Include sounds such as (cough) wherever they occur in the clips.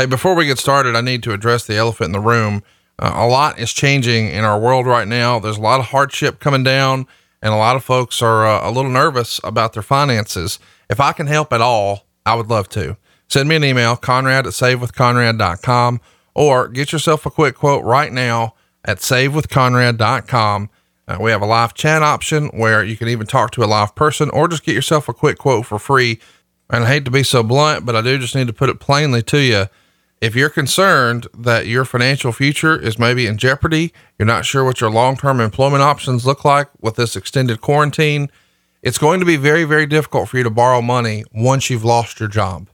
Hey, before we get started, I need to address the elephant in the room. Uh, a lot is changing in our world right now. There's a lot of hardship coming down, and a lot of folks are uh, a little nervous about their finances. If I can help at all, I would love to. Send me an email, conrad at savewithconrad.com, or get yourself a quick quote right now at savewithconrad.com. Uh, we have a live chat option where you can even talk to a live person or just get yourself a quick quote for free. And I hate to be so blunt, but I do just need to put it plainly to you. If you're concerned that your financial future is maybe in jeopardy, you're not sure what your long term employment options look like with this extended quarantine, it's going to be very, very difficult for you to borrow money once you've lost your job.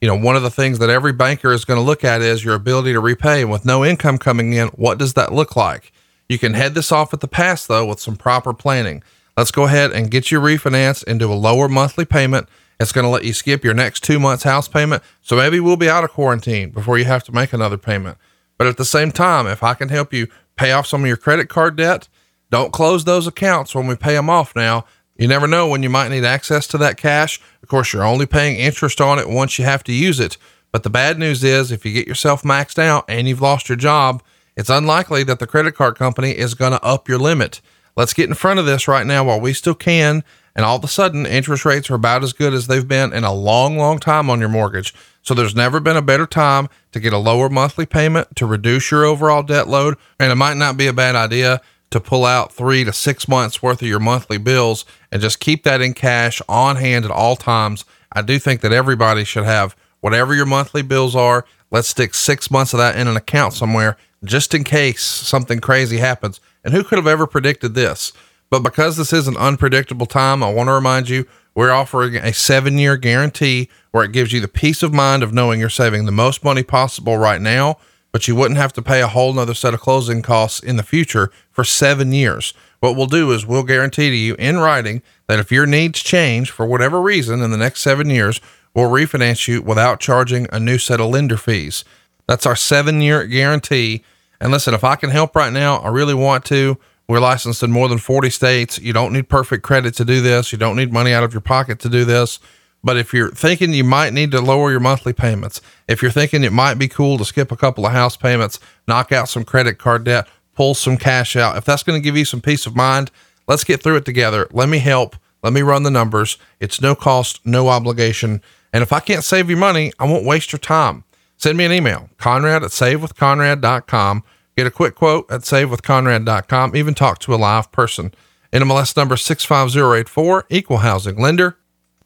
You know, one of the things that every banker is going to look at is your ability to repay. And with no income coming in, what does that look like? You can head this off at the pass though with some proper planning. Let's go ahead and get you refinanced into a lower monthly payment. It's going to let you skip your next two months house payment. So maybe we'll be out of quarantine before you have to make another payment. But at the same time, if I can help you pay off some of your credit card debt, don't close those accounts when we pay them off now. You never know when you might need access to that cash. Of course, you're only paying interest on it once you have to use it. But the bad news is if you get yourself maxed out and you've lost your job, it's unlikely that the credit card company is going to up your limit. Let's get in front of this right now while we still can. And all of a sudden, interest rates are about as good as they've been in a long, long time on your mortgage. So there's never been a better time to get a lower monthly payment to reduce your overall debt load. And it might not be a bad idea to pull out three to six months worth of your monthly bills and just keep that in cash on hand at all times. I do think that everybody should have whatever your monthly bills are. Let's stick six months of that in an account somewhere just in case something crazy happens. And who could have ever predicted this? But because this is an unpredictable time, I want to remind you we're offering a seven year guarantee where it gives you the peace of mind of knowing you're saving the most money possible right now, but you wouldn't have to pay a whole nother set of closing costs in the future for seven years. What we'll do is we'll guarantee to you in writing that if your needs change for whatever reason in the next seven years, we'll refinance you without charging a new set of lender fees. That's our seven year guarantee and listen, if I can help right now, I really want to. We're licensed in more than 40 states. You don't need perfect credit to do this. You don't need money out of your pocket to do this. But if you're thinking you might need to lower your monthly payments, if you're thinking it might be cool to skip a couple of house payments, knock out some credit card debt, pull some cash out, if that's going to give you some peace of mind, let's get through it together. Let me help. Let me run the numbers. It's no cost, no obligation. And if I can't save you money, I won't waste your time. Send me an email, conrad at savewithconrad.com. Get a quick quote at savewithconrad.com. Even talk to a live person. NMLS number 65084, equal housing lender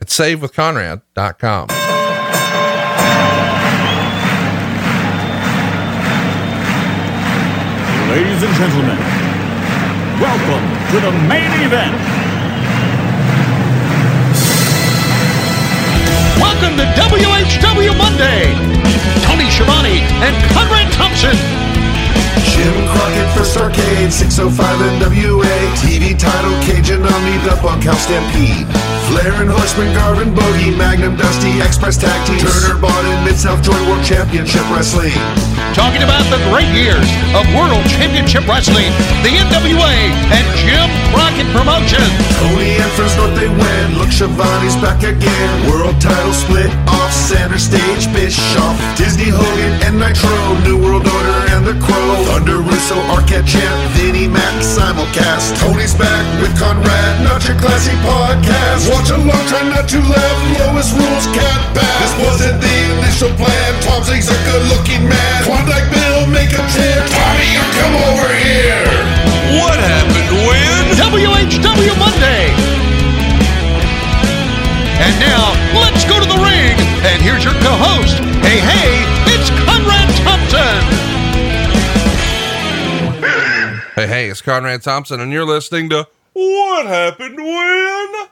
at savewithconrad.com. Ladies and gentlemen, welcome to the main event. Welcome to WHW Monday. Tony Schiavone and Conrad Thompson. Jim Crockett First Arcade, 605 NWA. TV title, Cajun Omni, the Bunkhouse Stampede. Flair and Horseman, Garvin, Bogey, Magnum, Dusty, Express Tag Team. Turner, Bonnet, Mid-South Joint World Championship Wrestling. Talking about the great years of World Championship Wrestling, the NWA, and Jim Crockett Promotions. Tony and North, they win. Look, Schiavone's back again. World title split off center stage, Bischoff. Disney, Hogan, and Nitro. New World Order and The Crow. Thunder, Russo, Arquette, Champ, Vinnie Mac, simulcast. Tony's back with Conrad, not your classy podcast. Watch along, try not to laugh. Lois rules can't pass. This wasn't the initial plan. Tom Zigg's a good-looking man. Klondike Bill, make a tip. Tommy, you come over here. What happened when? WHW Monday. And now, let's go to the ring. And here's your co-host. Hey, hey, it's Conrad Thompson. Hey, hey, it's Conrad Thompson, and you're listening to What Happened When?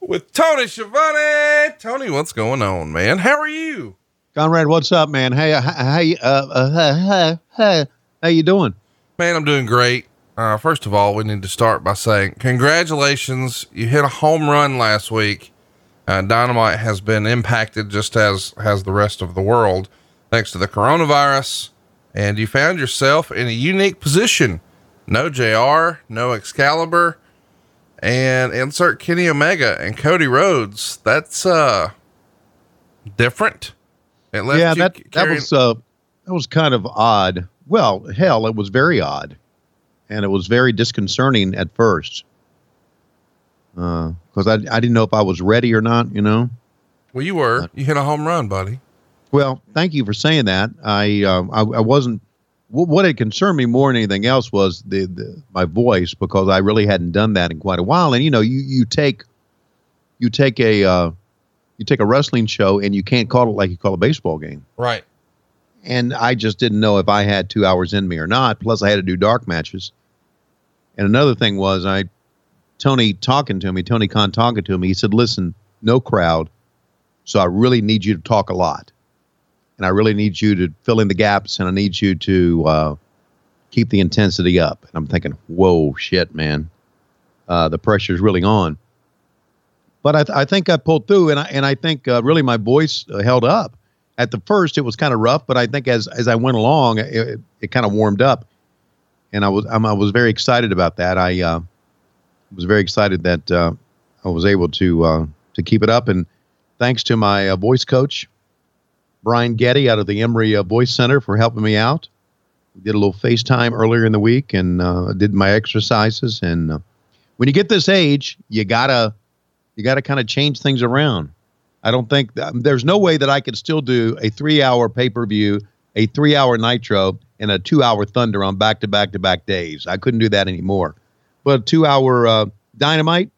With Tony Schiavone. Tony, what's going on, man? How are you? Conrad, what's up, man? Hey, uh, hey, uh, uh, hey, hey, how you doing? Man, I'm doing great. Uh, first of all, we need to start by saying congratulations. You hit a home run last week. Uh, Dynamite has been impacted just as has the rest of the world thanks to the coronavirus. And you found yourself in a unique position. No JR, no Excalibur, and insert Kenny Omega and Cody Rhodes. That's uh different. It left yeah, that c- that was uh, that was kind of odd. Well, hell, it was very odd, and it was very disconcerting at first. Because I I didn't know if I was ready or not. You know. well, you were. You hit a home run, buddy. Well, thank you for saying that. I um, I, I wasn't. Wh- What had concerned me more than anything else was the, the my voice because I really hadn't done that in quite a while. And you know, you you take you take a uh, you take a wrestling show and you can't call it like you call a baseball game. Right. and I just didn't know if I had two hours in me or not. Plus, I had to do dark matches. And another thing was, I Tony talking to me, Tony Khan talking to me. He said, "Listen, no crowd, so I really need you to talk a lot, and I really need you to fill in the gaps, and I need you to uh, keep the intensity up." And I'm thinking, "Whoa, shit, man, uh, the pressure's really on." But I, th- I think I pulled through, and I and I think uh, really my voice uh, held up at the first it was kind of rough, but I think as as I went along, it, it, it kind of warmed up, and I was I'm, I was very excited about that. I uh, was very excited that uh, I was able to to keep it up, and thanks to my voice coach, Brian Getty out of the Emory uh, Voice Center for helping me out. We did a little FaceTime earlier in the week, and uh, did my exercises. And uh, when you get this age, you gotta you gotta kind of change things around. I don't think that, there's no way that I could still do a three hour pay per view, a three hour Nitro, and a two hour Thunder on back to back to back days. I couldn't do that anymore. But a two hour uh, Dynamite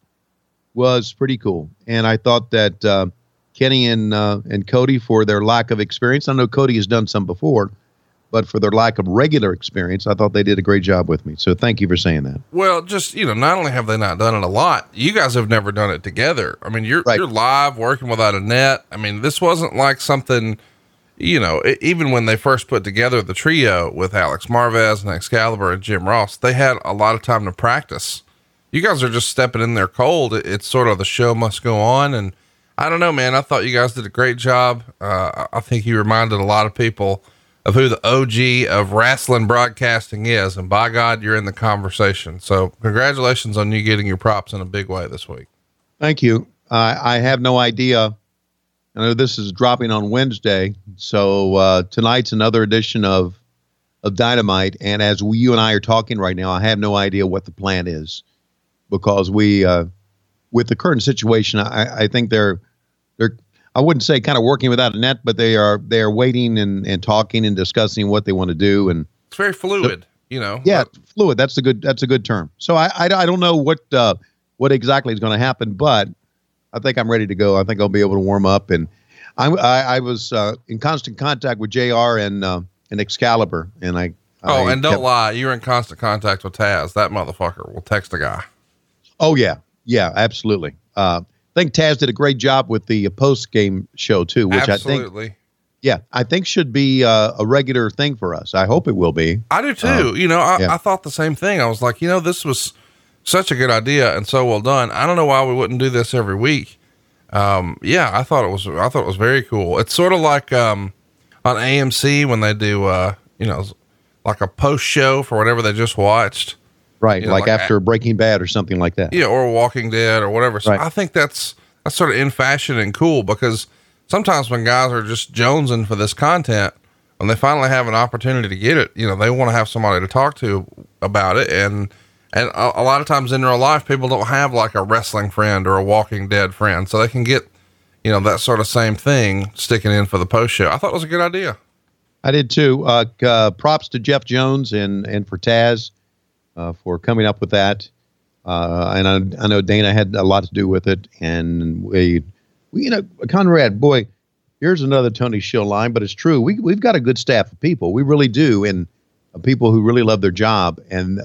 was pretty cool. And I thought that uh, Kenny and, uh, and Cody, for their lack of experience, I know Cody has done some before, but for their lack of regular experience, I thought they did a great job with me. So thank you for saying that. Well, just you know, not only have they not done it a lot, you guys have never done it together. I mean, you're Right. you're live working without a net. I mean, this wasn't like something, you know, e- even when they first put together the trio with Alex Marvez and Excalibur and Jim Ross, they had a lot of time to practice. You guys are just stepping in there cold. It- It's sort of the show must go on, and I don't know, man. I thought you guys did a great job. Uh, I- think you reminded a lot of people of who the OG of wrestling broadcasting is. And by God, you're in the conversation. So congratulations on you getting your props in a big way this week. Thank you. I I have no idea. I know this is dropping on Wednesday, so uh, tonight's another edition of of Dynamite. And as we, you and I are talking right now, I have no idea what the plan is because we, uh, with the current situation, I, I think they're I wouldn't say kind of working without a net, but they are they are waiting and, and talking and discussing what they want to do and It's very fluid, you know? yeah, fluid. That's a good. That's a good term. So I, I, I don't know what uh, what exactly is going to happen, but I think I'm ready to go. I think I'll be able to warm up, and I'm, I I was uh, in constant contact with Jr. and uh, and Excalibur, and I. Oh, I and don't kept- lie. You're in constant contact with Taz. That motherfucker will text a guy. Oh yeah, yeah, absolutely. Uh, I think Taz did a great job with the post game show too, which I think yeah, I think should be uh, a regular thing for us. I hope it will be. I do too. Uh, you know, I, yeah. I thought the same thing. I was like, you know, this was such a good idea and so well done. I don't know why we wouldn't do this every week. Um, yeah, I thought it was, I thought it was very cool. It's sort of like, um, on AMC when they do, uh, you know, like a post show for whatever they just watched. Right, You know, like, like after Breaking Bad or something like that. Yeah, or Walking Dead or whatever. So Right. I think that's that's sort of in fashion and cool because sometimes when guys are just jonesing for this content, when they finally have an opportunity to get it, you know, they want to have somebody to talk to about it. And and a, a lot of times in real life, people don't have like a wrestling friend or a Walking Dead friend, so they can get you know that sort of same thing sticking in for the post show. I thought it was a good idea. I did too. Uh, uh, props to Jeff Jones and and for Taz uh, for coming up with that. Uh, and I, I know Dana had a lot to do with it. And we, we you know, Conrad, boy, here's another Tony Shill line, but it's true. We we've got a good staff of people. We really do, and uh, people who really love their job. And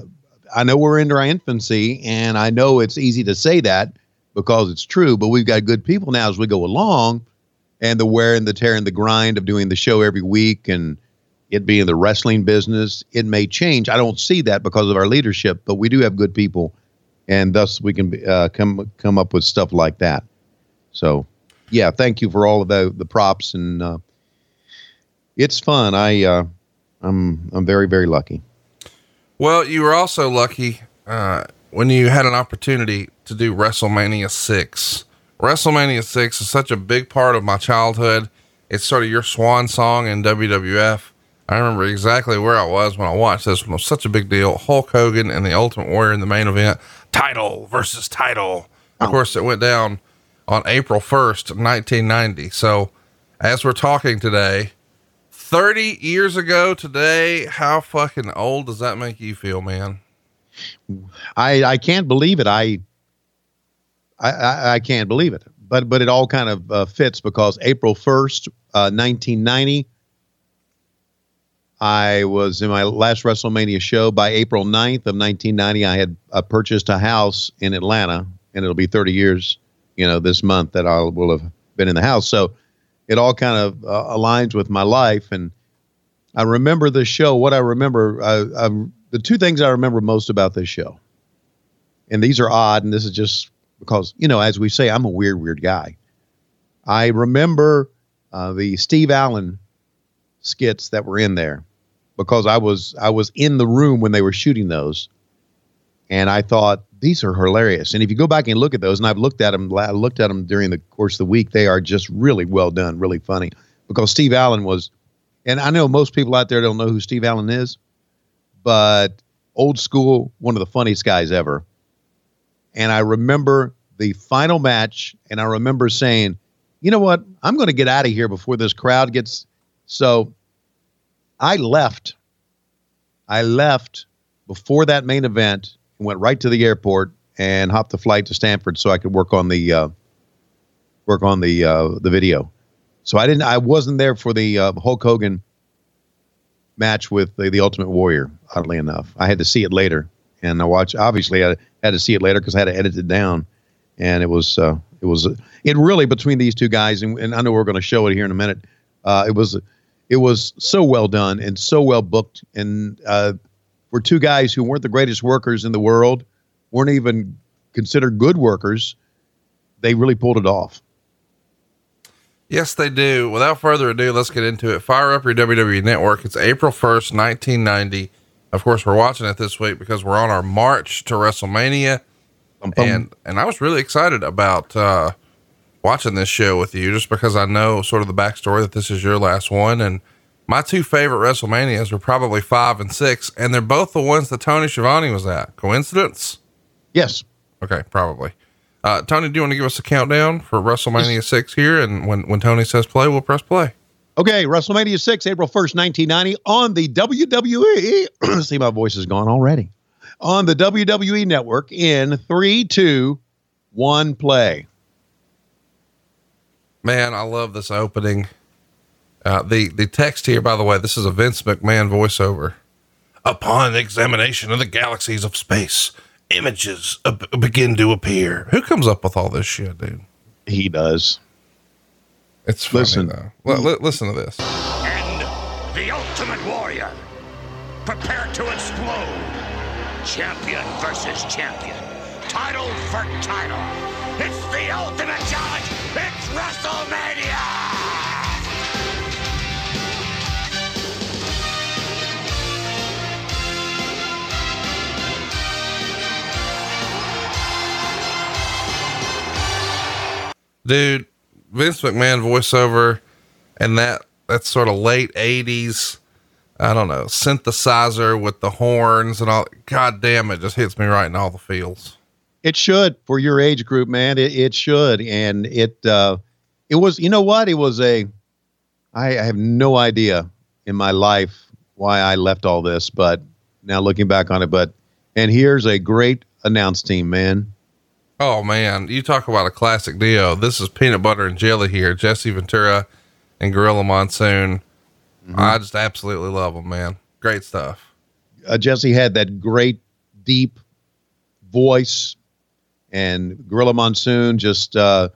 I know we're in our infancy, and I know it's easy to say that because it's true. But we've got good people now as we go along and the wear and the tear and the grind of doing the show every week and it being the wrestling business, it may change. I don't see that because of our leadership, but we do have good people, and thus we can uh, come come up with stuff like that. So, yeah, thank you for all of the the props, and uh, it's fun. I uh, I'm I'm very very lucky. Well, you were also lucky uh, when you had an opportunity to do WrestleMania 6. WrestleMania 6 is such a big part of my childhood. it's sort of your swan song in WWF. I remember exactly where I was when I watched this one. It was such a big deal. Hulk Hogan and the Ultimate Warrior in the main event, title versus title. Of course, it went down on April 1st, 1990. So, as we're talking today, 30 years ago today, how fucking old does that make you feel, man? I I can't believe it. I I I, can't believe it. But but it all kind of uh, fits because April first, uh, nineteen ninety. I was in my last WrestleMania show by April 9th of 1990. I had uh, purchased a house in Atlanta, and it'll be 30 years, you know, this month that I will have been in the house. So it all kind of uh, aligns with my life. And I remember the show. What I remember, uh, um, the two things I remember most about this show, and these are odd, and this is just because, you know, as we say, I'm a weird, weird guy. I remember uh, the Steve Allen skits that were in there because I was I was in the room when they were shooting those, and I thought these are hilarious. And if you go back and look at those, and I've looked at them, I looked at them during the course of the week, they are just really well done, really funny. Because Steve Allen was, and I know most people out there don't know who Steve Allen is, but old school, one of the funniest guys ever. And I remember the final match, and I remember saying, you know what? I'm going to get out of here before this crowd gets. So I left. I left before that main event and went right to the airport and hopped the flight to Stamford so I could work on the uh, work on the uh, the video. So I didn't. I wasn't there for the uh, Hulk Hogan match with the, the Ultimate Warrior. Oddly enough, I had to see it later, and I watched. Obviously, I had to see it later because I had to edit it down, and it was uh, it was it really between these two guys, and, and I know we're going to show it here in a minute. Uh, it was it was so well done and so well booked, and uh, for two guys who weren't the greatest workers in the world, weren't even considered good workers, they really pulled it off. Yes, they do. Without further ado, let's get into it. Fire up your WWE network. It's April 1st, 1990. Of course, we're watching it this week because we're on our march to WrestleMania. And and I was really excited about uh, watching this show with you just because I know sort of the backstory that this is your last one. And my two favorite WrestleManias were probably five and six, and they're both the ones that Tony Schiavone was at. Coincidence? Yes. Okay, probably. Uh, Tony, do you want to give us a countdown for WrestleMania six here? And when, when Tony says play, we'll press play. Okay, WrestleMania 6, April 1st, 1990, on the WWE. (clears throat) See, my voice is gone already. On the WWE network in three, two, one, play. Man, I love this opening. Uh, the the text here, by the way, this is a Vince McMahon voiceover. Upon examination of the galaxies of space, images uh, begin to appear. Who comes up with all this shit, dude? He does. It's funny Listen. though. L- li- listen to this. And the Ultimate Warrior. Prepare to explode. Champion versus champion. Title for title. It's the ultimate challenge. It's WrestleMania. dude vince mcmahon voiceover and that that's sort of late 80s i don't know synthesizer with the horns and all god damn it just hits me right in all the feels It should for your age group, man. It, it should, and it uh, it was. You know what? It was a. I, I have no idea in my life why I left all this, but now looking back on it, but and here's a great announce team, man. oh man you talk about a classic deal this is peanut butter and jelly here jesse ventura and gorilla monsoon i just absolutely love them man great stuff Uh, Jesse had that great deep voice, and Gorilla Monsoon just. Uh,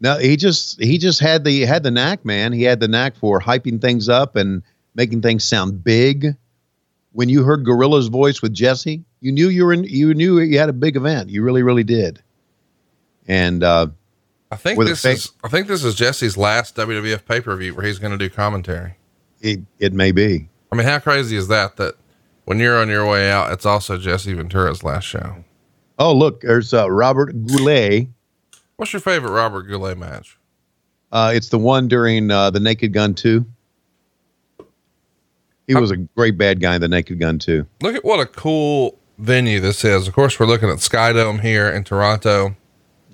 no, he just he just had the had the knack, man. He had the knack for hyping things up and making things sound big. When you heard Gorilla's voice with Jesse, you knew you were in, you knew you had a big event. You really, really did. And uh, i think this is i think this is jesse's last wwf pay-per-view where he's going to do commentary it it may be. I mean, how crazy is that? That when you're on your way out, it's also Jesse Ventura's last show. Oh, look, there's uh, Robert Goulet. What's your favorite Robert Goulet match? Uh, it's the one during uh, the Naked Gun 2. He was a great bad guy in the Naked Gun 2. Look at what a cool venue this is. Of course, we're looking at Skydome here in Toronto.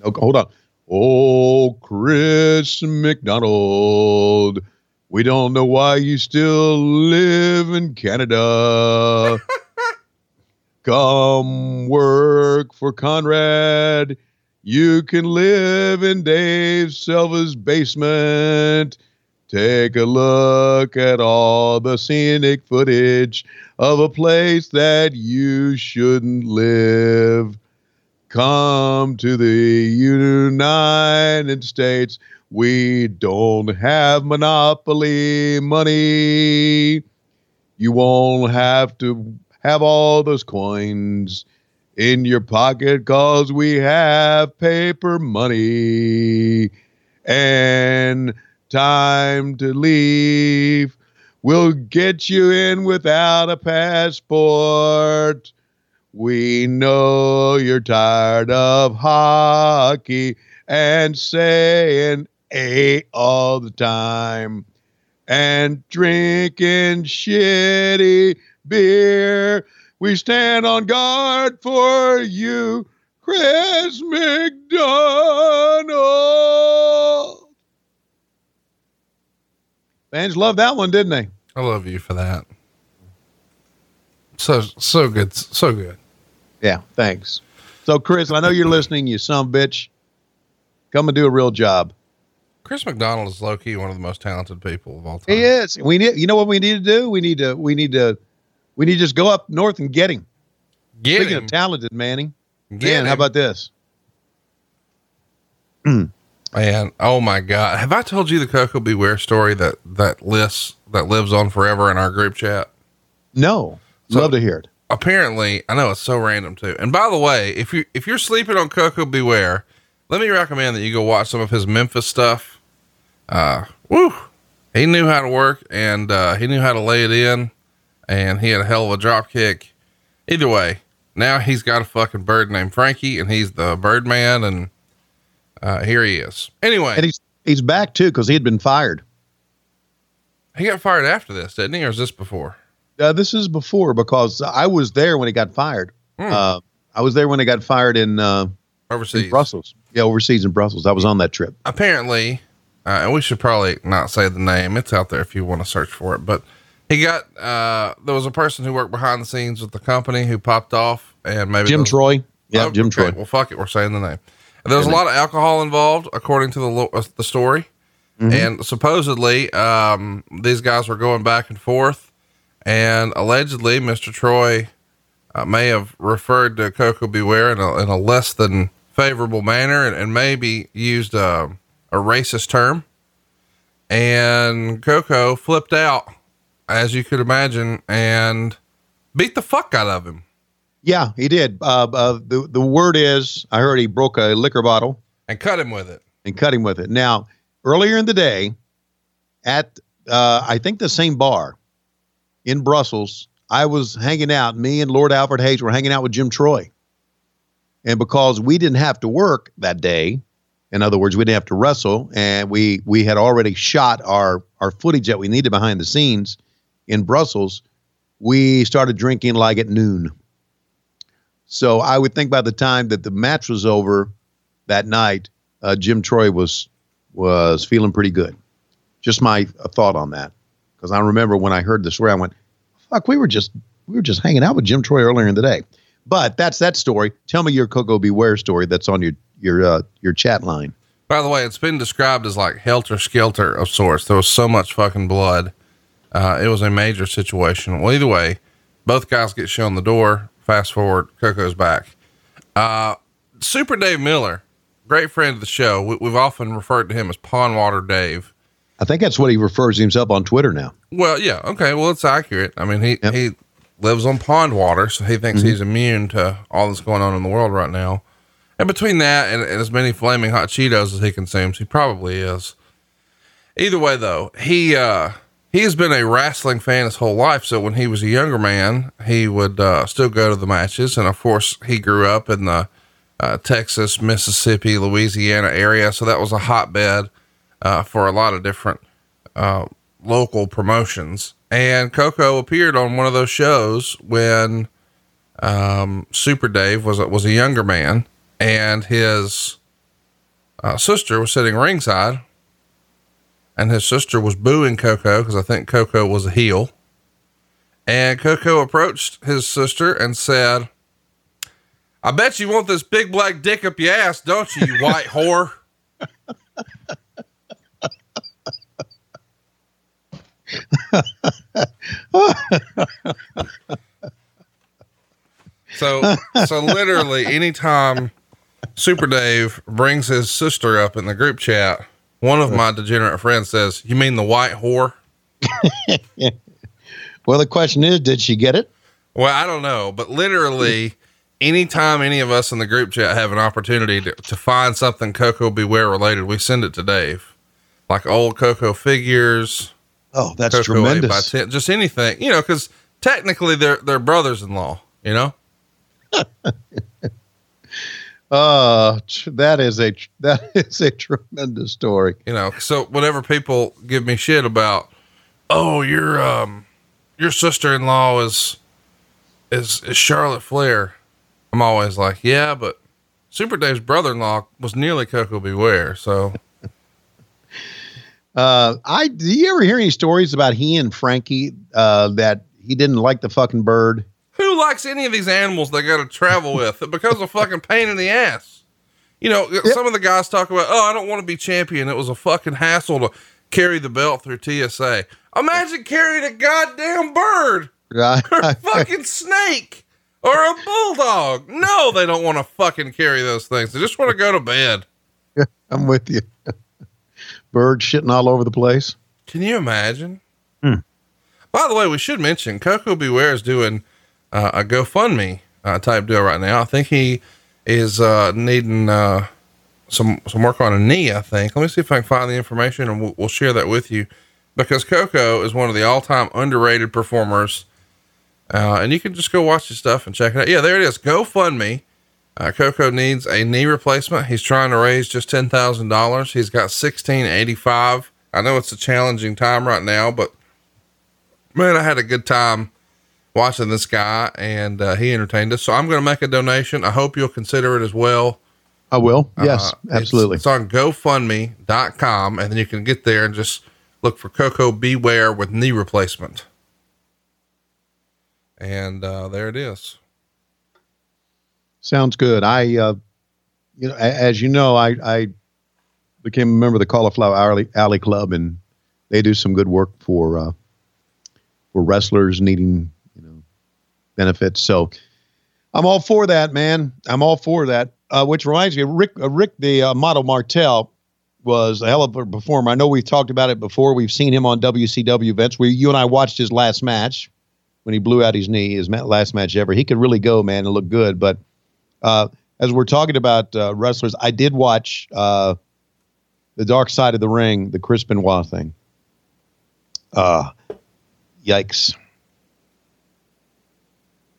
Okay, hold on. Oh, Chris McDonald. We don't know why you still live in Canada. (laughs) Come work for Conrad. You can live in Dave Silva's basement. Take a look at all the scenic footage of a place that you shouldn't live. Come to the United States. We don't have monopoly money. You won't have to have all those coins in your pocket cause we have paper money and time to leave. We'll get you in without a passport. We know you're tired of hockey and saying A all the time and drinking shitty beer. We stand on guard for you, Chris McDonald. Fans loved that one, didn't they? I love you for that. So, so good. So good. Yeah, thanks. So, Chris, I know you're listening, you some bitch. Come and do a real job. Chris McDonald is low key one of the most talented people of all time. He is. We need. You know what we need to do? We need to. We need to. We need to just go up north and get him. Get Speaking him. of talented, Manning. Get Dan, how about this? (clears throat) man, oh my God, have I told you the Koko B. Ware story that that lists that lives on forever in our group chat? No. So- Love to hear it. Apparently, I know it's so random too. And by the way, if you if you're sleeping on Koko B. Ware, let me recommend that you go watch some of his Memphis stuff. Uh, woo, he knew how to work and uh, he knew how to lay it in, and he had a hell of a drop kick. Either way, now he's got a fucking bird named Frankie, and he's the Birdman, and uh, here he is. Anyway, And he's he's back too because he had been fired. he got fired after this, didn't he, or was this before? Uh, this is before because I was there when he got fired. Hmm. Uh, I was there when he got fired in, uh, in Overseas. Brussels. Yeah, overseas in Brussels. I was on that trip. apparently, uh, and we should probably not say the name. It's out there if you want to search for it. But he got uh, there was a person who worked behind the scenes with the company who popped off, and maybe Jim Troy. Yeah, Oh, Jim okay, Troy. Well, fuck it, we're saying the name. And there was a lot of alcohol involved, according to the uh, the story. Mm-hmm. And supposedly, um, these guys were going back and forth, and allegedly, Mr. Troy uh, may have referred to Koko B. Ware in a, in a less than favorable manner, and, and maybe used a, a racist term. And Koko flipped out, as you could imagine, and beat the fuck out of him Yeah, he did. Uh, uh, the the word is I heard he broke a liquor bottle and cut him with it. and cut him with it. Now, earlier in the day, at uh, I think the same bar in Brussels, I was hanging out. Me and Lord Alfred Hayes were hanging out with Jim Troy, and because we didn't have to work that day, in other words, we didn't have to wrestle, and we we had already shot our our footage that we needed behind the scenes in Brussels. We started drinking like at noon. So I would think by the time that the match was over that night, uh, Jim Troy was was feeling pretty good. Just my thought on that, because I remember when I heard the story, I went, "Fuck, we were just we were just hanging out with Jim Troy earlier in the day." But that's that story. Tell me your Koko B. Ware story that's on your your uh, your chat line. By the way, it's been described as like helter skelter of sorts. There was so much fucking blood. Uh, it was a major situation. Well, either way, both guys get shown the door. Fast forward, Koko's back. Uh, Super Dave Miller, great friend of the show. We, we've often referred to him as Pondwater Dave. I think that's what he refers to himself on Twitter now. Well, yeah, okay. Well, it's accurate. I mean, he Yep. he lives on pond water, so he thinks he's immune to all that's going on in the world right now. And between that and, and as many flaming hot Cheetos as he consumes, he probably is. Either way, though, he uh, he has been a wrestling fan his whole life. So when he was a younger man, he would uh, still go to the matches, and of course, he grew up in the uh, Texas, Mississippi, Louisiana area, so that was a hotbed uh, for a lot of different uh, local promotions. And Koko appeared on one of those shows when um, Super Dave was a, was a younger man, and his uh, sister was sitting ringside, and his sister was booing Koko because I think Koko was a heel. And Koko approached his sister and said, I bet you want this big black dick up your ass, don't you, you (laughs) white whore? so, so literally, anytime Super Dave brings his sister up in the group chat, one of my degenerate friends says, "You mean the white whore?" (laughs) Well, the question is, did she get it? Well, I don't know, but literally, anytime any of us in the group chat have an opportunity to, to find something Koko B. Ware related, we send it to Dave, like old Koko figures, Oh, that's Koko tremendous. by 10, just anything, you know, because technically they're they're brothers in law, you know. (laughs) Uh, that is a (laughs) that is a tremendous story. you know so whenever people give me shit about oh your um your sister-in-law is is is charlotte flair i'm always like yeah but super dave's brother-in-law was nearly koko b. ware so (laughs) Uh, I do you ever hear any stories about he and Frankie uh, that he didn't like the fucking bird? Who likes any of these animals they gotta travel with it becomes a fucking pain in the ass you know some of the guys talk about oh i don't want to be champion it was a fucking hassle to carry the belt through tsa imagine carrying a goddamn bird (laughs) or a fucking snake or a bulldog. No, they don't want to fucking carry those things. They just want to go to bed. (laughs) I'm with you. (laughs) Bird shitting all over the place. Can you imagine? Hmm. By the way, we should mention Koko B. Ware is doing uh, a GoFundMe uh, type deal right now. I think he is uh, needing uh, some some work on a knee. I think. Let me see if I can find the information, and we'll, we'll share that with you. Because Koko is one of the all time underrated performers, uh, and you can just go watch his stuff and check it out. Yeah, there it is. GoFundMe. Uh, Coco needs a knee replacement. He's trying to raise just ten thousand dollars. He's got sixteen eighty five. I know it's a challenging time right now, but man, I had a good time watching this guy, and uh, he entertained us. So I'm going to make a donation. I hope you'll consider it as well. I will. Yes, Uh, absolutely. It's, on GoFundMe.com, and then you can get there and just look for Koko B. Ware with knee replacement. And uh, there it is. Sounds good. I, uh, you know, as you know, I, I became a member of the Cauliflower Alley, Alley Club, and they do some good work for uh, for wrestlers needing, benefits. So I'm all for that, man. I'm all for that. Uh, which reminds me, Rick, uh, Rick, the uh, model Martel was a hell of a performer. I know we've talked about it before. We've seen him on WCW events. We, you and I watched his last match when he blew out his knee, his last match ever. He could really go, man, and look good. But uh, as we're talking about uh, wrestlers, I did watch uh, the Dark Side of the Ring, the Chris Benoit thing. Uh, yikes!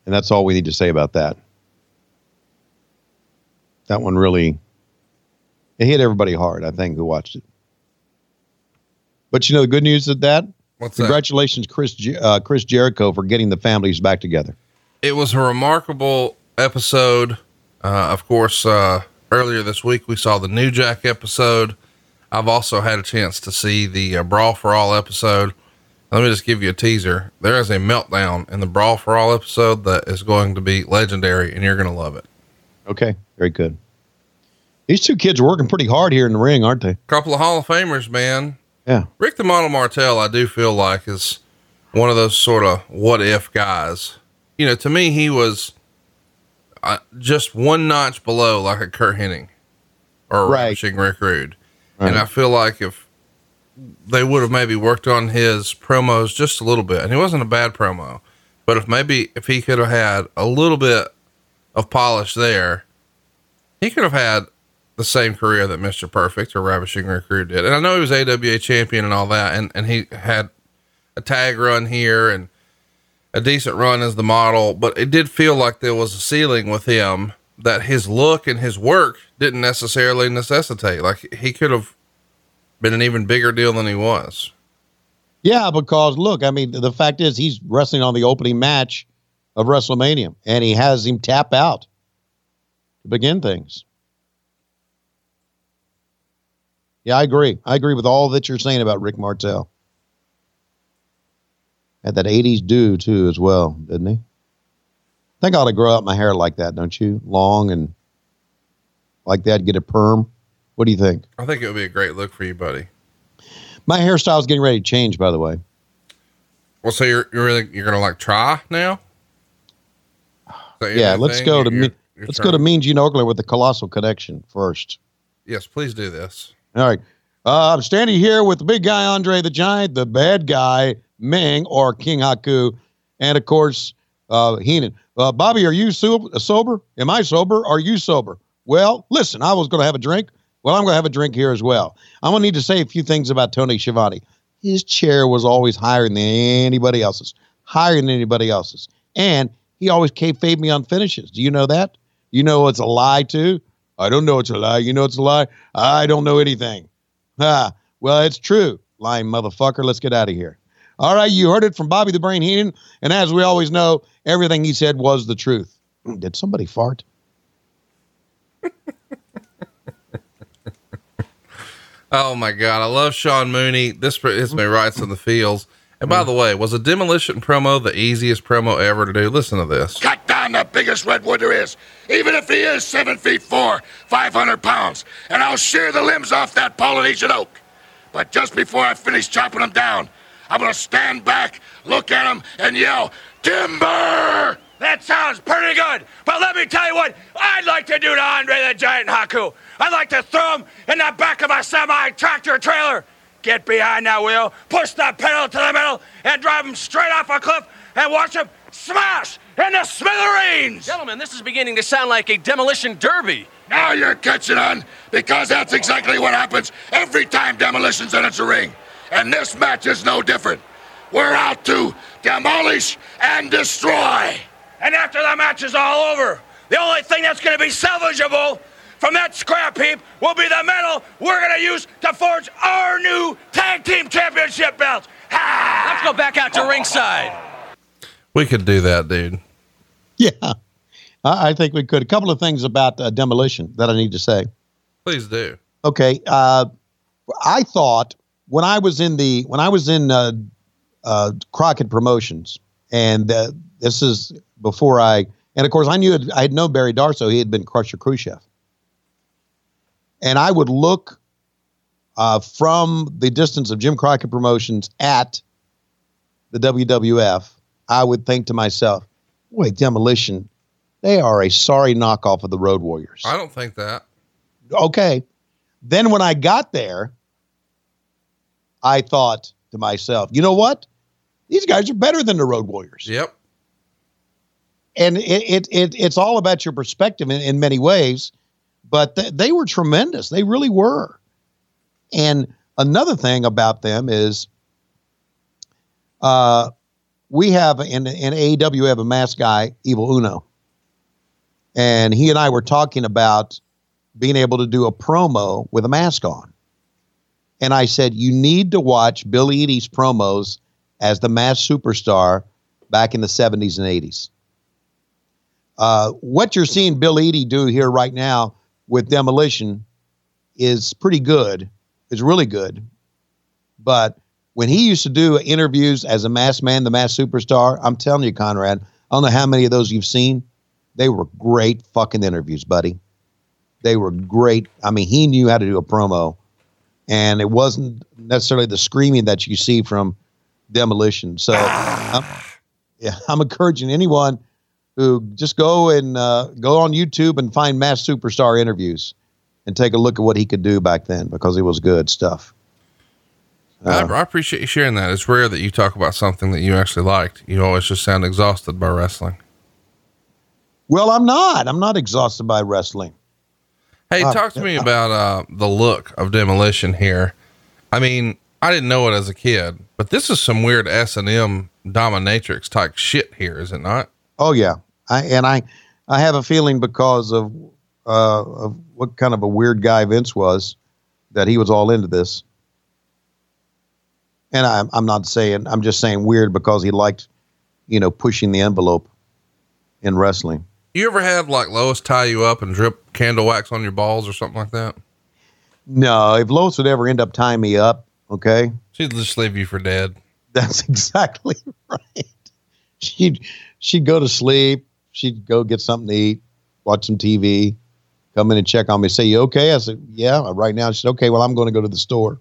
And that's all we need to say about that. That one really it hit everybody hard. I think who watched it. But you know the good news of that. What's that? Congratulations, Chris uh, Chris Jericho, for getting the families back together. it was a remarkable episode. Uh, of course, uh, earlier this week we saw the New Jack episode. I've also had a chance to see the uh, Brawl for All episode. Let me just give you a teaser. There is a meltdown in the Brawl for All episode that is going to be legendary, and you're going to love it. Okay, very good. These two kids are working pretty hard here in the ring, aren't they? couple of Hall of Famers, man. Yeah. Rick the Model Martel, I do feel like is one of those sort of what if guys. You know, to me, he was uh, just one notch below like a Curt Hennig or a Right. Ravishing Rick Rude. Right. And I feel like if they would have maybe worked on his promos just a little bit, and he wasn't a bad promo, but if maybe if he could have had a little bit of polish there, he could have had the same career that Mr. Perfect or Ravishing Rick Rude did. And I know he was AWA champion and all that, and, and he had a tag run here and a decent run as the model, but it did feel like there was a ceiling with him that his look and his work didn't necessarily necessitate. Like he could have been an even bigger deal than he was. Yeah, because look, I mean, the fact is he's wrestling on the opening match of WrestleMania, and he has him tap out to begin things. Yeah, I agree. I agree with all that you're saying about Rick Martel. Had that 80s do too, as well, didn't he? I think I ought to grow out my hair like that, don't you? Long and like that, get a perm. What do you think? I think it would be a great look for you, buddy. My hairstyle's getting ready to change, by the way. Well, so you're you're really you're gonna like try now? Is that your Yeah, let's thing? go to You're- me. you're Let's go to trying- Mean Gene Okerlund with the Colossal Connection first. Yes, please do this. All right. Uh, I'm standing here with the big guy, Andre the Giant, the bad guy, Ming, or King Haku, and of course, uh, Heenan. Uh, Bobby, are you so- sober? Am I sober? Are you sober? Well, listen, I was going to have a drink. Well, I'm going to have a drink here as well. I'm going to need to say a few things about Tony Schiavone. His chair was always higher than anybody else's, higher than anybody else's. And he always kayfabe me on finishes. Do you know that? You know it's a lie, too? I don't know it's a lie. You know it's a lie? I don't know anything. Ah, well, it's true. Lying motherfucker. Let's get out of here. All right, you heard it from Bobby the Brain Heenan. And as we always know, everything he said was the truth. (clears throat) Did somebody fart? (laughs) Oh my God, I love Sean Mooney. This hits me right in the feels. And by the way, was a demolition promo the easiest promo ever to do? Listen to this. Cut down the biggest redwood there is, even if he is seven feet four, 500 pounds, and I'll shear the limbs off that Polynesian oak. But just before I finish chopping him down, I'm gonna stand back, look at him, and yell, Timber! That sounds pretty good, but let me tell you what I'd like to do to Andre the Giant Haku. I'd like to throw him in the back of a semi tractor trailer. Get behind that wheel, push the pedal to the middle, and drive him straight off a cliff and watch him smash into smithereens! Gentlemen, this is beginning to sound like a demolition derby. Now you're catching on because that's exactly what happens every time Demolition's in its ring. And this match is no different. We're out to demolish and destroy. And after the match is all over, the only thing that's going to be salvageable from that scrap heap will be the metal we're going to use to forge our new tag team championship belts. Ha! Let's go back out to ringside. We could do that, dude. Yeah, I, I think we could. A couple of things about uh, demolition that I need to say. Please do. Okay, uh, I thought when I was in the when I was in uh, uh, Crockett Promotions, and uh, this is before I, and of course I knew I had known Barry Darsow. He had been Crusher Khrushchev, and I would look uh, from the distance of Jim Crockett Promotions at the WWF. I would think to myself, "Wait, Demolition, they are a sorry knockoff of the Road Warriors." I don't think that. okay. Then when I got there, I thought to myself, you know what? These guys are better than the Road Warriors. Yep. And it, it, it it's all about your perspective in, in many ways, but th- they were tremendous. They really were. And another thing about them is uh, we have in, in AEW, we have a mask guy, Evil Uno. And he and I were talking about being able to do a promo with a mask on. And I said, you need to watch Billy Eadie's promos as the masked superstar back in the 70s and 80s. Uh, what you're seeing Bill Eadie do here right now with Demolition is pretty good. It's really good. But when he used to do interviews as a masked man, the masked superstar, I'm telling you, Conrad, I don't know how many of those you've seen. They were great fucking interviews, buddy. They were great. I mean, he knew how to do a promo, and it wasn't necessarily the screaming that you see from Demolition. So, I'm, yeah, (laughs) I'm encouraging anyone who just go and uh, go on YouTube and find Masked Superstar interviews and take a look at what he could do back then because it was good stuff. I, I appreciate you sharing that. It's rare that you talk about something that you actually liked. You always just sound exhausted by wrestling. Well, I'm not. I'm not exhausted by wrestling. Hey, Uh, talk to me about uh, the look of demolition here. I mean, I didn't know it as a kid, but this is some weird S and M dominatrix type shit here, is it not? Oh yeah, I and I, I have a feeling because of uh, of what kind of a weird guy Vince was, that he was all into this. And I'm I'm not saying I'm just saying weird because he liked, you know, pushing the envelope in wrestling. You ever had like Lois tie you up and drip candle wax on your balls or something like that? No, if Lois would ever end up tying me up, okay, She'd just leave you for dead. that's (laughs) exactly (laughs) right. She'd she'd go to sleep. She'd go get something to eat, watch some TV, come in and check on me. Say, "You okay?" I said, "Yeah." Right now, she said, "Okay." Well, I'm going to go to the store.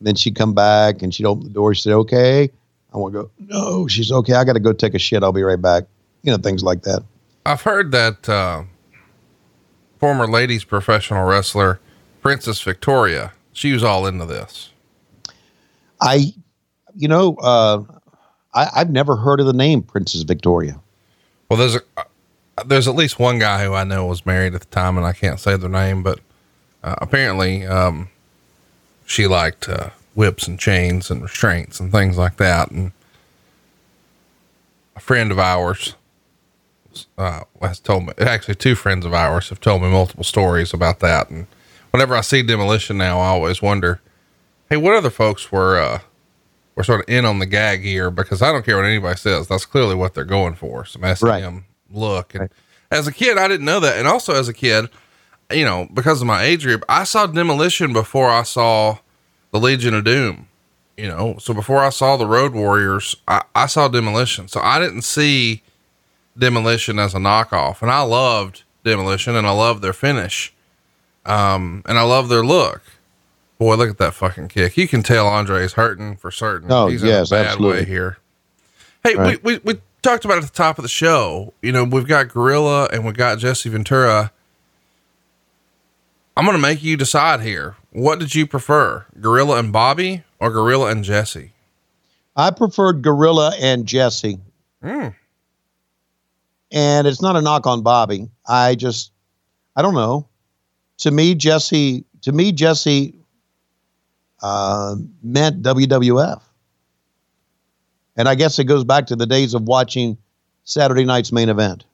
then she'd come back and she'd open the door. She said, "Okay." I want to go. No, she's okay. I got to go take a shit. I'll be right back. You know, things like that. I've heard that uh, former ladies professional wrestler Princess Victoria, she was all into this. I, you know, uh, I, I've never heard of the name Princess Victoria. Well, there's a, uh, there's at least one guy who I know was married at the time, and I can't say their name, but uh, apparently um, she liked uh, whips and chains and restraints and things like that. And a friend of ours uh, has told me, actually, two friends of ours have told me multiple stories about that. And whenever I see demolition now, I always wonder, hey, what other folks were uh, were sort of in on the gag here? Because I don't care what anybody says, that's clearly what they're going for, some S and M look. And as a kid, I didn't know that, and also as a kid, you know, because of my age group, I saw demolition before I saw the Legion of Doom. You know, so before I saw the Road Warriors, I, I saw demolition. So I didn't see demolition as a knockoff, and I loved demolition, and I loved their finish. Um, and I love their look. Boy, look at that fucking kick. You can tell Andre's hurting for certain. Oh, He's yes, in a bad absolutely. way here. Hey, Right. we, we, we talked about it at the top of the show. You know, we've got Gorilla and we've got Jesse Ventura. I'm going to make you decide here. What did you prefer, Gorilla and Bobby or Gorilla and Jesse? I preferred Gorilla and Jesse. Hmm. And it's not a knock on Bobby. I just, I don't know. To me, Jesse, to me, Jesse uh, meant WWF. And I guess it goes back to the days of watching Saturday night's main event.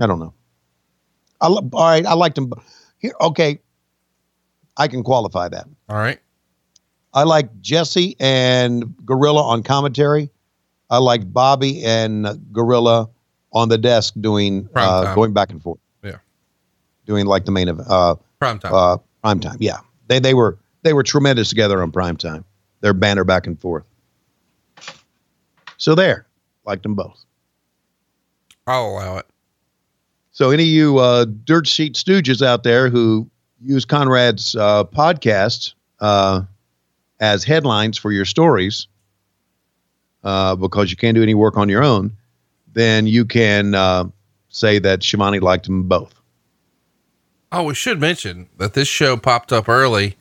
I don't know. I, all right, I liked him. Here, okay, I can qualify that. All right. I like Jesse and Gorilla on commentary. I like Bobby and Gorilla on the desk doing uh, going back and forth. Yeah. Doing like the main event, uh, Prime time. uh, prime time. Yeah, they they were they were tremendous together on prime time. Their banner back and forth. So there, liked them both. I'll allow it. So any of you uh, dirt sheet stooges out there who use Conrad's uh, podcast uh, as headlines for your stories, uh, because you can't do any work on your own, then you can uh, say that Schiavone liked them both. Oh, we should mention that this show popped up early,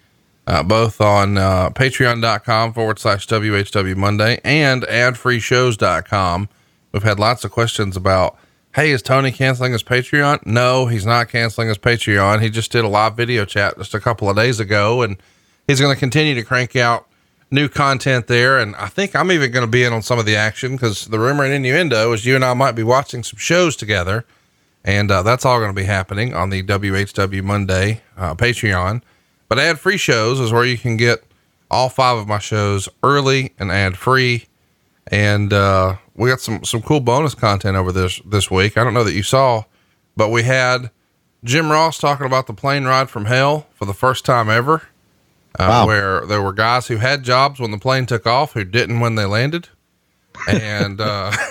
uh, both on uh, patreon.com forward slash WHW Monday and adfreeshows.com. We've had lots of questions about, hey, is Tony canceling his Patreon? No, he's not canceling his Patreon. He just did a live video chat just a couple of days ago, and he's going to continue to crank out new content there. And I think I'm even going to be in on some of the action because the rumor and innuendo is you and I might be watching some shows together. And uh, that's all going to be happening on the WHW Monday uh, Patreon. But ad free shows is where you can get all five of my shows early and ad free. And uh, we got some some cool bonus content over this this week. I don't know that you saw, but we had Jim Ross talking about the plane ride from hell for the first time ever. Uh, Wow. Where there were guys who had jobs when the plane took off who didn't when they landed. And uh, (laughs)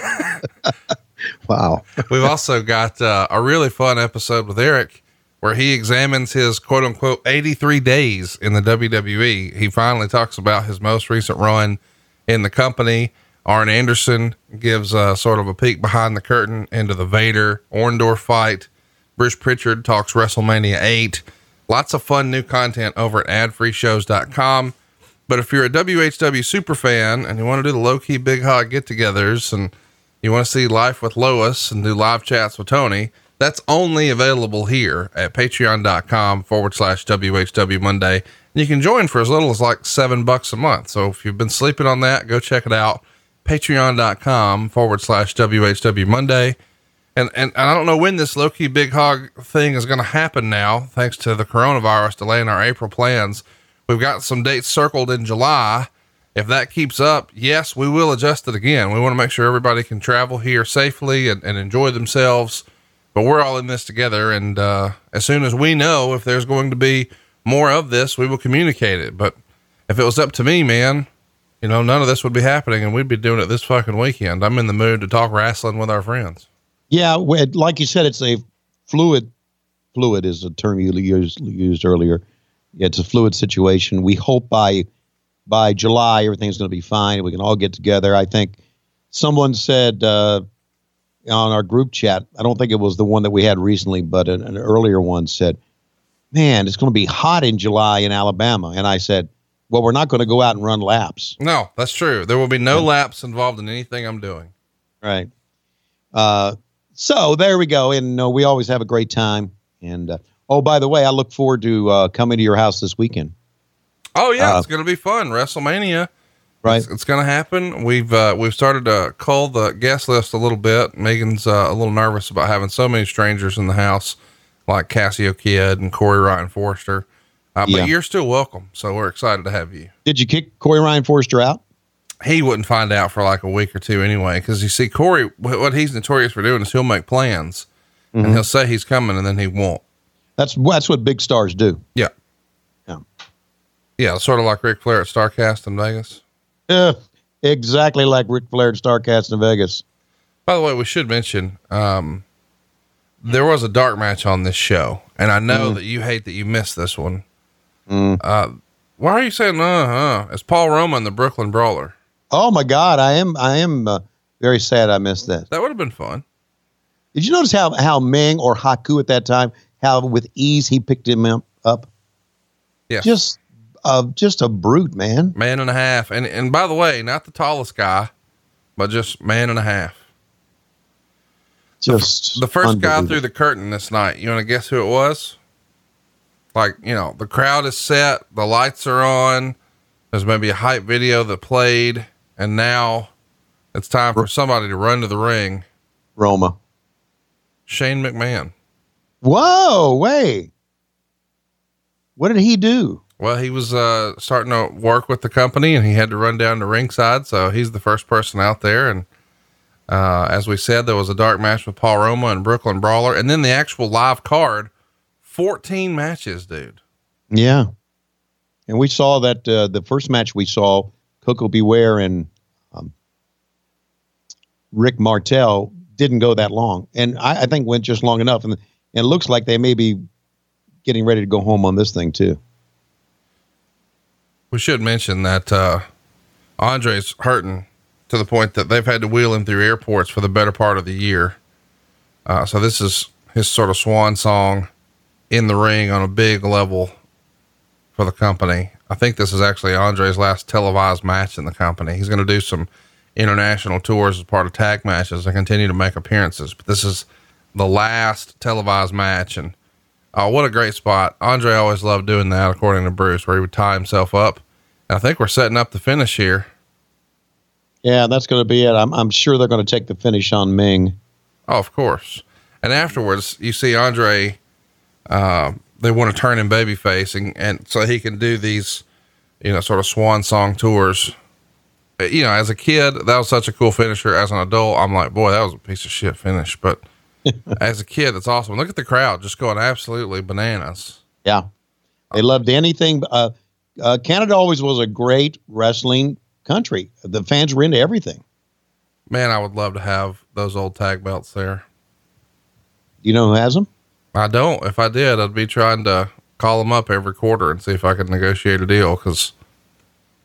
Wow. We've also got uh, a really fun episode with Eric where he examines his quote unquote 83 days in the WWE. He finally talks about his most recent run in the company. Arn Anderson gives uh, sort of a peek behind the curtain into the Vader Orndorff fight. Bruce Pritchard talks WrestleMania 8. Lots of fun new content over at adfreeshows.com. But if you're a WHW super fan and you want to do the low key big hog get togethers and you want to see life with Lois and do live chats with Tony, that's only available here at patreon.com forward slash WHW Monday. And you can join for as little as like seven bucks a month. So if you've been sleeping on that, go check it out. Patreon.com forward slash WHW Monday. And, and, and I don't know when this low key big hog thing is going to happen now, thanks to the coronavirus delaying our April plans. We've got some dates circled in July. If that keeps up, yes, we will adjust it again. We want to make sure everybody can travel here safely and, and enjoy themselves. But we're all in this together. And uh, as soon as we know if there's going to be more of this, we will communicate it. But if it was up to me, man, you know, none of this would be happening and we'd be doing it this fucking weekend. I'm in the mood to talk wrestling with our friends. Yeah, like you said, it's a fluid. Fluid is a term you used used earlier. It's a fluid situation. We hope by by July everything's going to be fine. We can all get together. I think someone said uh, on our group chat. I don't think it was the one that we had recently, but an, an earlier one said, "Man, it's going to be hot in July in Alabama." And I said, "Well, we're not going to go out and run laps." No, that's true. There will be no laps involved in anything I'm doing. Right. Uh, so there we go. And uh, we always have a great time. And uh, oh, by the way, I look forward to uh, coming to your house this weekend. Oh yeah, Uh, it's going to be fun. WrestleMania. Right. It's, it's going to happen. We've, uh, we've started to cull the guest list a little bit. Megan's uh, a little nervous about having so many strangers in the house, like Cassio Kidd and Corey Ryan Forrester. Uh, but Yeah. you're still welcome. So we're excited to have you. Did you kick Corey Ryan Forrester out? He wouldn't find out for like a week or two anyway. Cause you see, Corey, what he's notorious for doing is he'll make plans and he'll say he's coming and then he won't. That's that's what big stars do. Yeah. Yeah. Yeah. Sort of like Ric Flair at Starrcast in Vegas. Yeah, exactly like Ric Flair at Starrcast in Vegas. By the way, we should mention um, there was a dark match on this show, and I know that you hate that you missed this one. Uh, why are you saying uh huh? It's Paul Roma and the Brooklyn Brawler. Oh my God, I am I am uh, very sad I missed that. That would have been fun. Did you notice how how Meng or Haku at that time how with ease he picked him up? Yeah, Just uh, just a brute, man. man and a half. And and by the way, not the tallest guy, but just man and a half. Just The first guy through the curtain this night. You want to guess who it was? Like, you know, the crowd is set, the lights are on. There's maybe a hype video that played, and now it's time for somebody to run to the ring. Roma. Shane McMahon. Whoa, wait. What did he do? Well, he was uh, starting to work with the company and he had to run down to ringside. So he's the first person out there. And uh, as we said, there was a dark match with Paul Roma and Brooklyn Brawler. And then the actual live card 14 matches, dude. Yeah. And we saw that uh, the first match we saw, Koko B. Ware and um, Rick Martel didn't go that long. And I, I think went just long enough. And, and it looks like they may be getting ready to go home on this thing too. We should mention that uh, Andre's hurting to the point that they've had to wheel him through airports for the better part of the year. Uh, so this is his sort of swan song in the ring on a big level for the company. I think this is actually Andre's last televised match in the company. He's going to do some international tours as part of tag matches and continue to make appearances. But this is the last televised match. And oh, what a great spot. Andre always loved doing that, according to Bruce, where he would tie himself up. And I think we're setting up the finish here. Yeah, that's going to be it. I'm, I'm sure they're going to take the finish on Meng. Oh, of course. And afterwards, you see Andre. Uh, they want to turn him babyface, and, and so he can do these, you know, sort of swan song tours. Uh, You know, as a kid, that was such a cool finisher. As an adult, I'm like, boy, that was a piece of shit finish. But as a kid, That's awesome. Look at the crowd just going absolutely bananas. Yeah. They loved anything. Uh, uh, Canada always was a great wrestling country. The fans were into everything. Man, I would love to have those old tag belts there. You know who has them? I don't. If I did, I'd be trying to call them up every quarter and see if I could negotiate a deal because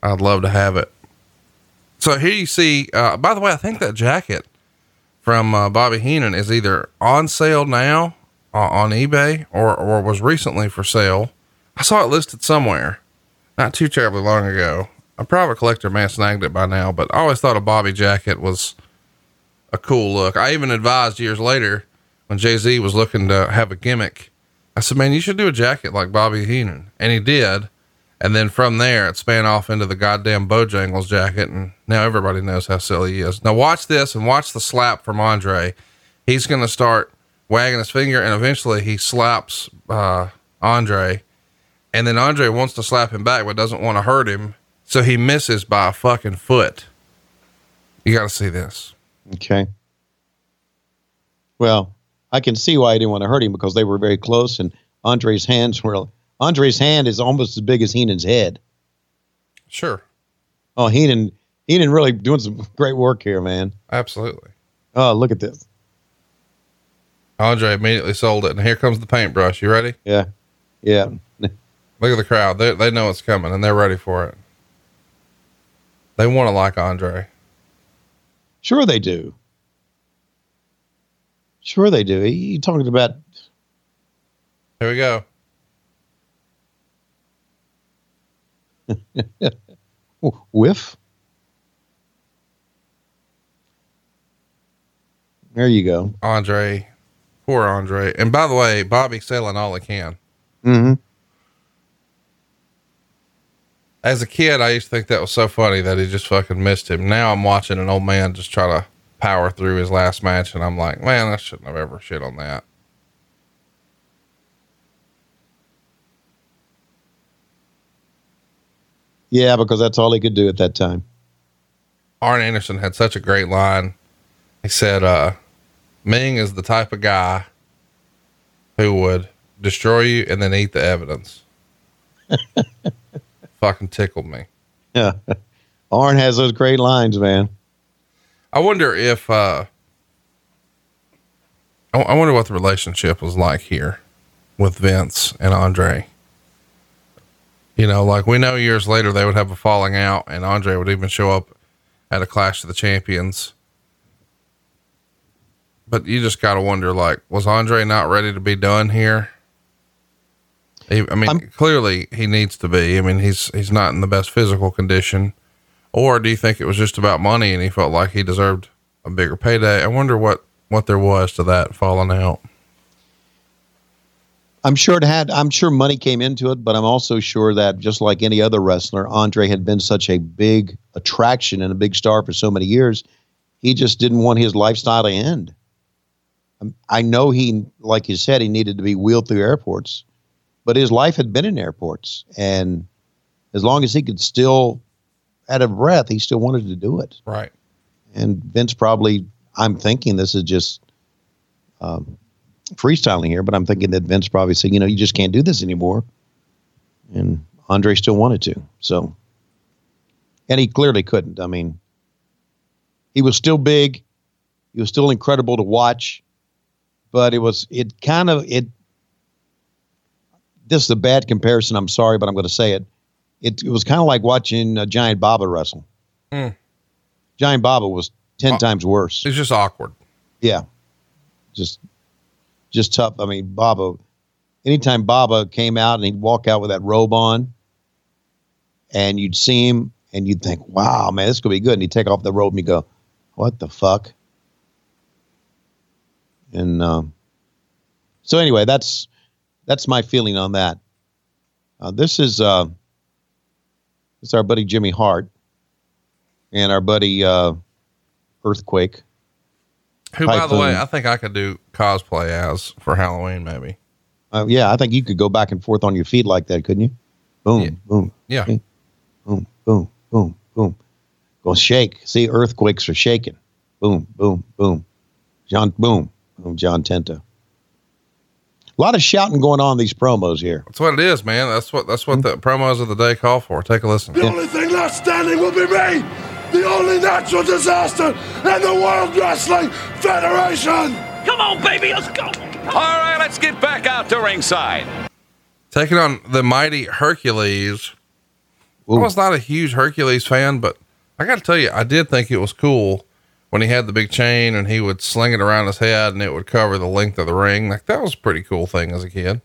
I'd love to have it. So here you see, uh, by the way, I think that jacket from uh, Bobby Heenan is either on sale now uh, on eBay or, or was recently for sale. I saw it listed somewhere not too terribly long ago. A private collector have snagged it by now, but I always thought a Bobby jacket was a cool look. I even advised years later when Jay Z was looking to have a gimmick. I said, man, you should do a jacket like Bobby Heenan. And he did. And then from there, it span off into the goddamn Bojangles jacket. And now everybody knows how silly he is. Now, watch this and watch the slap from Andre. He's going to start wagging his finger, and eventually he slaps uh, Andre. And then Andre wants to slap him back, but doesn't want to hurt him. So he misses by a fucking foot. You got to see this. Okay. Well, I can see why I didn't want to hurt him because they were very close, and Andre's hands were. Andre's hand is almost as big as Heenan's head. Sure. Oh, Heenan, Heenan really doing some great work here, man. Absolutely. Oh, look at this. Andre immediately sold it. And here comes the paintbrush. You ready? Yeah, yeah. (laughs) Look at the crowd. They, they know it's coming and they're ready for it. They want to like Andre. Sure, they do. Sure, they do. You talking about? Here we go. (laughs) Whiff. There you go. Andre. Poor Andre. And by the way, Bobby's selling all he can. Mm-hmm. As a kid, I used to think that was so funny that he just fucking missed him. Now I'm watching an old man just try to power through his last match, and I'm like, man, I shouldn't have ever shit on that. Yeah, because that's all he could do at that time. Arn Anderson had such a great line. He said, uh, Meng is the type of guy who would destroy you and then eat the evidence. (laughs) Fucking tickled me. Yeah. (laughs) Arn has those great lines, man. I wonder if, uh, I, I wonder what the relationship was like here with Vince and Andre. You know, like we know years later they would have a falling out and Andre would even show up at a clash of the champions. But you just got to wonder, like, was Andre not ready to be done here? He, I mean, I'm- clearly he needs to be. I mean, he's he's not in the best physical condition. Or do you think it was just about money and he felt like he deserved a bigger payday? I wonder what what there was to that falling out. I'm sure it had. I'm sure money came into it, but I'm also sure that just like any other wrestler, Andre had been such a big attraction and a big star for so many years. He just didn't want his lifestyle to end. Um, I know he, like you said, he needed to be wheeled through airports, but his life had been in airports, and as long as he could still, out of breath, he still wanted to do it. Right. And Vince probably, I'm thinking this is just um, freestyling here, but I'm thinking that Vince probably said, you know, you just can't do this anymore. And Andre still wanted to. So, and he clearly couldn't. I mean, he was still big. He was still incredible to watch, but it was, it kind of, it, this is a bad comparison. I'm sorry, but I'm going to say it. It, it was kind of like watching uh, Giant Baba wrestle. Hmm. Giant Baba was 10 Oh. times worse. It's just awkward. Yeah. Just just tough. I mean, Baba anytime Baba came out and he'd walk out with that robe on and you'd see him and you'd think, Wow, man, this could be good. And he'd take off the robe and you go, What the fuck? And um so anyway, that's that's my feeling on that. Uh, this is uh is our buddy Jimmy Hart and our buddy uh Earthquake. Who, by the way, Typhoon. I think I could do cosplay as for Halloween, maybe. Uh, yeah, I think you could go back and forth on your feet like that, couldn't you? Boom, Yeah. boom, Yeah. Okay. boom, boom, boom, boom. Go shake. See, earthquakes are shaking. Boom, boom, boom. John, boom, boom. John Tenta. A lot of shouting going on in these promos here. That's what it is, man. That's what that's what the promos of the day call for. Take a listen. The only thing left standing will be me, the only natural disaster in the World Wrestling Federation. Come on, baby, let's go. All right, let's get back out to ringside. Taking on the mighty Hercules. I was not a huge Hercules fan, but I got to tell you, I did think it was cool when he had the big chain and he would sling it around his head and it would cover the length of the ring. Like that was a pretty cool thing as a kid.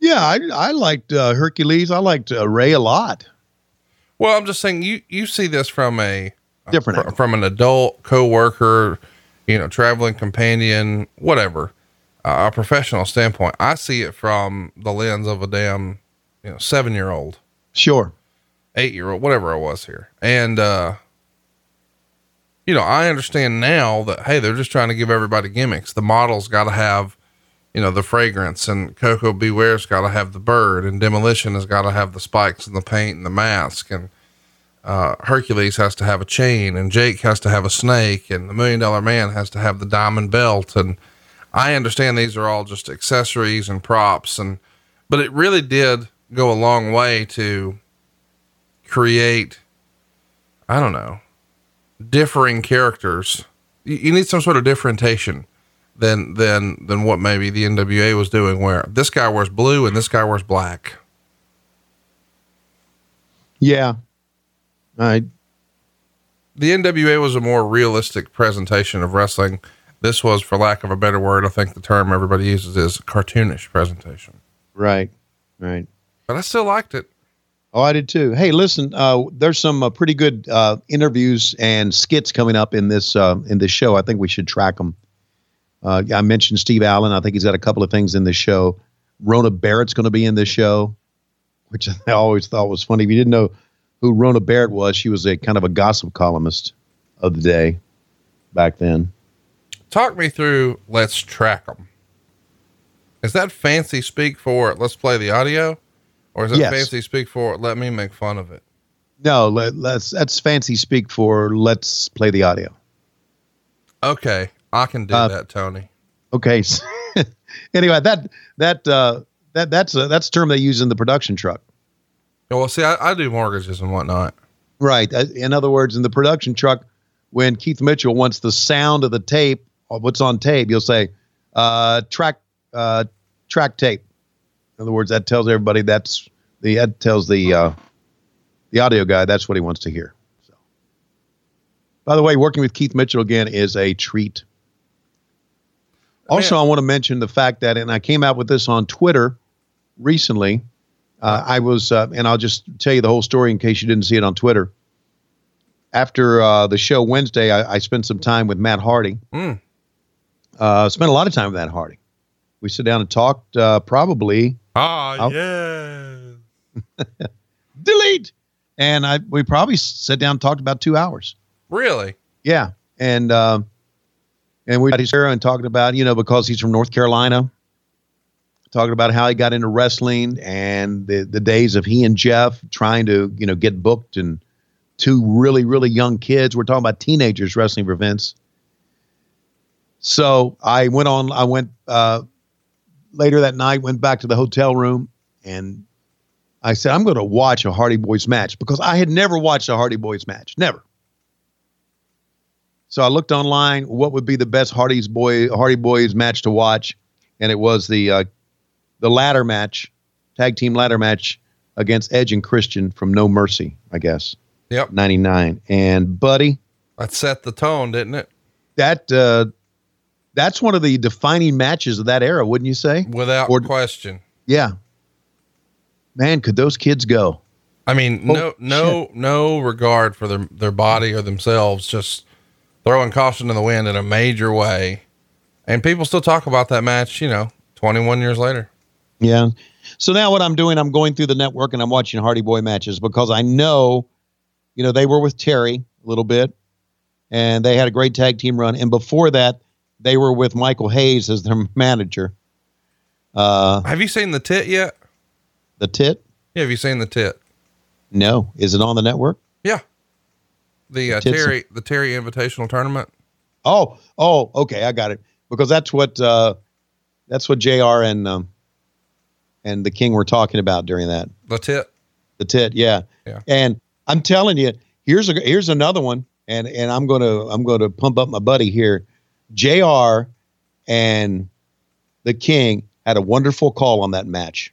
Yeah, I, I liked uh, Hercules. I liked uh, Ray a lot. Well, I'm just saying you you see this from a Different fr- from an adult coworker, you know, traveling companion, whatever, uh, a professional standpoint. I see it from the lens of a damn, you know, seven year old, Sure. eight year old, whatever I was here, and uh, you know, I understand now that hey, they're just trying to give everybody gimmicks. The model's got to have you know, the fragrance and Koko B. Ware's got to have the bird and demolition has got to have the spikes and the paint and the mask. And, uh, Hercules has to have a chain and Jake has to have a snake and the million dollar man has to have the diamond belt. And I understand these are all just accessories and props and, but it really did go a long way to create, I don't know, differing characters. You, you need some sort of differentiation than than than what maybe the NWA was doing, where this guy wears blue and this guy wears black. Yeah, I The NWA was a more realistic presentation of wrestling. This was, for lack of a better word, I think the term everybody uses is cartoonish presentation. right, right. But I still liked it. Oh, I did too. Hey, listen, uh, there's some uh, pretty good uh, interviews and skits coming up in this uh, in this show. I think we should track them. Uh, I mentioned Steve Allen. I think he's got a couple of things in this show. Rona Barrett's going to be in this show, which (laughs) I always thought was funny. If you didn't know who Rona Barrett was, she was a kind of a gossip columnist of the day back then. Talk me through let's track them. Is that fancy speak for let's play the audio? Or is that Yes. fancy speak for let me make fun of it? No, let, let's that's fancy speak for let's play the audio. Okay. I can do Uh, that, Tony. Okay. (laughs) anyway, that that uh, that that's a, that's a term they use in the production truck. Well, see, I, I do mortgages and whatnot. Right. Uh, In other words, in the production truck, when Keith Mitchell wants the sound of the tape, what's on tape, you'll say, uh, track, uh, track tape. In other words, that tells everybody that's the, that tells the, uh, the audio guy that's what he wants to hear. So, by the way, working with Keith Mitchell again is a treat. Also, I want to mention the fact that, and I came out with this on Twitter recently. Uh, I was, uh, and I'll just tell you the whole story in case you didn't see it on Twitter. After uh, the show Wednesday, I, I spent some time with Matt Hardy. Mm. Uh, spent a lot of time with Matt Hardy. We sat down and talked uh, probably Ah, yeah. (laughs) delete, and I we probably sat down and talked about two hours. Really? Yeah, and um, and we got his and talking about you know because he's from North Carolina, talking about how he got into wrestling and the the days of he and Jeff trying to you know get booked and two really really young kids. We're talking about teenagers wrestling for Vince. So I went on. I went uh, later that night. Went back to the hotel room and I said I'm going to watch a Hardy Boys match because I had never watched a Hardy Boys match. Never. So I looked online, what would be the best Hardy's boy Hardy Boys match to watch, and it was the uh, the ladder match, tag team ladder match against Edge and Christian from No Mercy, I guess, Yep. '99. And buddy, That set the tone, didn't it? that uh, that's one of the defining matches of that era, wouldn't you say? Without Or- question. Yeah. Man, could those kids go? I mean, Oh, no, no, no regard for their, their body or themselves, just throwing caution to the wind in a major way. And people still talk about that match, you know, 21 years later. Yeah. So now what I'm doing, I'm going through the network and I'm watching Hardy Boy matches because I know, you know, they were with Terri a little bit and they had a great tag team run. And before that, they were with Michael Hayes as their (laughs) manager. Uh, Have you seen the tit yet? the tit? Yeah. Have you seen the tit? No. Is it on the network? Yeah. The uh, Terri, the Terri Invitational Tournament. Oh, oh, okay. I got it. Because that's what, uh, that's what JR and, um, and the King were talking about during that. The tit. The tit, yeah. Yeah. And I'm telling you, here's a here's another one, and and I'm gonna I'm gonna pump up my buddy here. Jr. and the King had a wonderful call on that match.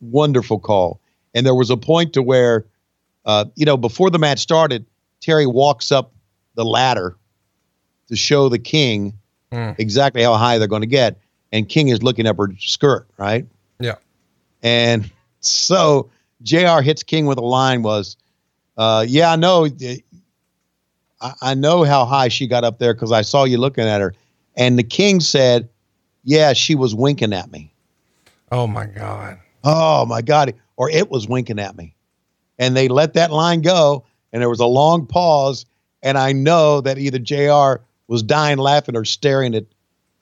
Wonderful call, and there was a point to where, uh, you know, before the match started, Terri walks up the ladder to show the King Hmm. exactly how high they're going to get, and King is looking up her skirt, right? Yeah. And so JR hits King with a line was, uh, yeah, I know. I, I know how high she got up there because I saw you looking at her. And the King said, yeah, she was winking at me. Oh my God. Oh my God. Or it was winking at me. And they let that line go. And there was a long pause. And I know that either JR was dying laughing or staring at,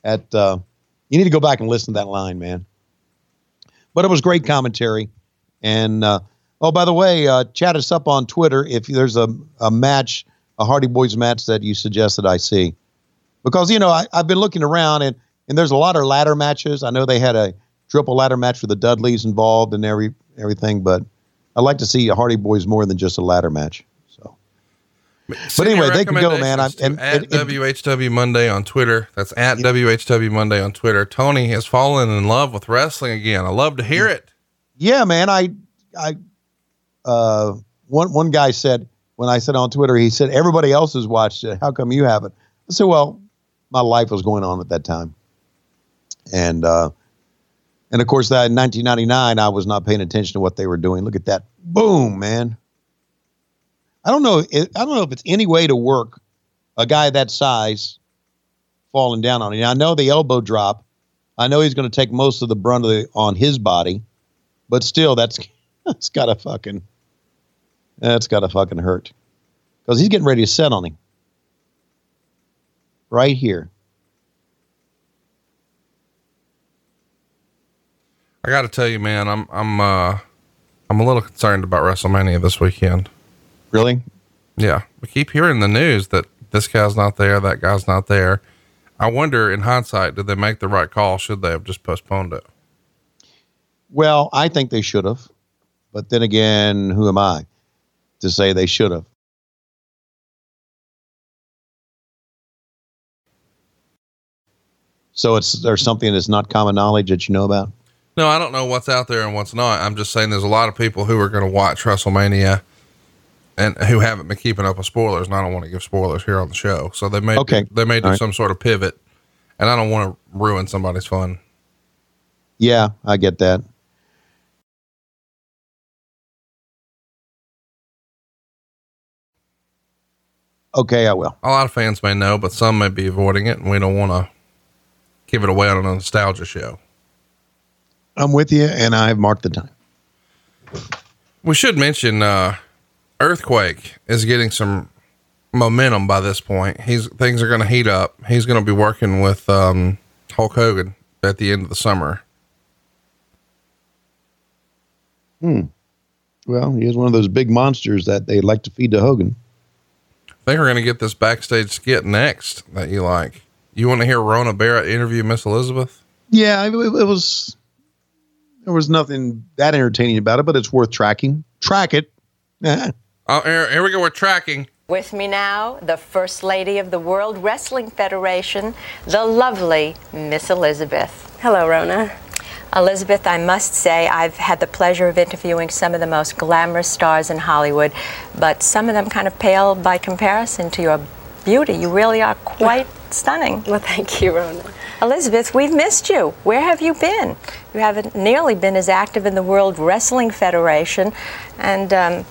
at, uh, You need to go back and listen to that line, man. But it was great commentary. And uh, oh, by the way, uh, chat us up on Twitter if there's a, a match, a Hardy Boys match that you suggest that I see. Because, you know, I, I've been looking around and, and there's a lot of ladder matches. I know they had a triple ladder match with the Dudleys involved and every everything, but I'd like to see a Hardy Boys more than just a ladder match. So, Send anyway, your they can go, man. I'm- and- at and- WHW Monday on Twitter. That's at WHW Monday on Twitter. Tony has fallen in love with wrestling again. I love to hear it. yeah, man, I, I, uh, one one guy said when I said on Twitter, he said everybody else has watched it. How come you haven't? I said, well, my life was going on at that time, and uh, and of course that in 1999, I was not paying attention to what they were doing. Look at that, boom, man. I don't know. I don't know if it's any way to work a guy that size falling down on it. I know the elbow drop. I know he's going to take most of the brunt of the, on his body, but still, that's (laughs) that's gotta fucking that's gotta fucking hurt because he's getting ready to set on him right here. I got to tell you, man, I'm I'm uh I'm a little concerned about WrestleMania this weekend. Really? Yeah, we keep hearing the news that this guy's not there, that guy's not there. I wonder, in hindsight, did they make the right call? Should they have just postponed it? Well, I think they should have, but then again, who am I to say they should have? So it's there's something that's not common knowledge that you know about. No, I don't know what's out there and what's not. I'm just saying there's a lot of people who are going to watch WrestleMania and who haven't been keeping up with spoilers. And I don't want to give spoilers here on the show. So they may, Okay. do, they may do right. some sort of pivot and I don't want to ruin somebody's fun. Yeah, I get that. Okay, I will. A lot of fans may know, but some may be avoiding it and we don't want to give it away on a nostalgia show. I'm with you, and I've marked the time. We should mention, uh, Earthquake is getting some momentum by this point. He's things are going to heat up. He's going to be working with, um, Hulk Hogan at the end of the summer. Hmm. Well, he is one of those big monsters that they like to feed to Hogan. I think we're going to get this backstage skit next that you like. You want to hear Rona Barrett interview Miss Elizabeth? Yeah, it, it was. There was nothing that entertaining about it, but it's worth tracking. Track it. Eh. Oh, here, here we go. We're tracking. With me now, the First Lady of the World Wrestling Federation, the lovely Miss Elizabeth. Hello, Rona. Elizabeth, I must say, I've had the pleasure of interviewing some of the most glamorous stars in Hollywood, but some of them kind of pale by comparison to your beauty. You really are quite stunning. Well, thank you, Rona. Elizabeth, we've missed you. Where have you been? You haven't nearly been as active in the World Wrestling Federation, and um,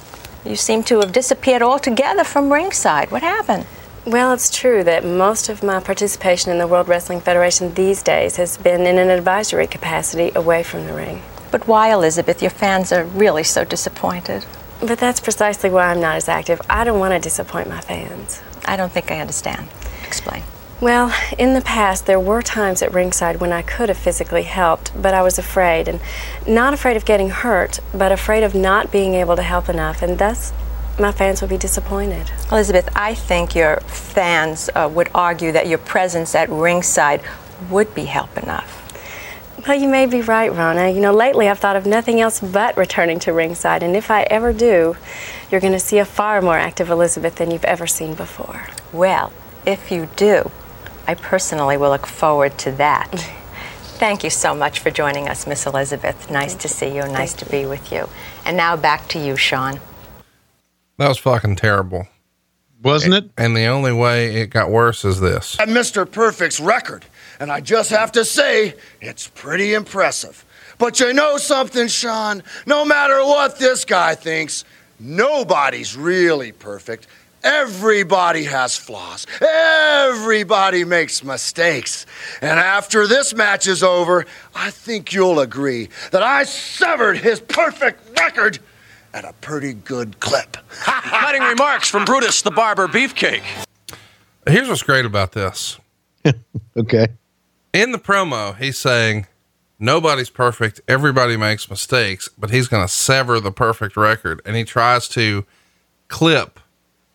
you seem to have disappeared altogether from ringside. What happened? Well, it's true that most of my participation in the World Wrestling Federation these days has been in an advisory capacity away from the ring. But why, Elizabeth? Your fans are really so disappointed. But that's precisely why I'm not as active. I don't want to disappoint my fans. I don't think I understand. Explain. Well, in the past, there were times at ringside when I could have physically helped, but I was afraid. And not afraid of getting hurt, but afraid of not being able to help enough, and thus my fans would be disappointed. Elizabeth, I think your fans uh, would argue that your presence at ringside would be help enough. Well, you may be right, Rona. You know, lately I've thought of nothing else but returning to ringside, and if I ever do, you're going to see a far more active Elizabeth than you've ever seen before. Well, if you do, I personally will look forward to that. Thank you so much for joining us, Miss Elizabeth. Nice to see you. Nice to be with you. And now back to you, Sean. That was fucking terrible. Wasn't it? And the only way it got worse is this. At Mr. Perfect's record, and I just have to say, it's pretty impressive. But you know something, Sean? No matter what this guy thinks, nobody's really perfect. Everybody has flaws. Everybody makes mistakes. And after this match is over, I think you'll agree that I severed his perfect record at a pretty good clip. (laughs) Cutting remarks from Brutus the Barber Beefcake. Here's what's great about this. (laughs) Okay. In the promo, he's saying nobody's perfect. Everybody makes mistakes, but he's going to sever the perfect record. And he tries to clip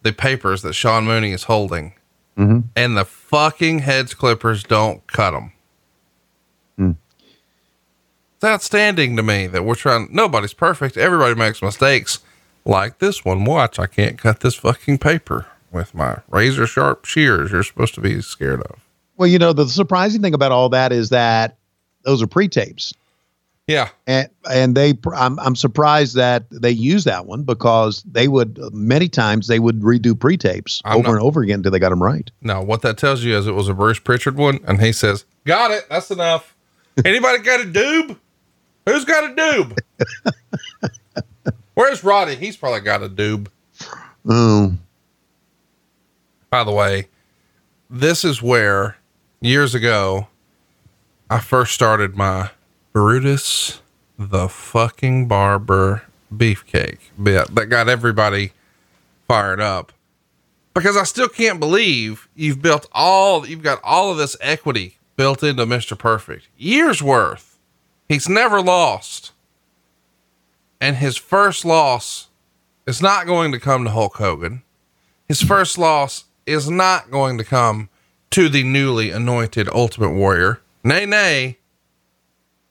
the papers that Sean Mooney is holding. Mm-hmm. And the fucking heads clippers don't cut them. Mm. It's outstanding to me that we're trying, nobody's perfect. Everybody makes mistakes like this one. Watch, I can't cut this fucking paper with my razor sharp shears you're supposed to be scared of. Well, you know, the surprising thing about all that is that those are pre-tapes. Yeah. And and they I'm I'm surprised that they use that one because they would many times they would redo pre-tapes I'm over not- and over again until they got them right. No, what that tells you is it was a Bruce Pritchard one, and he says, "Got it. That's enough." (laughs) Anybody got a doob? Who's got a doob? (laughs) Where's Roddy? He's probably got a doob. Oh, By the way, this is where years ago I first started my Brutus the fucking barber beefcake bit that got everybody fired up. Because I still can't believe you've built all you've got all of this equity built into Mr. Perfect. Years worth. He's never lost. And his first loss is not going to come to Hulk Hogan. His first loss is not going to come to the newly anointed Ultimate Warrior. Nay, nay.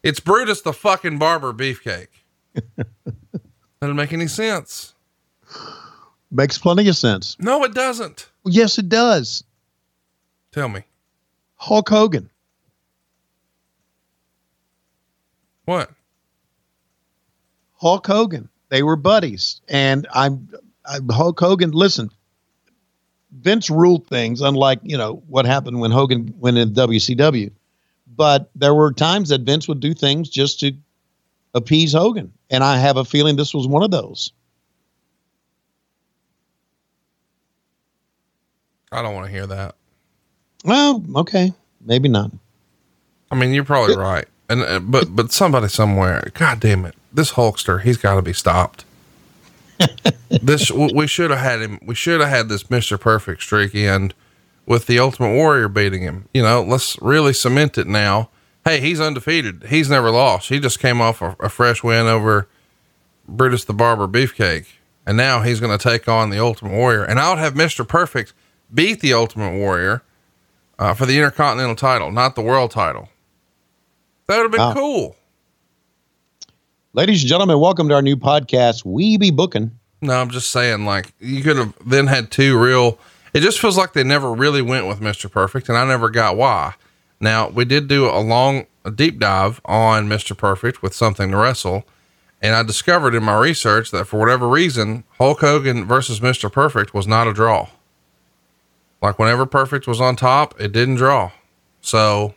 It's Brutus the fucking barber beefcake. (laughs) Doesn't make any sense. makes plenty of sense. No, it doesn't. Yes, it does. Tell me. Hulk Hogan. What? Hulk Hogan. They were buddies, and I'm, I'm Hulk Hogan. Listen, Vince ruled things, unlike you know what happened when Hogan went in WCW. But there were times that Vince would do things just to appease Hogan, and I have a feeling this was one of those. I don't want to hear that. Well, okay, maybe not. I mean, you're probably right. And uh, but but somebody somewhere, god damn it, this Hulkster, he's got to be stopped. (laughs) this we should have had him. We should have had this Mister Perfect streak end with the Ultimate Warrior beating him. You know, let's really cement it now. Hey, he's undefeated. He's never lost. He just came off a, a fresh win over Brutus the Barber Beefcake, and now he's going to take on the Ultimate Warrior. And I would have Mister Perfect beat the Ultimate Warrior uh, for the Intercontinental title, not the World title. That would have been Wow. cool. Ladies and gentlemen, welcome to our new podcast. We be booking. No, I'm just saying, like, you could have then had two real. It just feels like they never really went with Mr. Perfect, and I never got why. Now, we did do a long, a deep dive on Mr. Perfect with something to wrestle, and I discovered in my research that for whatever reason, Hulk Hogan versus Mr. Perfect was not a draw. Like, whenever Perfect was on top, it didn't draw. So,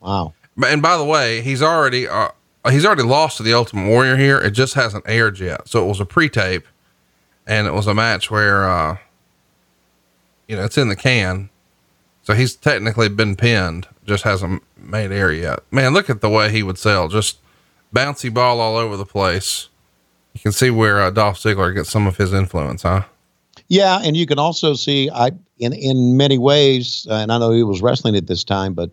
Wow. And by the way, he's already uh, he's already lost to the Ultimate Warrior here. It just hasn't aired yet. So it was a pre-tape, and it was a match where uh, you know it's in the can. So he's technically been pinned, just hasn't made air yet. Man, look at the way he would sell. Just bouncy ball all over the place. You can see where uh, Dolph Ziggler gets some of his influence, huh? Yeah, and you can also see I in in many ways, uh, and I know he was wrestling at this time, but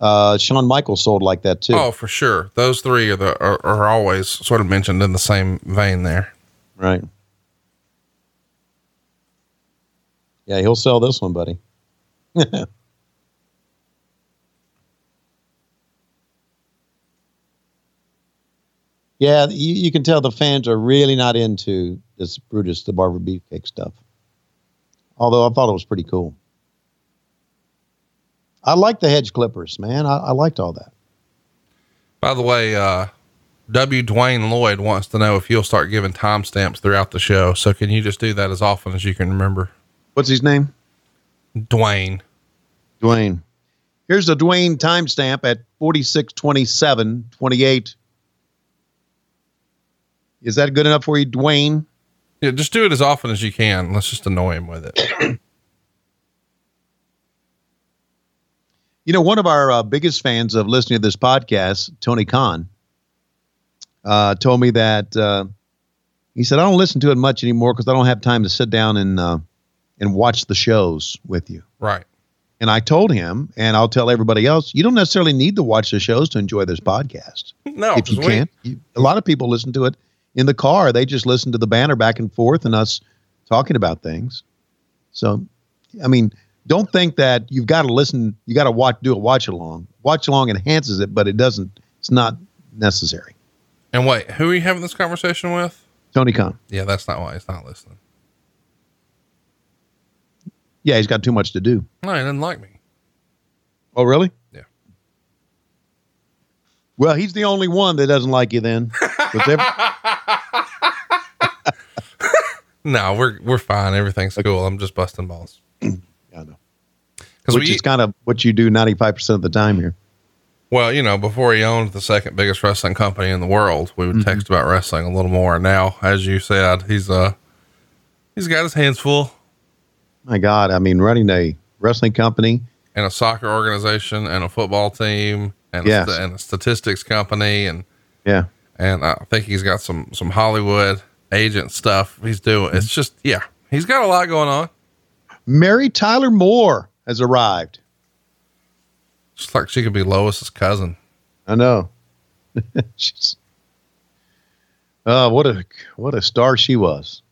uh, Shawn Michaels sold like that too. Oh, for sure. Those three are the are, are always sort of mentioned in the same vein there. Right. Yeah, he'll sell this one, buddy. (laughs) yeah, you, you can tell the fans are really not into this Brutus the Barber Beefcake stuff. Although I thought it was pretty cool. I like the hedge clippers, man. I, I liked all that. By the way, uh, W. Dwayne Lloyd wants to know if you'll start giving timestamps throughout the show. So can you just do that as often as you can remember? What's his name? Dwayne. Dwayne. Here's the Dwayne timestamp at 4627 28. Is that good enough for you, Dwayne? Yeah, just do it as often as you can. Let's just annoy him with it. You know, one of our uh, biggest fans of listening to this podcast, Tony Khan, uh, told me that uh, he said, I don't listen to it much anymore because I don't have time to sit down and uh, and watch the shows with you. right. And I told him, and I'll tell everybody else, you don't necessarily need to watch the shows to enjoy this podcast. No, if you can. not a lot of people listen to it in the car. They just listen to the banner back and forth and us talking about things. So, I mean, don't think that you've got to listen. You got to watch, do a watch along. Watch along enhances it, but it doesn't. It's not necessary. And wait, who are you having this conversation with? Tony Khan. Yeah, that's not why he's not listening. Yeah, he's got too much to do. No, he doesn't like me. Oh, really? Yeah. Well, he's the only one that doesn't like you then. every- (laughs) No, we're we're fine. Everything's cool. I'm just busting balls. (clears throat) yeah, I know. Which we, is kind of what you do 95% of the time here. well, you know, before he owned the second biggest wrestling company in the world, we would Mm-hmm. text about wrestling a little more. Now, as you said, he's uh he's got his hands full My God, I mean, running a wrestling company, and a soccer organization and a football team and, Yes. a, and a statistics company and yeah, and I think he's got some some Hollywood agent stuff he's doing. It's just yeah, he's got a lot going on. Mary Tyler Moore has arrived. Just like she could be Lois's cousin. I know. (laughs) She's, uh, what a what a star she was.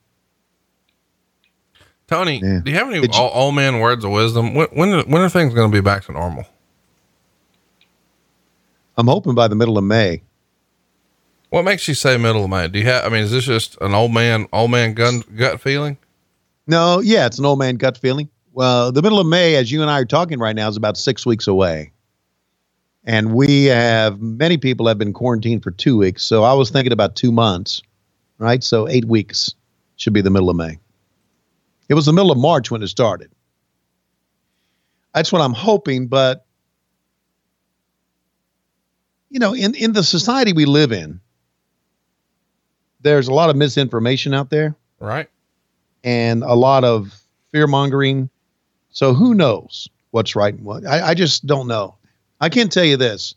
Tony, Yeah. do you have any you- man words of wisdom? When when are, when are things going to be back to normal? I'm hoping by the middle of May. What makes you say middle of May? Do you have? I mean, is this just an old man old man gun gut feeling? No, yeah, it's an old man gut feeling. Well, the middle of May, as you and I are talking right now, is about six weeks away. And we have many people have been quarantined for two weeks. So I was thinking about two months, right? So eight weeks should be the middle of May. It was the middle of March when it started. That's what I'm hoping, but you know, in, in the society we live in, there's a lot of misinformation out there Right. and a lot of fear mongering. So who knows what's right and what? I, I just don't know. I can tell you this: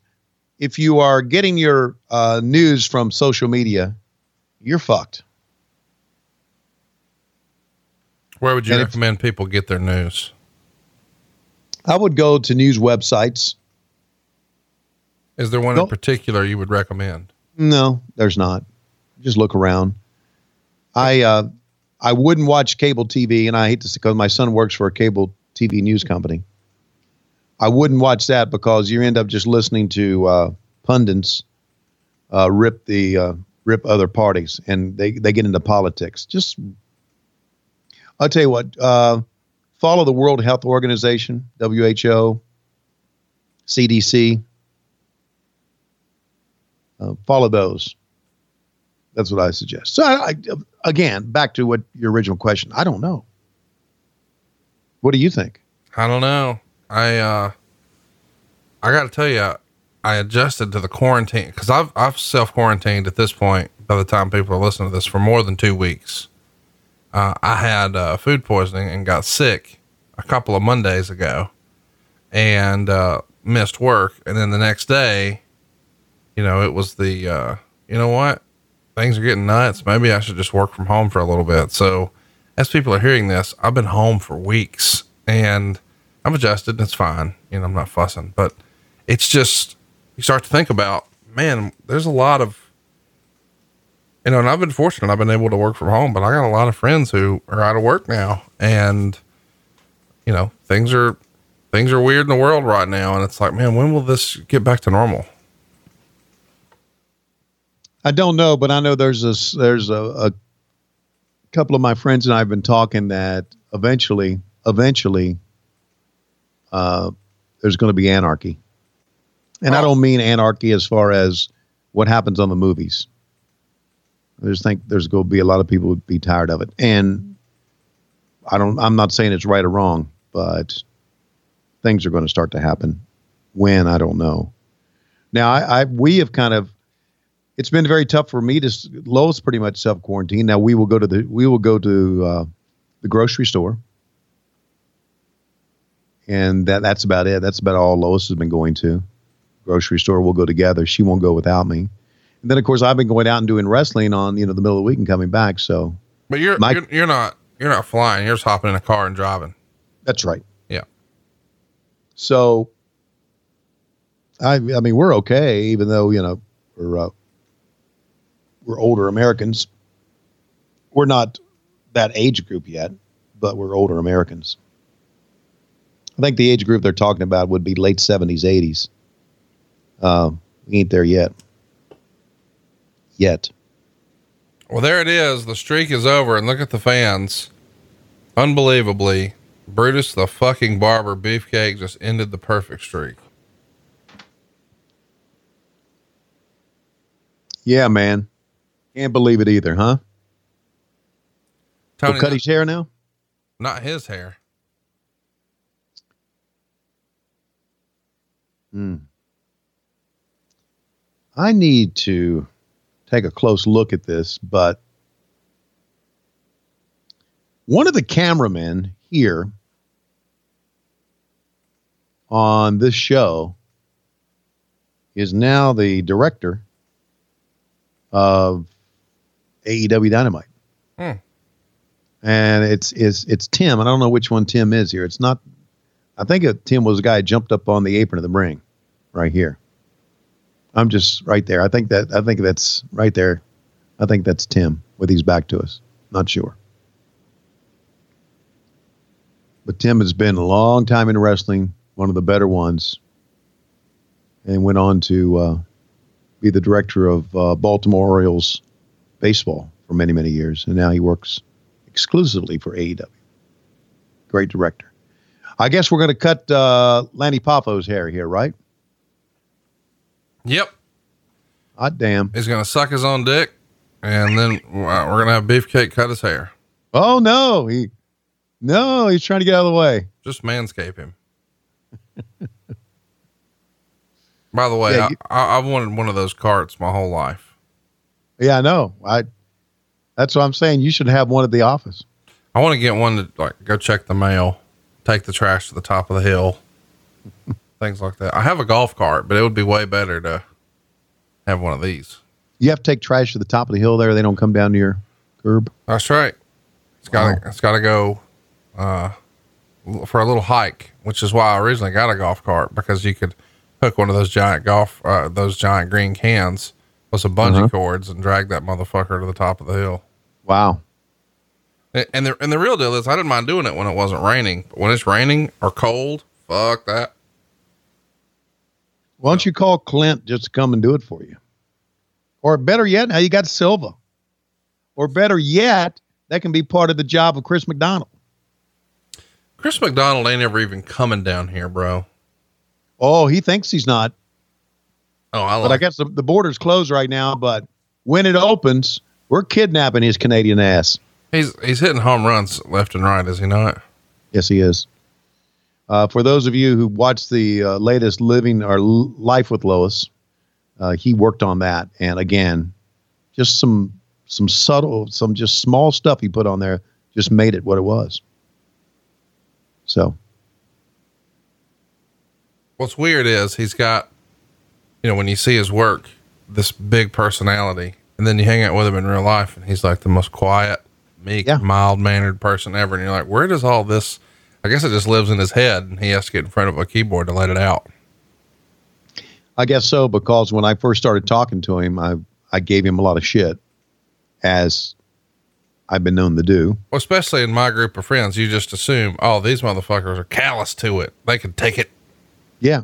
if you are getting your uh, news from social media, you're fucked. Where would you And if- recommend people get their news? I would go to news websites. Is there one in particular you would recommend? No, there's not. Just look around. I uh, I wouldn't watch cable TV, and I hate to say because my son works for a cable TV news company. I wouldn't watch that because you end up just listening to uh, pundits uh, rip the uh, rip other parties, and they they get into politics. Just I'll tell you what. Uh, follow the World Health Organization, WHO, CDC. Uh, follow those. That's what I suggest. So, I, I, again, back to what your original question. I don't know. What do you think? I don't know. I uh I got to tell you, I adjusted to the quarantine because I've I've self quarantined at this point. By the time people are listening to this, for more than two weeks, uh, I had uh, food poisoning and got sick a couple of Mondays ago, and uh, missed work. And then the next day, you know, it was the uh, you know what, things are getting nuts. Maybe I should just work from home for a little bit. So, as people are hearing this, I've been home for weeks and I've adjusted. and It's fine. You know, I'm not fussing, but it's just, you start to think about, man, there's a lot of, you know, and I've been fortunate. I've been able to work from home, but I got a lot of friends who are out of work now and, you know, things are, things are weird in the world right now. And it's like, man, when will this get back to normal? I don't know, but I know there's this. There's a, a couple of my friends and I have been talking that eventually, eventually, uh, there's going to be anarchy, and I Oh. don't mean anarchy as far as what happens on the movies. I just think there's going to be a lot of people who be tired of it, and I don't. I'm not saying it's right or wrong, but things are going to start to happen. When I don't know. Now I, I we have kind of it's been very tough for me to Lois pretty much self quarantine. Now we will go to the we will go to uh, the grocery store, and that that's about it. That's about all Lois has been going to. Grocery store. We'll go together. She won't go without me. And then of course I've been going out and doing wrestling on you know the middle of the week and coming back. So But you're, My- you're, you're not, you're not flying. You're just hopping in a car and driving. that's right. Yeah. So, I, I mean, we're okay, even though you know we're uh, we're older Americans. We're not that age group yet, but we're older Americans. I think the age group they're talking about would be late seventies, eighties. Uh, we ain't there yet. Yet. Well, there it is. The streak is over, and look at the fans. Unbelievably, Brutus the fucking barber beefcake just ended the perfect streak. Yeah, man. Can't believe it either, huh? Tony, cut his hair now. not his hair. Hmm. I need to take a close look at this, but one of the cameramen here on this show is now the director of AEW Dynamite. Hmm. And it's it's it's Tim. I don't know which one Tim is here. It's not I think it, Tim was the guy who jumped up on the apron of the ring right here. I'm just right there. I think that I think that's right there. I think that's Tim with his back to us. Not sure. But Tim has been a long time in wrestling, one of the better ones, and went on to uh, be the director of uh, Baltimore Orioles baseball for many, many years. And now he works exclusively for AEW. Great director. I guess we're going to cut uh, Lanny Poffo's hair here, right? Yep. Hot damn. He's going to suck his own dick, and then uh, we're going to have Beefcake cut his hair. Oh, no. He, no, he's trying to get out of the way. Just manscape him. (laughs) By the way, Yeah, you- I, I've wanted one of those carts my whole life. Yeah, I know. I, that's what I'm saying. You should have one at the office. I want to get one to like go check the mail, take the trash to the top of the hill, things like that. I have a golf cart, but it would be way better to have one of these. You have to take trash to the top of the hill there. They don't come down to your curb. That's right. It's got to it's got to go uh, for a little hike, which is why I originally got a golf cart because you could hook one of those giant golf uh, those giant green cans with some bungee Uh-huh. cords and drag that motherfucker to the top of the hill. Wow. And and the and the real deal is I didn't mind doing it when it wasn't raining, but when it's raining or cold, fuck that. Why don't you call Clint just to come and do it for you? Or better yet, now you got Silva. Or better yet, that can be part of the job of Chris McDonald. Chris McDonald ain't ever even coming down here, bro. Oh, he thinks he's not. Oh, I But I guess the, the border's closed right now. But when it opens, we're kidnapping his Canadian ass. He's he's hitting home runs left and right, is he not? Yes, he is. Uh, for those of you who watched the uh, latest Living or L- Life with Lois, uh, he worked on that, and again, just some some subtle, some just small stuff he put on there just made it what it was. So What's weird is he's got, you know, when you see his work, this big personality, and then you hang out with him in real life, and he's like the most quiet, meek, Yeah. mild mannered person ever. And you're like, where does all this? I guess it just lives in his head, and he has to get in front of a keyboard to let it out. I guess so because when I first started talking to him, I I gave him a lot of shit, as I've been known to do. Well, especially in my group of friends, you just assume, oh, these motherfuckers are callous to it. They can take it. Yeah,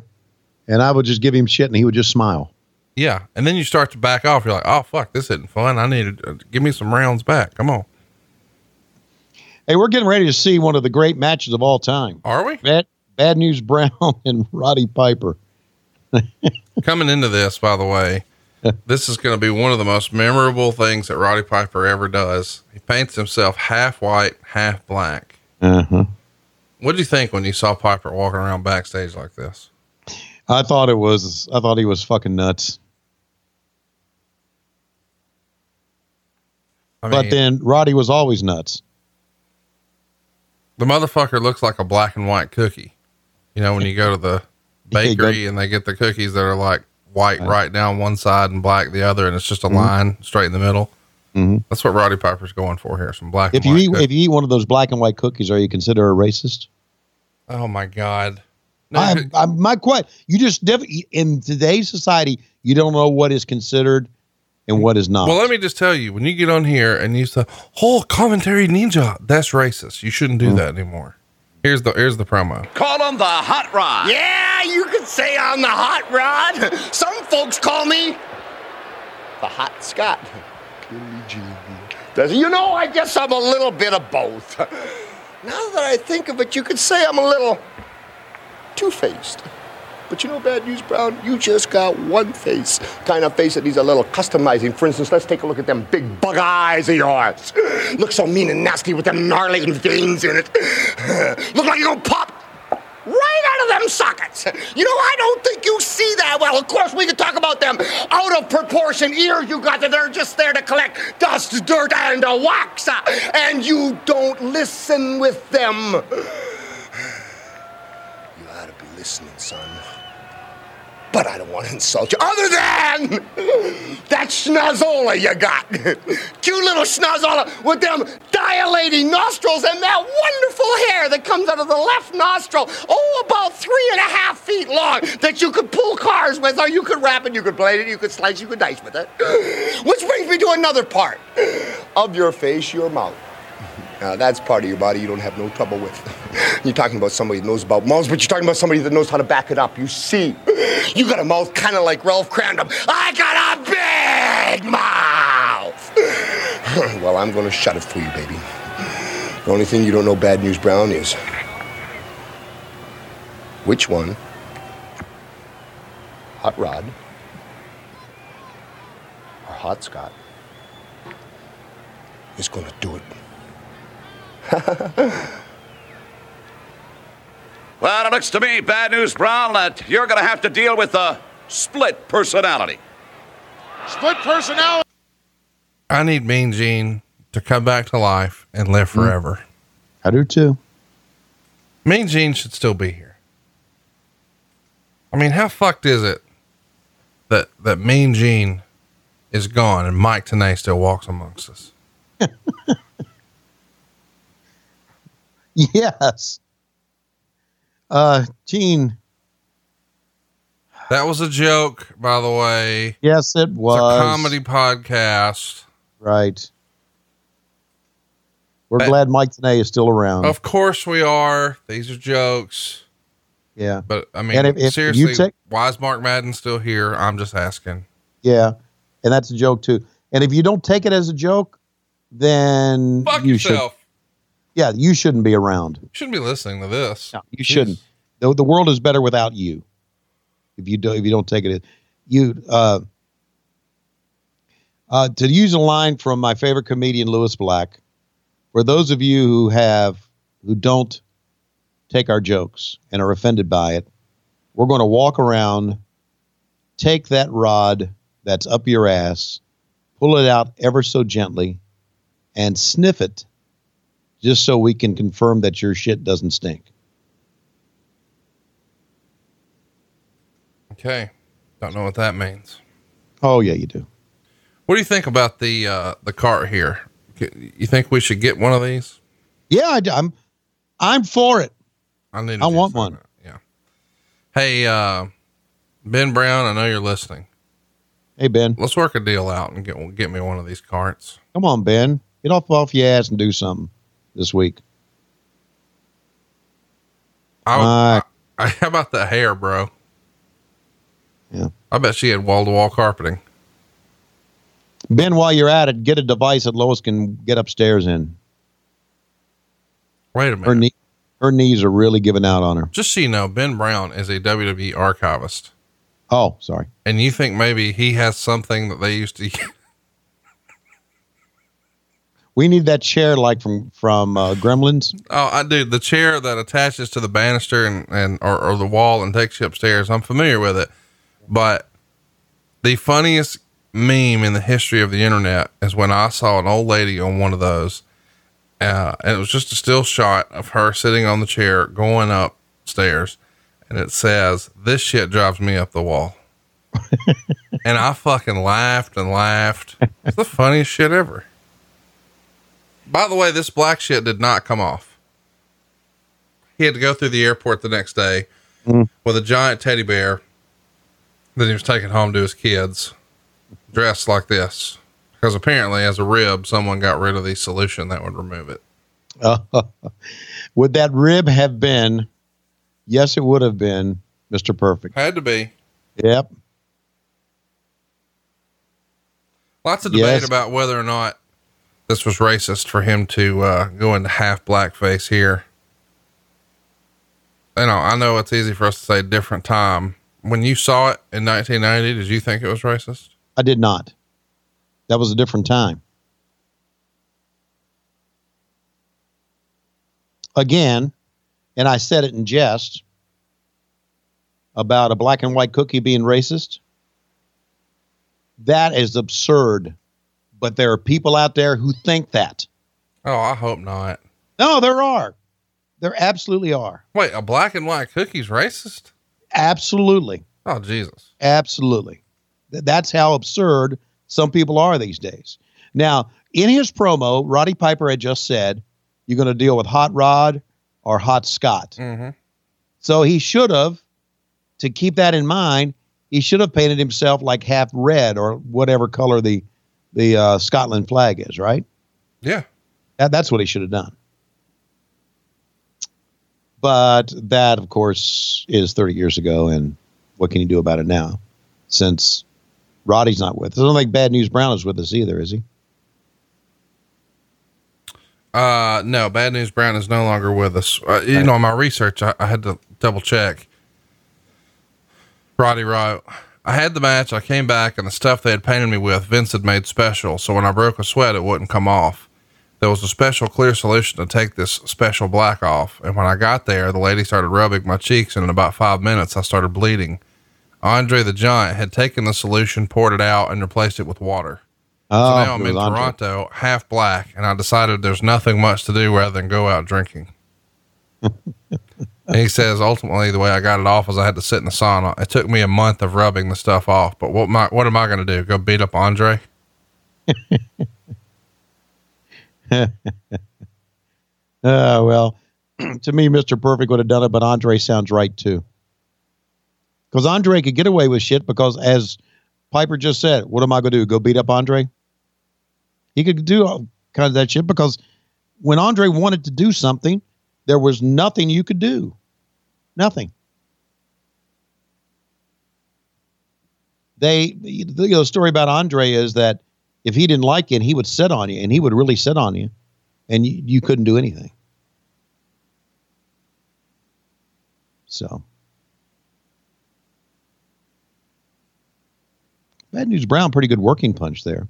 and I would just give him shit, and he would just smile. Yeah. And then you start to back off. You're like, oh, fuck, this isn't fun. I need to uh, give me some rounds back. Come on. Hey, we're getting ready to see one of the great matches of all time. Are we? Bad, Bad News Brown (laughs) and Roddy Piper. (laughs) Coming into this, by the way, this is going to be one of the most memorable things that Roddy Piper ever does. He paints himself half white, half black. Uh huh. What did you think when you saw Piper walking around backstage like this? I thought it was. I thought he was fucking nuts. I but then Roddy was always nuts. The motherfucker looks like a black and white cookie. You know, when you go to the (laughs) bakery and they get the cookies that are like white right down one side and black the other, and it's just a Mm-hmm. line straight in the middle. Mhm. That's what Roddy Piper's going for here. Some black If and you eat cookies. if you eat one of those black and white cookies, are you considered a racist? oh my God. I'm, I'm my question. You just definitely in today's society, you don't know what is considered and what is not. Well, let me just tell you, when you get on here and you say, "Whole commentary ninja," that's racist. You shouldn't do mm. that anymore. Here's the here's the promo. Call him the Hot Rod. Yeah, you could say I'm the hot rod. (laughs) Some folks call me the hot Scott. Does- You know, I guess I'm a little bit of both. (laughs) Now that I think of it, you could say I'm a little two-faced. But you know, bad news, Brown. You just got one face, kind of face that needs a little customizing. For instance, let's take a look at them big bug eyes of yours. Look so mean and nasty with them gnarly veins in it. (laughs) Look like you're gonna pop right out of them sockets. You know, I don't think you see that well. Of course, we could talk about them out of proportion ears you got that they're just there to collect dust, dirt, and wax. And you don't listen with them. (sighs) You ought to be listening. But I don't want to insult you. Other than that schnozola you got. Cute little schnozola with them dilating nostrils and that wonderful hair that comes out of the left nostril. Oh, about three and a half feet long that you could pull cars with, or you could wrap it, you could blade it, you could slice, you could dice with it. Which brings me to another part of your face, your mouth. Now, that's part of your body you don't have no trouble with. (laughs) You're talking about somebody that knows about mouths, but you're talking about somebody that knows how to back it up. You see, you got a mouth kind of like Ralph Kramden. I got a big mouth. (laughs) well, I'm going to shut it for you, baby. The only thing you don't know, Bad News Brown, is which one, Hot Rod or Hot Scott, is going to do it. (laughs) Well, it looks to me, Bad News Brown, that you're going to have to deal with a split personality. Split personality. I need Mean Gene to come back to life and live hmm. forever. I do too. Mean Gene should still be here. I mean, how fucked is it that that Mean Gene is gone and Mike Tenay still walks amongst us? (laughs) (laughs) Yes. Uh, Gene. That was a joke, by the way. Yes, it It's was a comedy podcast. Right. We're Uh, glad Mike Tenay is still around. Of course we are. These are jokes. yeah. But I mean, if- if seriously, take- why is Mark Madden still here? I'm just asking. Yeah. And that's a joke too. And if you don't take it as a joke, then Fuck you yourself. should. Yeah, you shouldn't be around. You shouldn't be listening to this. No, you shouldn't. The, the world is better without you. If you do, if you don't take it, you. Uh, uh, to use a line from my favorite comedian Lewis Black, for those of you who have who don't take our jokes and are offended by it, we're going to walk around, take that rod that's up your ass, pull it out ever so gently, and sniff it, just so we can confirm that your shit doesn't stink. Okay. Don't know what that means. Oh yeah, you do. What do you think about the uh the cart here? You think we should get one of these? Yeah, I, am I'm for it. I need. I want one. Yeah. Hey, uh, Ben Brown, I know you're listening. Hey Ben, Let's work a deal out and get get me one of these carts. come on, Ben, get off off your ass and do something this week. I, Uh, I, (laughs) how about the hair, bro? Yeah. I bet she had wall to wall carpeting. Ben, while you're at it, get a device that Lois can get upstairs in. Wait a minute. Her knee, her knees are really giving out on her. Just so you know, Ben Brown is a WWE archivist. Oh, sorry. And you think maybe he has something that they used to (laughs) We need that chair like from from uh, Gremlins. Oh, I do. The chair that attaches to the banister and, and or, or the wall and takes you upstairs. I'm familiar with it. But the funniest meme in the history of the internet is when I saw an old lady on one of those. Uh, and it was just a still shot of her sitting on the chair going upstairs. And it says, This shit drives me up the wall. (laughs) and I fucking laughed and laughed. It's the funniest shit ever. By the way, this black shit did not come off. He had to go through the airport the next day Mm. with a giant teddy bear that he was taking home to his kids, dressed like this. Because apparently, as a rib, someone got rid of the solution that would remove it. (laughs) would that rib have been? Yes, it would have been Mr. Perfect. Had to be. Yep. Lots of debate Yes. about whether or not this was racist for him to uh, go into half blackface here. You know, I know it's easy for us to say different time. When you saw it in 1990, did you think it was racist? I did not. That was a different time. Again, and I said it in jest about a black and white cookie being racist. That is absurd. But there are people out there who think that. Oh, I hope not. No, there are. There absolutely are. Wait, a black and white cookie's racist? Absolutely. Oh, Jesus. Absolutely. Th- That's how absurd some people are these days. Now, in his promo, Roddy Piper had just said, you're going to deal with Hot Rod or Hot Scott. Mm-hmm. So he should have, to keep that in mind, he should have painted himself like half red or whatever color the the uh, Scotland flag is, right? Yeah. That, that's what he should have done. But that, of course, is 30 years ago, and what can you do about it now? Since Roddy's not with us. I don't think Bad News Brown is with us either, is he? Uh, no, Bad News Brown is no longer with us. Uh, you know, in my research, I, I had to double check. Roddy wrote, I had the match. I came back and the stuff they had painted me with, Vince had made special. So when I broke a sweat, it wouldn't come off. There was a special clear solution to take this special black off. And when I got there, the lady started rubbing my cheeks and in about five minutes, I started bleeding. Andre the Giant had taken the solution, poured it out and replaced it with water. Oh, So now I'm in Andre. Toronto, half black, and I decided there's nothing much to do rather than go out drinking. (laughs) he says ultimately the way I got it off was I had to sit in the sauna. It took me a month of rubbing the stuff off, but what my what am I going to do? Go beat up Andre? (laughs) Uh, well, (clears throat) to me, Mr. Perfect would have done it, but Andre sounds right too. Because Andre could get away with shit because, as Piper just said, what am I going to do? Go beat up Andre? He could do all kinds of that shit because when Andre wanted to do something, there was nothing you could do. Nothing. They, the you know, story about Andre is that if he didn't like it, he would sit on you and he would really sit on you and you, you couldn't do anything. So, Bad News Brown, pretty good working punch there.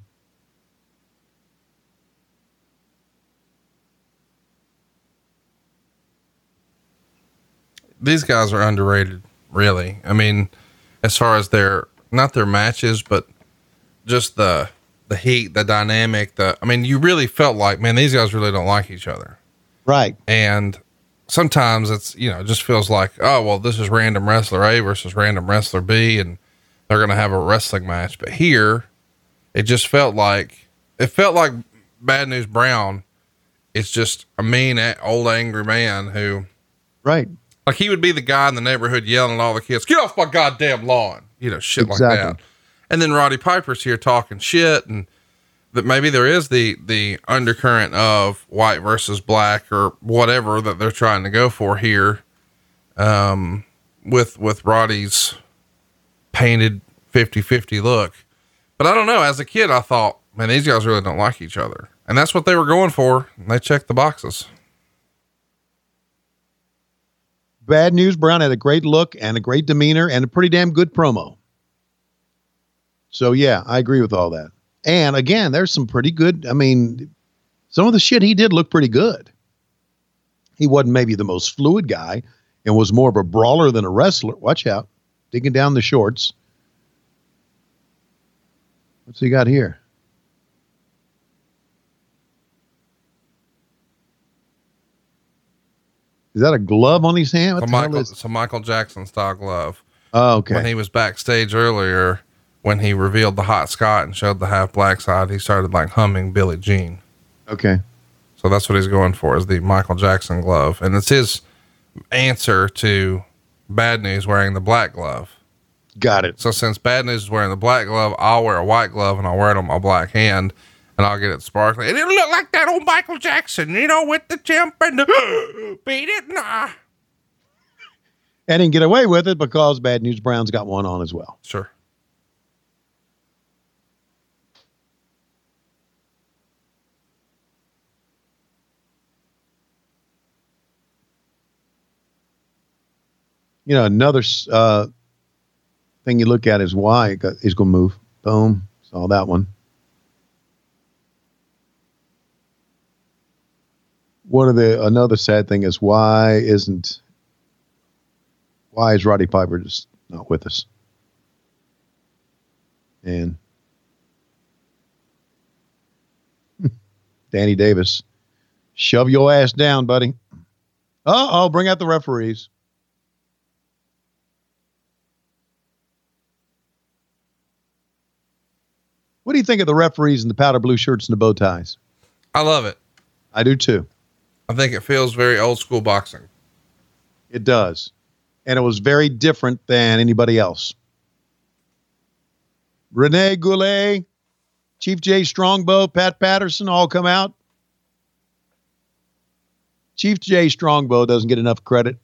These guys are underrated, really. I mean, as far as their not their matches, but just the the heat, the dynamic, the I mean, you really felt like, man, these guys really don't like each other. Right. And sometimes it's, you know, it just feels like, oh, well, this is random wrestler A versus random wrestler B, and they're going to have a wrestling match. But here, it just felt like, it felt like Bad News Brown. It's just a mean, old, angry man who, Right. Like, he would be the guy in the neighborhood yelling at all the kids, get off my goddamn lawn, you know, shit like that. And then Roddy Piper's here talking shit and that maybe there is the the undercurrent of white versus black or whatever that they're trying to go for here um with with Roddy's painted 50-50 look. But I don't know, as a kid I thought, man, these guys really don't like each other. And that's what they were going for. And they checked the boxes. Bad News Brown had a great look and a great demeanor and a pretty damn good promo. So yeah, I agree with all that. And again, there's some pretty good. I mean, some of the shit he did look pretty good. He wasn't maybe the most fluid guy and was more of a brawler than a wrestler. Watch out, digging down the shorts. What's he got here? Is that a glove on his hand? What So Michael, is- Michael Jackson style glove. Oh, okay. When he was backstage earlier, when he revealed the hot Scott and showed the half black side, he started like humming Billie Jean. okay. So that's what he's going for is the Michael Jackson glove. And it's his answer to Bad News wearing the black glove. Got it. So since Bad News is wearing the black glove, I'll wear a white glove and I'll wear it on my black hand and I'll get it sparkling. And it'll look like that old Michael Jackson, you know, with the chimp and the (gasps) beat it. Nah. And he can get away with it because Bad News Brown's got one on as well. Sure. You know, another uh, thing you look at is why it got, he's going to move. Boom. Saw that one. One of the another sad thing is why isn't why is Roddy Piper just not with us? And (laughs) Danny Davis, shove your ass down, buddy. Uh oh, bring out the referees. What do you think of the referees in the powder blue shirts and the bow ties? I love it. I do too. I think it feels very old school boxing. It does. And it was very different than anybody else. Rene Goulet, Chief Jay Strongbow, Pat Patterson all come out. Chief Jay Strongbow doesn't get enough credit.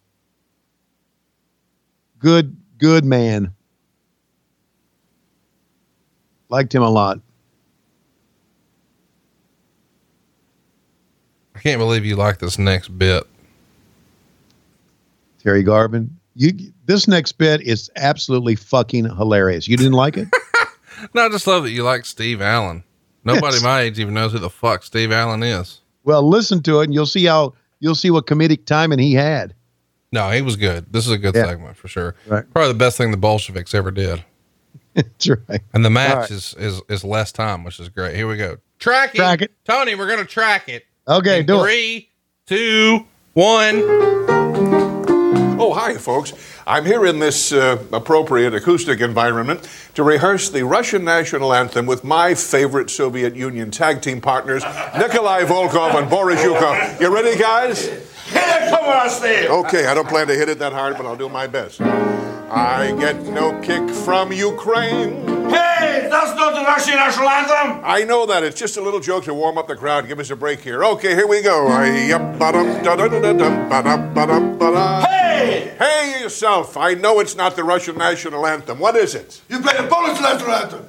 Good, good man. Liked him a lot. Can't believe you like this next bit. Terry Garvin. You this next bit is absolutely fucking hilarious. You didn't like it? (laughs) no, I just love that you like Steve Allen. Nobody Yes. my age even knows who the fuck Steve Allen is. Well, listen to it and you'll see how you'll see what comedic timing he had. No, he was good. This is a good Yeah. segment for sure. Right. Probably the best thing the Bolsheviks ever did. (laughs) That's right. And the match right. is, is is less time, which is great. Here we go. Tracking. Track it. Tony, we're gonna track it. Okay, In do it. three, two, one. Oh, hi, folks. I'm here in this uh, appropriate acoustic environment to rehearse the Russian national anthem with my favorite Soviet Union tag team partners, Nikolai Volkov and Boris Zhukov. You ready, guys? Okay, I don't plan to hit it that hard, but I'll do my best. I get no kick from Ukraine. Hey, that's not the Russian national anthem. I know that. It's just a little joke to warm up the crowd. Give us a break here. Okay, here we go. Hey! Hey yourself. I know it's not the Russian national anthem. What is it? You play the Polish national anthem.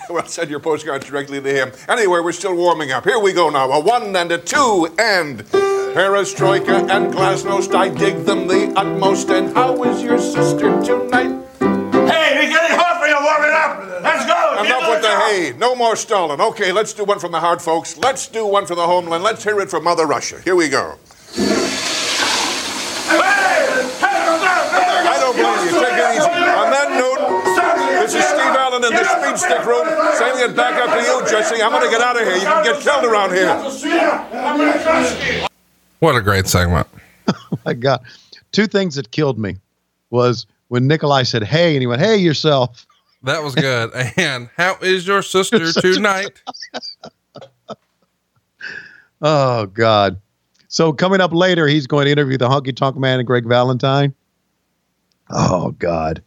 (laughs) well, send your postcards directly to him. Anyway, we're still warming up. Here we go now. A one and a two and Perestroika and Glasnost. I dig them the utmost. And how is your sister tonight? Hey, we're getting hot for you warming up. Let's go. Enough with the job. hay. No more stalling. Okay, let's do one from the heart, folks. Let's do one for the homeland. Let's hear it from Mother Russia. Here we go. Hey! Hey, I don't blame you. Take it easy. On that note, this is Steve Allen in the speed stick room. Sending it back up to you, Jesse. I'm going to get out of here. You can get killed around here. What a great segment. (laughs) Oh my God. Two things that killed me was when Nikolai said, Hey, and he went, Hey yourself. That was good. (laughs) and how is your sister tonight? (laughs) Oh God. So coming up later, he's going to interview the honky tonk man and Greg Valentine. Oh God.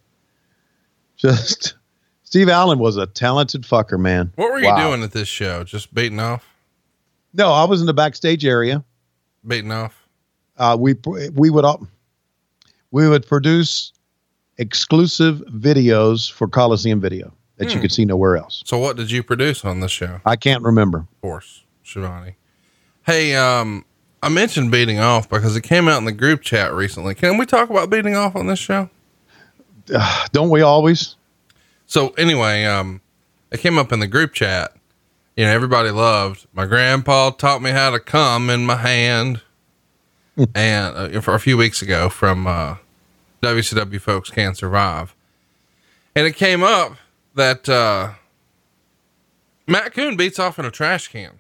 Just Steve Allen was a talented fucker, man. What were you Wow. doing at this show? Just beating off? No, I was in the backstage area. Beating off? Uh, we we would all, we would produce exclusive videos for Coliseum Video that you Hmm. could see nowhere else. So what did you produce on this show? I can't remember. Of course, Schiavone. Hey, um, I mentioned beating off because it came out in the group chat recently. Can we talk about beating off on this show? Don't we always? So anyway, um, it came up in the group chat. You know, everybody loved my grandpa taught me how to come in my hand, (laughs) and uh, for a few weeks ago from uh, WCW folks can survive, and it came up that uh, Matt Coon beats off in a trash can.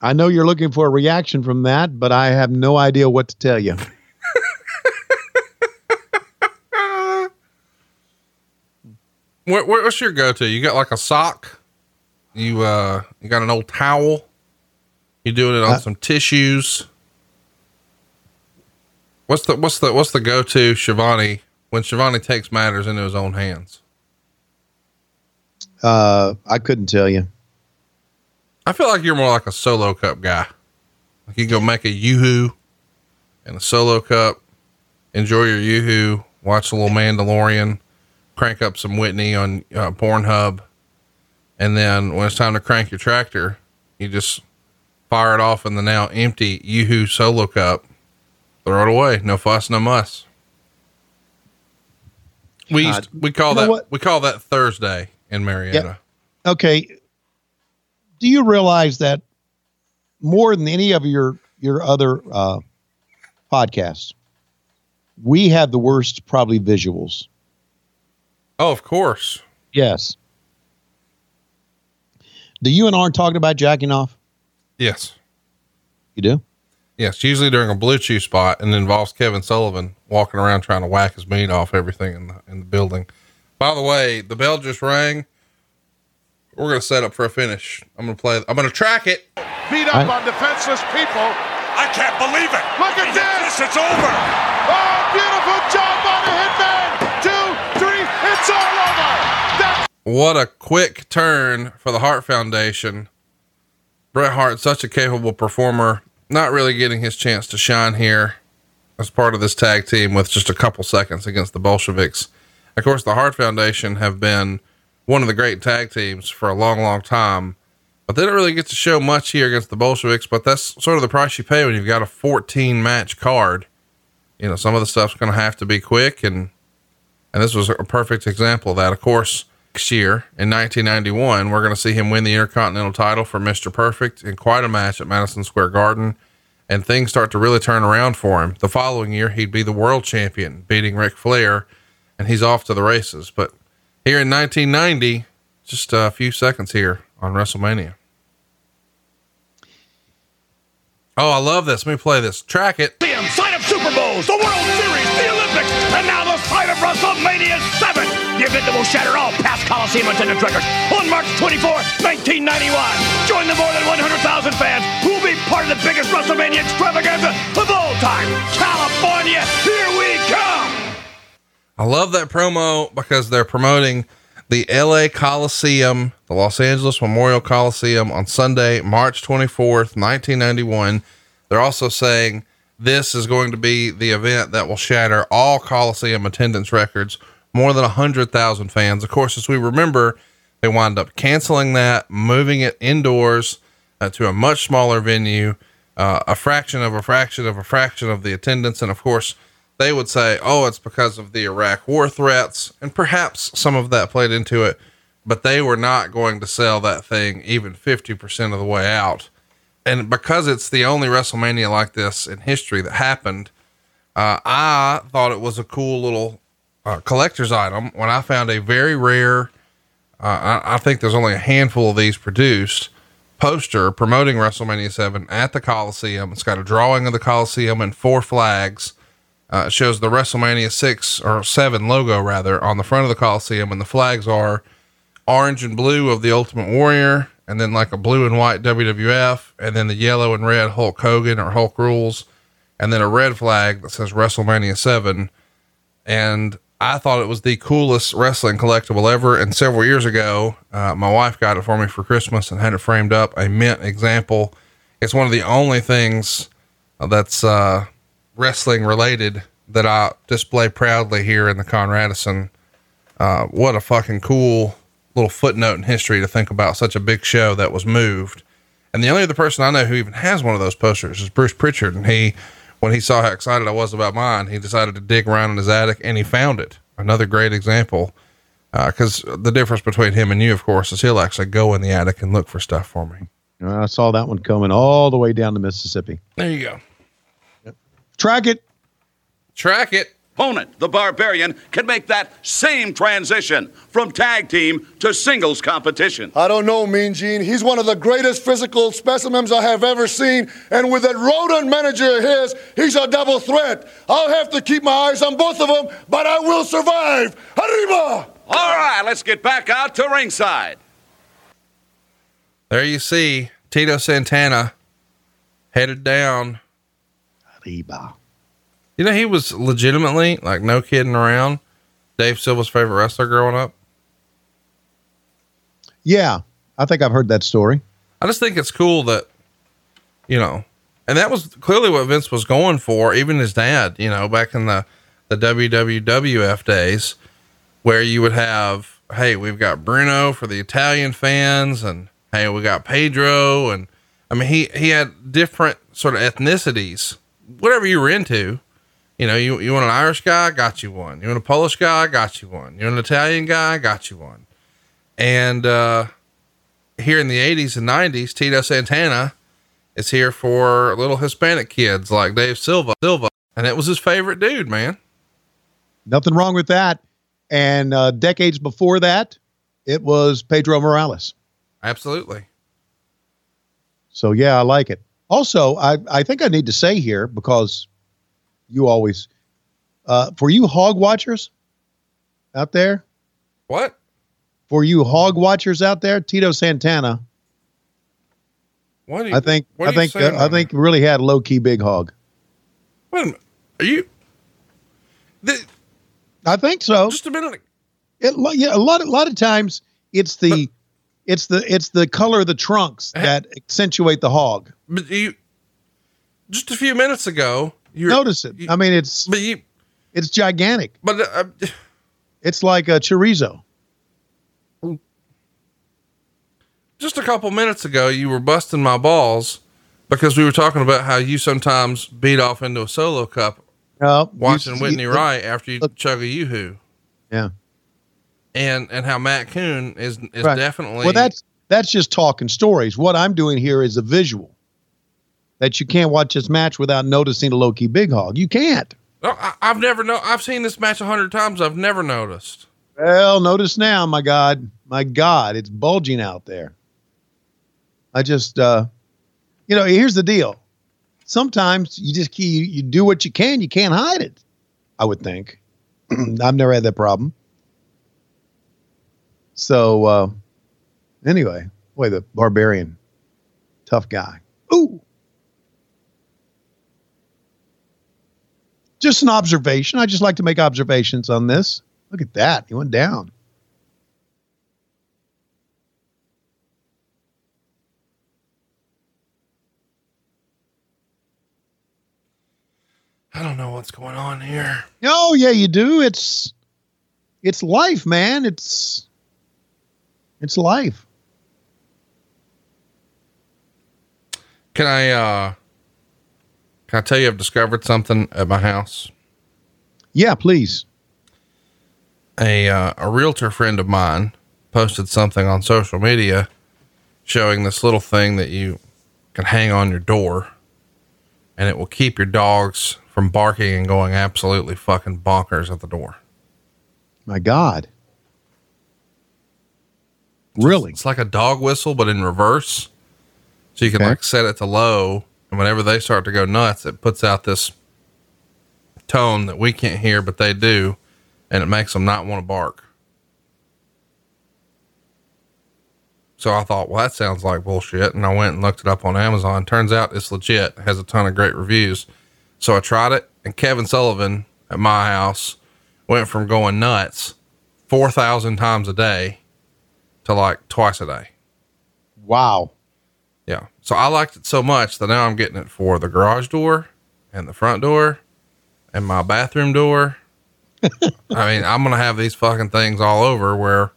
I know you're looking for a reaction from that, but I have no idea what to tell you. (laughs) Where, what's your go-to? You got like a sock? You uh, you got an old towel? You doing it on Uh, some tissues? What's the what's the what's the go to Schiavone when Schiavone takes matters into his own hands? Uh, I couldn't tell you. I feel like you're more like a solo cup guy. Like you go make a yoo-hoo and a solo cup, enjoy your yoo-hoo, watch a little Mandalorian, crank up some Whitney on uh, Pornhub, and then when it's time to crank your tractor, you just fire it off in the now empty yoo-hoo solo cup, throw it away, no fuss, no muss. We used, we call You know that we call that Thursday in Marietta. Okay. Do you realize that more than any of your your other uh, podcasts, we have the worst probably visuals. Oh, of course. Yes. Do you and Arn talking about jacking off? Yes. You do? Yes, usually during a BlueChew spot and involves Kevin Sullivan walking around trying to whack his meat off everything in the in the building. By the way, the bell just rang. We're gonna set up for a finish. I'm gonna play. I'm gonna track it. Beat up on defenseless people. I can't believe it. Look at this. It's over. Oh, beautiful job by the hitman. It's all over. What a quick turn for the Hart Foundation. Bret Hart, such a capable performer, not really getting his chance to shine here as part of this tag team with just a couple seconds against the Bolsheviks. Of course, the Hart Foundation have been one of the great tag teams for a long, long time, but they don't really get to show much here against the Bolsheviks. But that's sort of the price you pay when you've got a 14 match card. You know, some of the stuff's going to have to be quick and and this was a perfect example of that. Of course, next year in 1991, we're going to see him win the Intercontinental title for Mr. Perfect in quite a match at Madison Square Garden. And things start to really turn around for him. The following year, he'd be the world champion, beating Ric Flair, and he's off to the races. But here in 1990, just a few seconds here on WrestleMania. Oh, I love this. Let me play this. Track it. Site of Super Bowls, the World Series, the will shatter all past Coliseum attendance records on March 24, 1991. Join the more than 100,000 fans who will be part of the biggest WrestleMania extravaganza of all time. California, here we come. I love that promo because they're promoting the LA Coliseum, the Los Angeles Memorial Coliseum on Sunday, March 24th, 1991. They're also saying this is going to be the event that will shatter all Coliseum attendance records, more than 100,000 fans. Of course, as we remember, they wind up canceling that, moving it indoors uh, to a much smaller venue, uh, a fraction of a fraction of a fraction of the attendance. And of course, they would say, oh, it's because of the Iraq war threats. And perhaps some of that played into it, but they were not going to sell that thing even 50% of the way out. And because it's the only WrestleMania like this in history that happened, uh, I thought it was a cool little uh, collector's item when I found a very rare, uh, I, I think there's only a handful of these produced poster promoting WrestleMania 7 at the Coliseum. It's got a drawing of the Coliseum and four flags. Uh, it shows the WrestleMania 6 or 7 logo rather on the front of the Coliseum, and the flags are orange and blue of the Ultimate Warrior, and then like a blue and white WWF, and then the yellow and red Hulk Hogan or Hulk Rules, and then a red flag that says WrestleMania 7. And I thought it was the coolest wrestling collectible ever. And several years ago, uh, my wife got it for me for Christmas and had it framed up, a mint example. It's one of the only things that's uh, wrestling related that I display proudly here in the Conradison. Uh, what a fucking cool little footnote in history to think about such a big show that was moved. And the only other person I know who even has one of those posters is Bruce Pritchard. And he, when he saw how excited I was about mine, he decided to dig around in his attic and he found it. Another great example. Uh, because the difference between him and you, of course, is he'll actually go in the attic and look for stuff for me. Uh, I saw that one coming all the way down to Mississippi. There you go. Track it. Track it. Opponent, the Barbarian, can make that same transition from tag team to singles competition. I don't know, Mean Gene. He's one of the greatest physical specimens I have ever seen. And with that rodent manager of his, he's a double threat. I'll have to keep my eyes on both of them, but I will survive. Arriba! All right, let's get back out to ringside. There you see Tito Santana headed down. Arriba. You know, he was legitimately like no kidding around. Dave Silva's favorite wrestler growing up. Yeah, I think I've heard that story. I just think it's cool that, you know, and that was clearly what Vince was going for. Even his dad, you know, back in the the WWF days, where you would have, hey, we've got Bruno for the Italian fans, and hey, we got Pedro, and I mean, he he had different sort of ethnicities, whatever you were into. You know, you you want an Irish guy, got you one. You want a Polish guy, got you one. You want an Italian guy, got you one. And uh, here in the 80s and 90s, Tito Santana is here for little Hispanic kids like Dave Silva. Silva, and it was his favorite dude, man. Nothing wrong with that. And uh, decades before that, it was Pedro Morales. Absolutely. So yeah, I like it. Also, I, I think I need to say here because you always uh, for you hog watchers out there. What? For you hog watchers out there, Tito Santana. What? You, I think I think uh, I think really had low key big hog. Wait a minute. Are you? The, I think so. Just a minute. It, yeah, a lot a lot of times it's the but, it's the it's the color of the trunks that accentuate the hog. But you just a few minutes ago, notice it. You, I mean, it's but you, it's gigantic. But uh, it's like a chorizo. Just a couple minutes ago, you were busting my balls because we were talking about how you sometimes beat off into a solo cup no, watching you, Whitney Wright after you look, chug a yoo-hoo. Yeah. And and how Matt Coon is is right. definitely Well that's that's just talking stories. What I'm doing here is a visual. That you can't watch this match without noticing a low key big hog. You can't. No, I, have never know. I've seen this match a hundred times. I've never noticed. Well, notice now, my God, my God, it's bulging out there. I just, uh, you know, here's the deal. Sometimes you just you, you do what you can. You can't hide it. I would think. (clears throat) I've never had that problem. So uh, anyway, boy, the barbarian, tough guy. Ooh. Just an observation. I just like to make observations on this. Look at that. He went down. I don't know what's going on here. Oh yeah, you do. It's it's life, man. It's it's life. Can I uh can I tell you I've discovered something at my house? Yeah, please. A uh, a realtor friend of mine posted something on social media showing this little thing that you can hang on your door and it will keep your dogs from barking and going absolutely fucking bonkers at the door. My God. Really? It's like a dog whistle, but in reverse. So you can okay. like set it to low, and whenever they start to go nuts, it puts out this tone that we can't hear, but they do, and it makes them not want to bark. So I thought, well, that sounds like bullshit. And I went and looked it up on Amazon. Turns out it's legit. It has a ton of great reviews. So I tried it, and Kevin Sullivan at my house went from going nuts 4,000 times a day to like twice a day. Wow. Yeah. So I liked it so much that now I'm getting it for the garage door and the front door and my bathroom door. (laughs) I mean, I'm going to have these fucking things all over where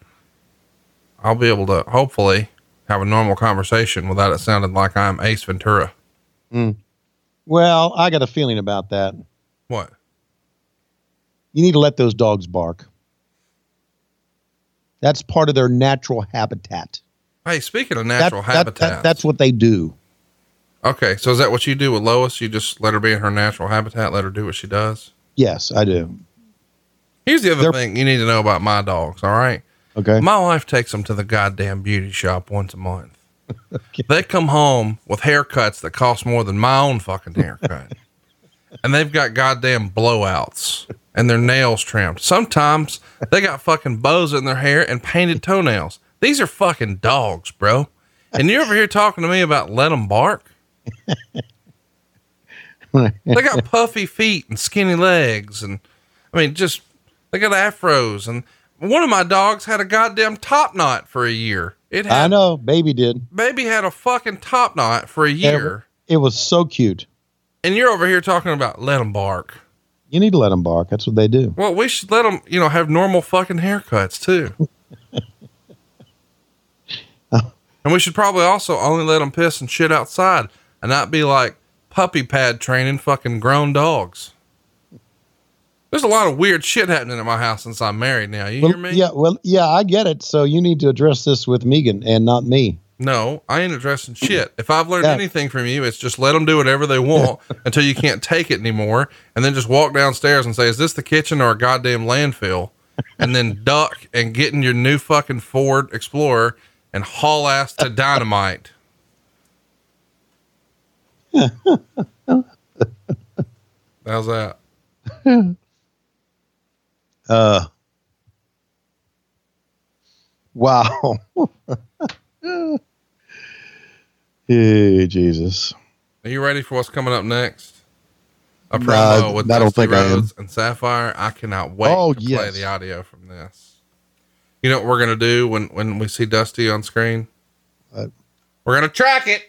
I'll be able to hopefully have a normal conversation without it sounding like I'm Ace Ventura. Mm. Well, I got a feeling about that. What? You need to let those dogs bark. That's part of their natural habitat. Hey, speaking of natural that, habitat, that, that, that's what they do. Okay, so is that what you do with Lois? You just let her be in her natural habitat, let her do what she does? Yes, I do. Here's the other They're, thing you need to know about my dogs, all right? Okay. My wife takes them to the goddamn beauty shop once a month. (laughs) okay. They come home with haircuts that cost more than my own fucking haircut. (laughs) and they've got goddamn blowouts and their nails trimmed. Sometimes they got fucking bows in their hair and painted toenails. These are fucking dogs, bro. And you're over here talking to me about let them bark? they got (laughs) puffy feet and skinny legs. And I mean, just, they got afros. And one of my dogs had a goddamn top knot for a year. It had, I know, baby did. baby had a fucking top knot for a year. It was so cute. And you're over here talking about let them bark. You need to let them bark. That's what they do. Well, we should let them, you know, have normal fucking haircuts too. (laughs) and we should probably also only let them piss and shit outside and not be like puppy pad training fucking grown dogs. There's a lot of weird shit happening at my house since I'm married now. You Well, hear me? Yeah, well, yeah, I get it. So you need to address this with Megan and not me. No, I ain't addressing (clears throat) shit. If I've learned Yeah. anything from you, it's just let them do whatever they want (laughs) until you can't take it anymore. And then just walk downstairs and say, is this the kitchen or a goddamn landfill? And then duck and get in your new fucking Ford Explorer and haul ass to dynamite. How's that? Uh, wow. (laughs) hey, Jesus. Are you ready for what's coming up next? A Nah, promo with I don't Dusty think I am. Rhodes and Sapphire. I cannot wait Oh, to play the audio from this. You know what we're gonna do when when we see Dusty on screen? We're gonna track it.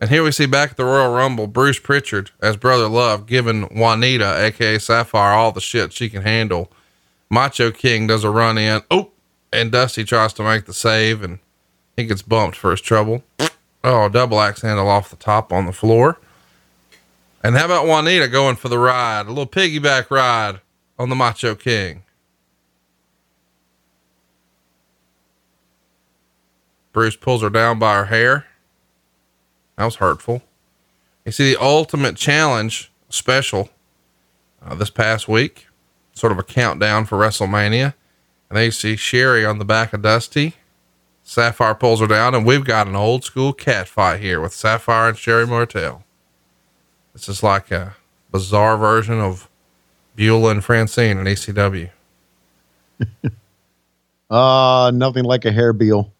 And here we see back at the Royal Rumble, Bruce Pritchard as Brother Love giving Juanita, aka Sapphire, all the shit she can handle. Macho King does a run in. Oh, and Dusty tries to make the save and he gets bumped for his trouble. Oh, double axe handle off the top on the floor. And how about Juanita going for the ride? A little piggyback ride on the Macho King. Bruce pulls her down by her hair. That was hurtful. You see the ultimate challenge special uh, this past week, sort of a countdown for WrestleMania. And then you see Sherri on the back of Dusty. Sapphire pulls her down, and we've got an old school cat fight here with Sapphire and Sherri Martel. This is like a bizarre version of Beulah and Francine in ECW. Uh, (laughs) nothing like a hair bill.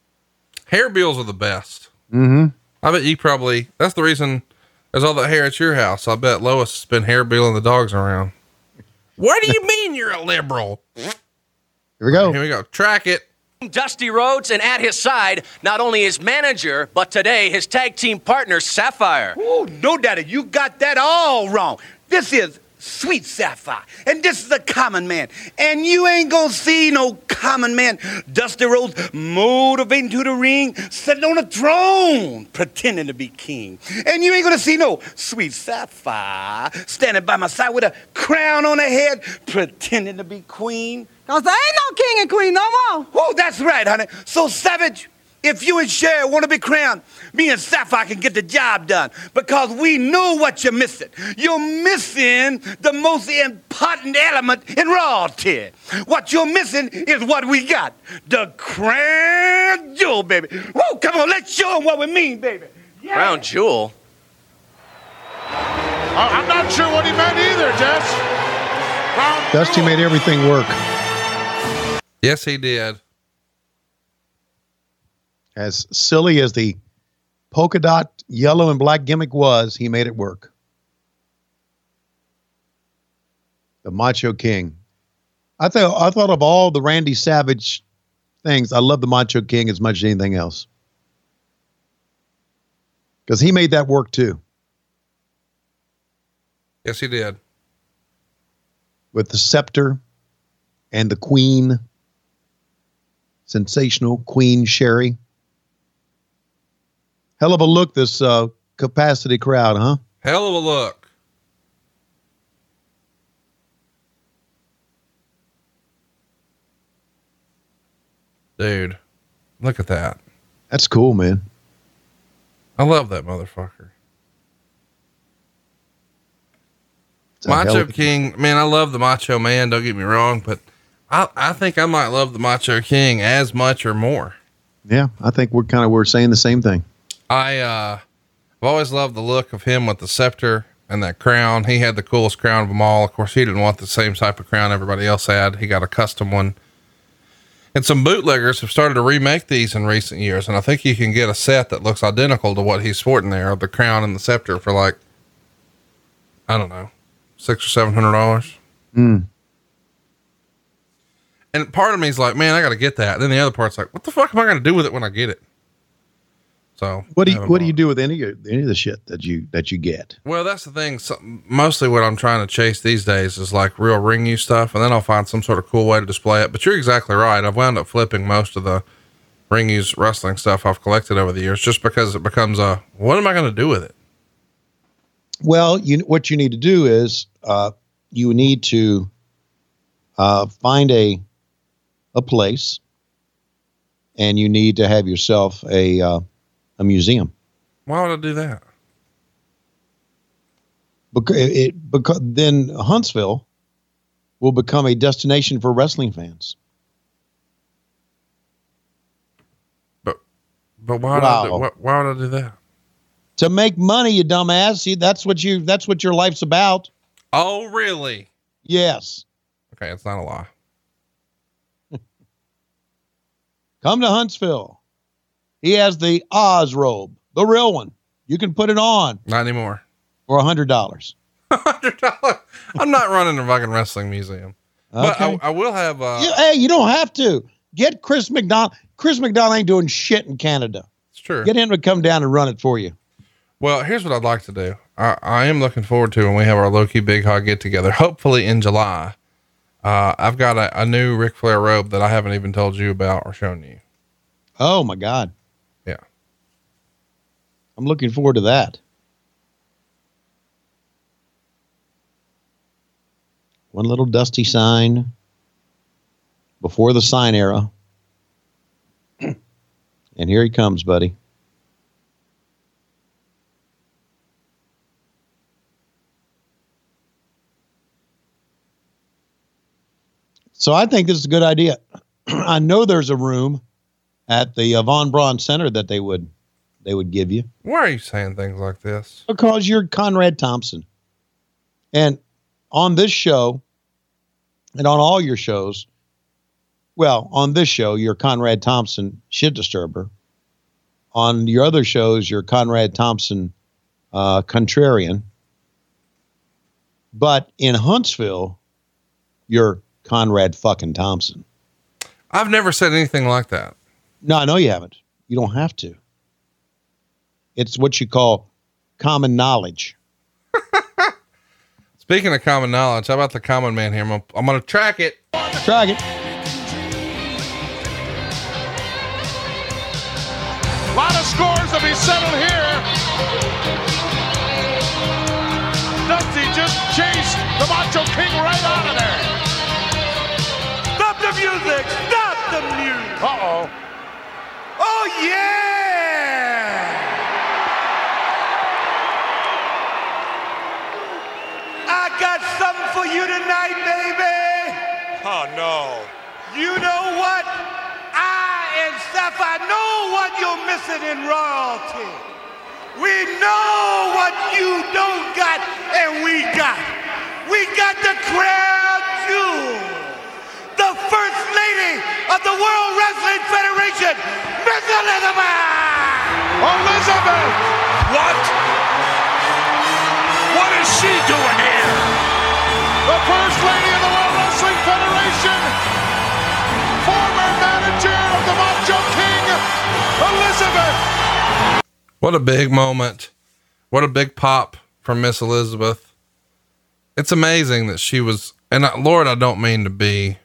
Hair bills are the best. Mm-hmm. I bet you probably, that's the reason there's all that hair at your house. I bet Lois has been hair billing the dogs around. What do you (laughs) mean you're a liberal? Here we go. Here we go. Track it. Dusty Rhodes, and at his side, not only his manager, but today his tag team partner, Sapphire. Oh, no, Daddy, you got that all wrong. This is Sweet Sapphire, and this is a common man. And you ain't gonna see no common man. Dusty Rhodes motivating to the ring, sitting on a throne, pretending to be king. And you ain't gonna see no Sweet Sapphire standing by my side with a crown on her head, pretending to be queen. Cause there ain't no king and queen no more. Oh, that's right, honey. So, Savage, if you and Cher want to be crowned, me and Sapphire can get the job done because we know what you're missing. You're missing the most important element in royalty. What you're missing is what we got the crown jewel, baby. Whoa, come on, let's show them what we mean, baby. Crown Jewel. Uh, I'm not sure what he meant either, Jess. Crown Dusty made everything work. Yes, he did. As silly as the polka dot yellow and black gimmick was, he made it work. The Macho King. I thought I thought of all the Randy Savage things. I love the Macho King as much as anything else. Because he made that work too. Yes, he did. With the scepter and the queen. Sensational Queen Sherri. Hell of a look, this uh, capacity crowd, huh? Hell of a look. Dude, look at that. That's cool, man. I love that motherfucker. It's a hell Macho King, man, I love the Macho Man. Don't get me wrong, but I, I think I might love the Macho King as much or more. Yeah, I think we're kind of we're saying the same thing. I uh I've always loved the look of him with the scepter and that crown. He had the coolest crown of them all. Of course, he didn't want the same type of crown everybody else had. He got a custom one. And some bootleggers have started to remake these in recent years, and I think you can get a set that looks identical to what he's sporting there, the crown and the scepter for like I don't know, six or seven hundred dollars. Mm. And part of me is like, man, I got to get that. then the other part's like, what the fuck am I going to do with it when I get it? So What do you What do you do with any of any of the shit that you that you get? Well, that's the thing. So, mostly what I'm trying to chase these days is like real ring you stuff, and then I'll find some sort of cool way to display it. But you're exactly right. I've wound up flipping most of the ring use wrestling stuff I've collected over the years just because it becomes a what am I going to do with it? Well, you what you need to do is uh, you need to uh, find a a place, and you need to have yourself a uh, a museum. Why would I do that? Because it because then Huntsville will become a destination for wrestling fans. But why would, I do, why, why would I do that? To make money, you dumbass. See, that's what you that's what your life's about. Oh, really? Yes. Okay, it's not a lie. (laughs) Come to Huntsville. He has the Oz robe, the real one. You can put it on Not anymore. for a hundred dollars. (laughs) Hundred dollars. I'm not running a fucking wrestling museum. But I, I will have. Uh, You- hey, you don't have to get Chris McDonald. Chris McDonald ain't doing shit in Canada. It's true. Get him to come down and run it for you. Well, here's what I'd like to do. I, I am looking forward to when we have our low key big hog get together, hopefully in July. Uh, I've got a, a new Ric Flair robe that I haven't even told you about or shown you. Oh my God. I'm looking forward to that. One little dusty sign before the sign era. (clears throat) and here he comes, buddy. So I think this is a good idea. (clears throat) I know there's a room at the uh, Von Braun Center that they would they would give you Why are you saying things like this? because you're Conrad Thompson. And on this show and on all your shows, well, on this show, you're Conrad Thompson shit disturber. On your other shows, you're Conrad Thompson uh, contrarian. But in Huntsville, you're Conrad fucking Thompson. I've never said anything like that. No, I know you haven't. You don't have to. It's what you call common knowledge. (laughs) Speaking of common knowledge, how about the common man here? I'm gonna, I'm gonna track it. Track it. A lot of scores to be settled here. Dusty just chased the Macho King right out of there. Stop the music! Stop the music! Uh-oh. Oh yeah! Got something for you tonight, baby. Oh no. You know what? I and Sapphire know what you're missing in royalty. We know what you don't got, and we got. We got the crown jewel, the first lady of the World Wrestling Federation, Miss Elizabeth. Elizabeth! What? What is she doing here? The First Lady of the World Wrestling Federation, former manager of the Macho King, Elizabeth. What a big moment. What a big pop from Miss Elizabeth. It's amazing that she was, and I, Lord, I don't mean to be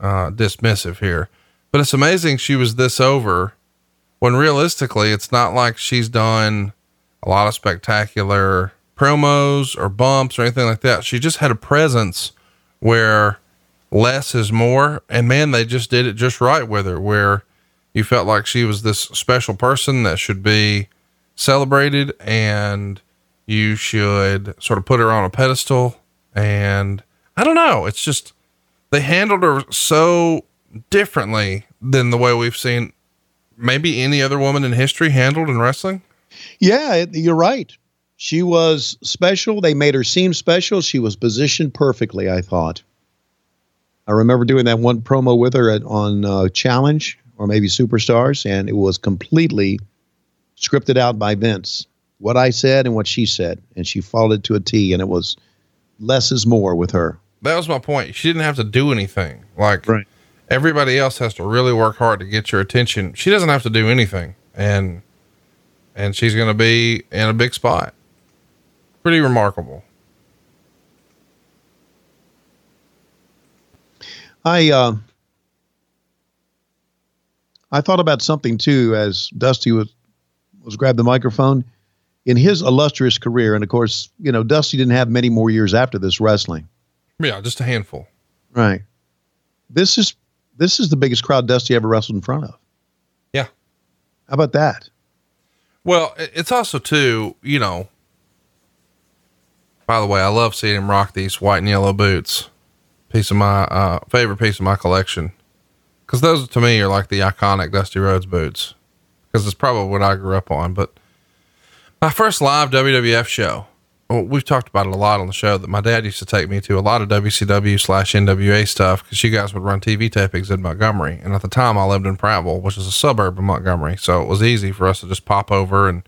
uh, dismissive here, but it's amazing she was this over when realistically it's not like she's done a lot of spectacular promos or bumps or anything like that. She just had a presence where less is more. And man, they just did it just right with her, where you felt like she was this special person that should be celebrated and you should sort of put her on a pedestal. And I don't know, it's just they handled her so differently than the way we've seen maybe any other woman in history handled in wrestling. Yeah, you're right. She was special. They made her seem special. She was positioned perfectly, I thought. I remember doing that one promo with her at, on uh, Challenge or maybe Superstars, and it was completely scripted out by Vince. what I said and what she said, and she followed it to a T, and it was less is more with her. That was my point. She didn't have to do anything. Like Right. everybody else has to really work hard to get your attention. She doesn't have to do anything. And and she's gonna be in a big spot. Pretty remarkable. I uh, I thought about something too as Dusty was was grabbed the microphone. In his illustrious career, and of course, you know, Dusty didn't have many more years after this wrestling. Yeah, just a handful. Right. This is this is the biggest crowd Dusty ever wrestled in front of. Yeah. How about that? Well, it's also too, you know. By the way, I love seeing him rock these white and yellow boots. Piece of my uh, favorite piece of my collection, because those to me are like the iconic Dusty Rhodes boots. Because it's probably what I grew up on. But my first live WWF show, well, we've talked about it a lot on the show. That my dad used to take me to a lot of WCW slash NWA stuff because you guys would run TV tapings in Montgomery, and at the time I lived in Prattville, which is a suburb of Montgomery, so it was easy for us to just pop over and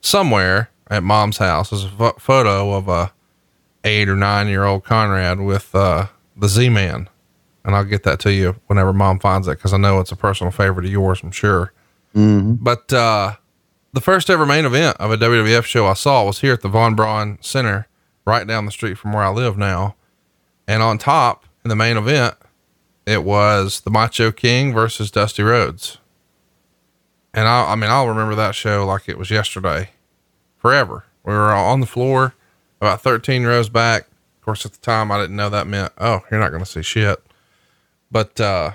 somewhere at mom's house is a photo of a eight or nine year old Conrad with uh, the Z Man, and I'll get that to you whenever mom finds it because I know it's a personal favorite of yours, I'm sure. Mm-hmm. But uh, the first ever main event of a WWF show I saw was here at the Von Braun Center, right down the street from where I live now. And on top in the main event, it was the Macho King versus Dusty Rhodes. And I, I mean, I'll remember that show like it was yesterday, forever. We were on the floor, about 13 rows back. Of course, at the time, I didn't know that meant, oh, you're not going to see shit. But, uh,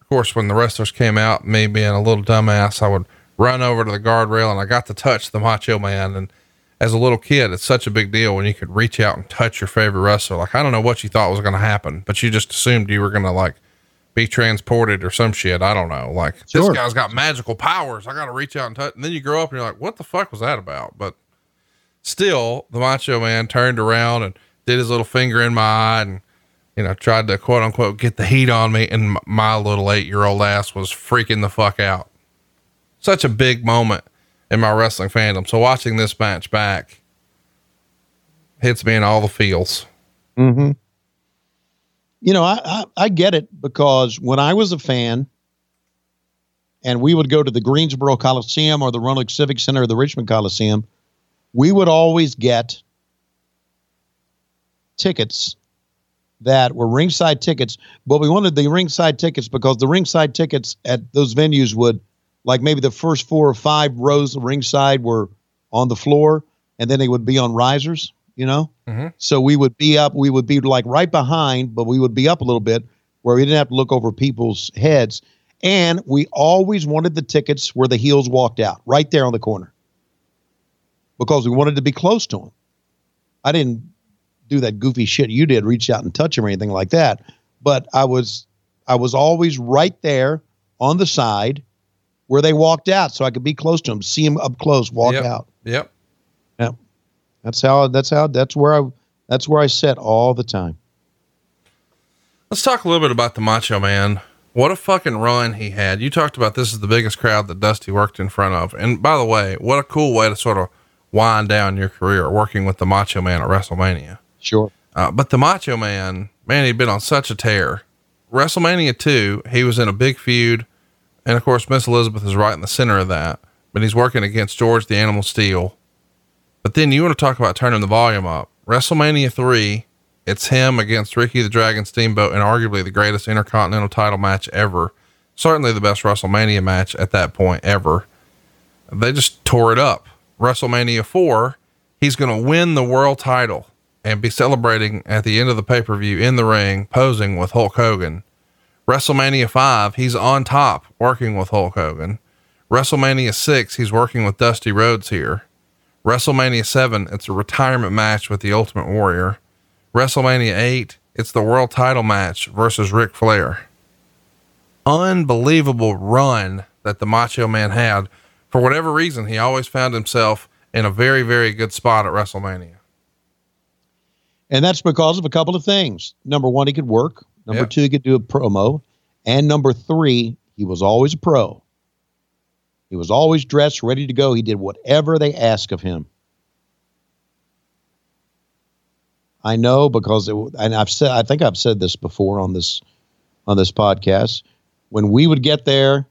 of course, when the wrestlers came out, me being a little dumbass, I would run over to the guardrail and I got to touch the Macho Man. And as a little kid, it's such a big deal when you could reach out and touch your favorite wrestler. Like, I don't know what you thought was going to happen, but you just assumed you were going to like be transported or some shit. I don't know. Like, this guy's got magical powers. I got to reach out and touch. And then you grow up and you're like, what the fuck was that about? But still, the Macho Man turned around and did his little finger in my eye and you know, tried to quote unquote get the heat on me, and my little eight year old ass was freaking the fuck out. Such a big moment in my wrestling fandom. So watching this match back hits me in all the feels. Mm-hmm. You know, I, I I get it because when I was a fan, and we would go to the Greensboro Coliseum or the Roanoke Civic Center or the Richmond Coliseum, we would always get tickets that were ringside tickets, but we wanted the ringside tickets because the ringside tickets at those venues would, like maybe the first four or five rows of ringside were on the floor, and then they would be on risers, you know? Mhm. So we would be up, we would be like right behind, but we would be up a little bit where we didn't have to look over people's heads. And we always wanted the tickets where the heels walked out, right there on the corner, because we wanted to be close to them. I didn't do that goofy shit you did, reach out and touch them or anything like that. But I was, I was always right there on the side where they walked out, so I could be close to them, see them up close, walk Yep. out. Yep. That's how. That's how. That's where I. That's where I sit all the time. Let's talk a little bit about the Macho Man. What a fucking run he had. You talked about this is the biggest crowd that Dusty worked in front of. And by the way, what a cool way to sort of wind down your career working with the Macho Man at WrestleMania. Sure. Uh, but the Macho Man, man, he'd been on such a tear. WrestleMania 2, he was in a big feud. And of course, Miss Elizabeth is right in the center of that. But he's working against George the Animal Steele. But then you want to talk about turning the volume up. WrestleMania 3, it's him against Ricky the Dragon Steamboat and arguably the greatest intercontinental title match ever. Certainly the best WrestleMania match at that point ever. They just tore it up. WrestleMania 4, he's going to win the world title and be celebrating at the end of the pay per view in the ring, posing with Hulk Hogan. WrestleMania 5, he's on top working with Hulk Hogan. WrestleMania 6, he's working with Dusty Rhodes here. WrestleMania 7, it's a retirement match with the Ultimate Warrior. WrestleMania 8, it's the world title match versus Ric Flair. Unbelievable run that the Macho Man had. For whatever reason, he always found himself in a very, very good spot at WrestleMania. And that's because of a couple of things. Number one, he could work. Number Yep. two, he could do a promo. And number three, he was always a pro. He was always dressed, ready to go. He did whatever they asked of him. I know because it, and I've said I think I've said this before on this on this podcast. When we would get there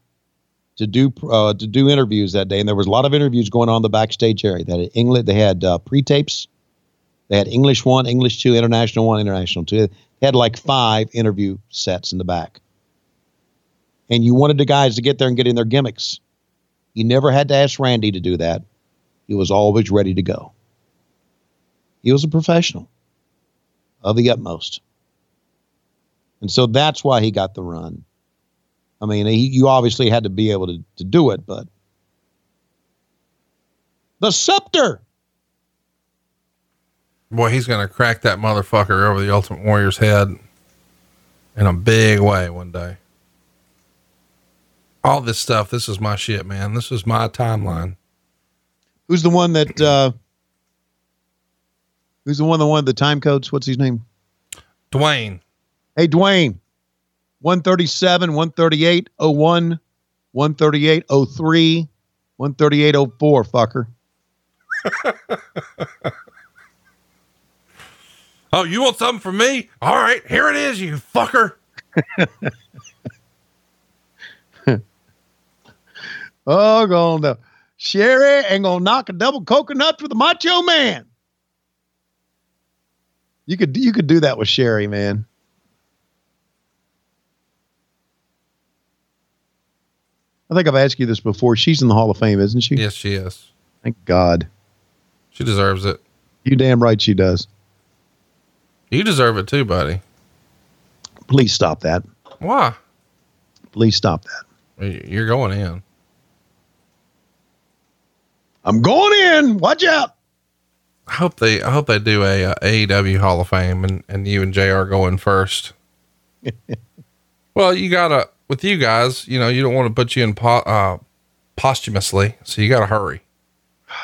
to do uh, to do interviews that day, and there was a lot of interviews going on in the backstage area. They had English, they had uh, pre tapes, they had English one, English two, international one, international two. They had like five interview sets in the back, and you wanted the guys to get there and get in their gimmicks. You never had to ask Randy to do that. He was always ready to go. He was a professional of the utmost. And so that's why he got the run. I mean, he, you obviously had to be able to, to do it, but the scepter. Boy, he's going to crack that motherfucker over the Ultimate Warrior's head in a big way one day. All this stuff, this is my shit, man. This is my timeline. Who's the one that, uh, who's the one that wanted the time codes? What's his name? Dwayne. Hey, Dwayne. 137, 138, 01, 138, 03, 138, 04, fucker. (laughs) oh, you want something from me? All right, here it is, you fucker. (laughs) oh, gonna Sherri ain't gonna knock a double coconut for the macho man. You could you could do that with Sherri, man. I think I've asked you this before. She's in the Hall of Fame, isn't she? Yes, she is. Thank God. She deserves it. You damn right she does. You deserve it too, buddy. Please stop that. Why? Please stop that. You're going in. I'm going in. Watch out. I hope they I hope they do a, a AEW Hall of Fame and, and you and JR go in first. (laughs) well, you gotta with you guys, you know, you don't want to put you in po- uh, posthumously, so you gotta hurry. (sighs)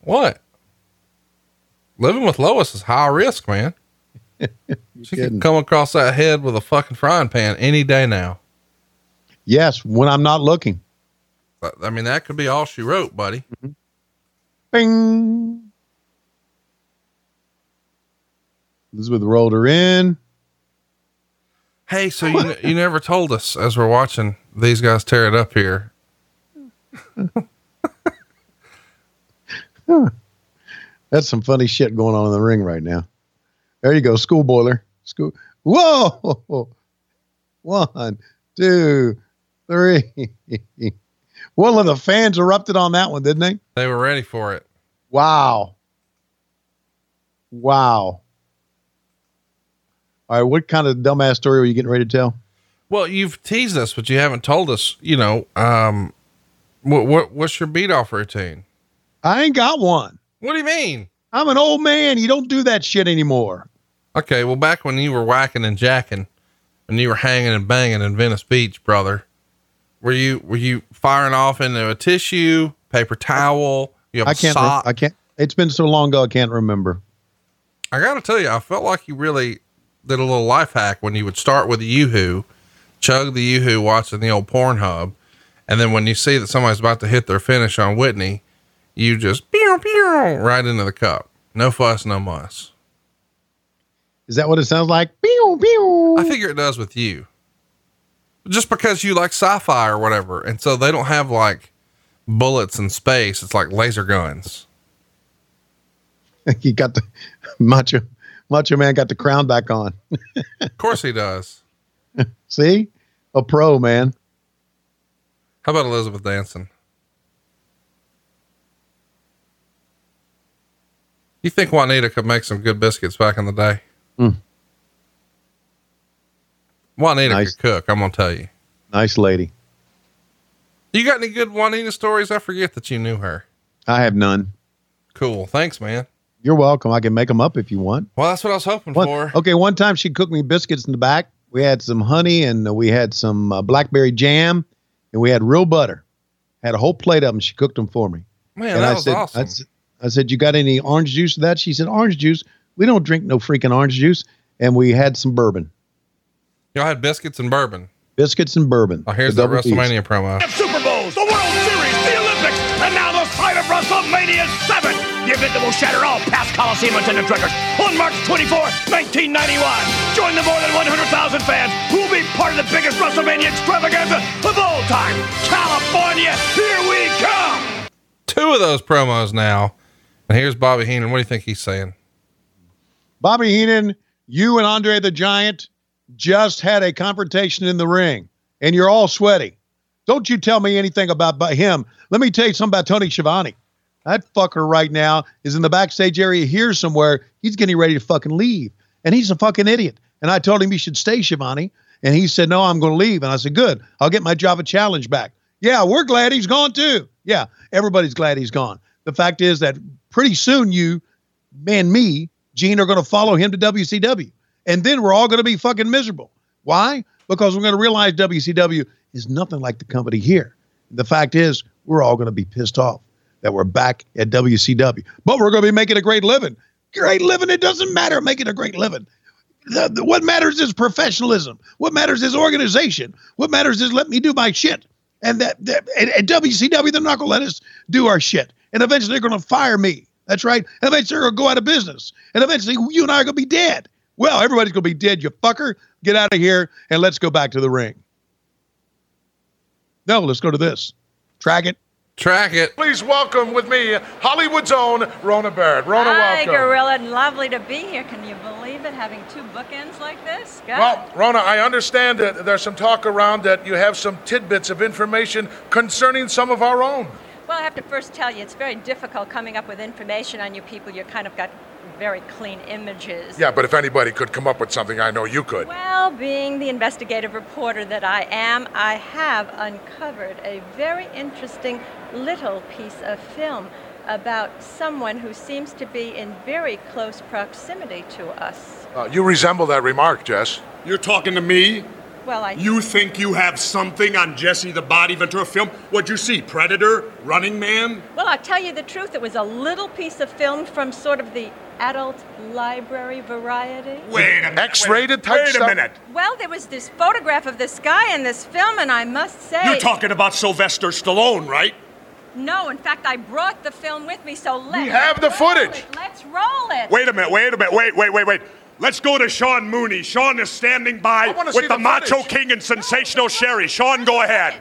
what? Living with Lois is high risk, man. (laughs) she can come across that head with a fucking frying pan any day now. Yes, when I'm not looking. I mean, that could be all she wrote, buddy. Mm-hmm. Bing. Elizabeth rolled her in. Hey, so you you never told us as we're watching these guys tear it up here. (laughs) That's some funny shit going on in the ring right now. There you go, school boiler. School. Whoa! (laughs) One, two, three. One of the fans erupted on that one, didn't they? They were ready for it. Wow. Wow. All right, what kind of dumbass story are you getting ready to tell? Well, you've teased us, but you haven't told us. You know, um, what what what's your beat off routine? I ain't got one. What do you mean? I'm an old man. You don't do that shit anymore. Okay, well, back when you were whacking and jacking, and you were hanging and banging in Venice Beach, brother, were you were you firing off into a tissue, paper towel? You I a can't. sock? Re- I can't. It's been so long ago. I can't remember. I gotta tell you, I felt like you really did a little life hack when you would start with the yoo-hoo, chug the yoo-hoo, watching the old Pornhub, and then when you see that somebody's about to hit their finish on Whitney, you just pew pew right into the cup. No fuss, no muss. Is that what it sounds like? Pew pew. I figure it does with you. Just because you like sci-fi or whatever, and so they don't have like bullets in space. It's like laser guns. (laughs) he got the (laughs) macho macho man got the crown back on. (laughs) Of course he does. See, a pro man. How about Elizabeth Danson? You think Juanita could make some good biscuits back in the day? Mm. Juanita Nice. could cook. I'm gonna tell you. Nice lady. You got any good Juanita stories? I forget that you knew her. I have none. Cool. Thanks, man. You're welcome. I can make them up if you want. Well, that's what I was hoping One- for. okay, one time she cooked me biscuits in the back. We had some honey and we had some uh, blackberry jam and we had real butter. Had a whole plate of them. She cooked them for me. Man, and that I was said, awesome. I, s- I said, you got any orange juice to that? She said, orange juice. We don't drink no freaking orange juice. And we had some bourbon. Y'all had biscuits and bourbon. biscuits and bourbon. Oh, here's The the double B's. WrestleMania promo. Super Bowls, the World Series, the Olympics, and now the fight of WrestleMania 7. The event that will shatter all past Coliseum attendance records on March 24, 1991. Join the more than 100,000 fans who will be part of the biggest WrestleMania extravaganza of all time. California, here we come. Two of those promos now. And here's Bobby Heenan. What do you think he's saying? Bobby Heenan, you and Andre the Giant just had a confrontation in the ring, and you're all sweaty. Don't you tell me anything about, about him. Let me tell you something about Tony Schiavone. That fucker right now is in the backstage area here somewhere. He's getting ready to fucking leave, and he's a fucking idiot. And I told him he should stay, Schiavone, and he said, "No, I'm going to leave." And I said, "Good, I'll get my Java challenge back." Yeah, we're glad he's gone too. Yeah, everybody's glad he's gone. The fact is that pretty soon you and me, Gene, are going to follow him to WCW. And then we're all going to be fucking miserable. Why? Because we're going to realize WCW is nothing like the company here. The fact is, we're all going to be pissed off that we're back at WCW. But we're going to be making a great living. Great living. It doesn't matter making a great living. The- the- what matters is professionalism. What matters is organization. What matters is let me do my shit. And that, that at, at WCW, they're not going to let us do our shit. And eventually they're going to fire me. That's right. And eventually they're going to go out of business. And eventually you and I are going to be dead. Well, everybody's going to be dead, you fucker. Get out of here and let's go back to the ring. No, let's go to this. Track it. Track it. Please welcome with me Hollywood's own Rona Barrett. Rona, Hi, welcome. Gorilla. Lovely to be here. Can you believe it, having two bookends like this? God. Well, Rona, I understand that there's some talk around that you have some tidbits of information concerning some of our own. Well, I have to first tell you, it's very difficult coming up with information on you people. You're kind of got very clean images. Yeah, but if anybody could come up with something, I know you could. Well, being the investigative reporter that I am, I have uncovered a very interesting little piece of film about someone who seems to be in very close proximity to us. Uh, you resemble that remark, Jess. You're talking to me? Well, I. You think you have something on Jesse the Body Ventura film? What'd you see? Predator? Running Man? Well, I'll tell you the truth. It was a little piece of film from sort of the adult library variety. Wait a minute. X-rated type wait, stuff? Wait a minute. Well, there was this photograph of this guy in this film, and I must say. You're talking about Sylvester Stallone, right? No, in fact, I brought the film with me, so let's. We have the footage. it. Let's roll it. Wait a minute, wait a minute, wait, wait, wait, wait. Let's go to Sean Mooney. Sean is standing by wanna with the, the Macho. King and Sensational Sherri. Sean, go ahead.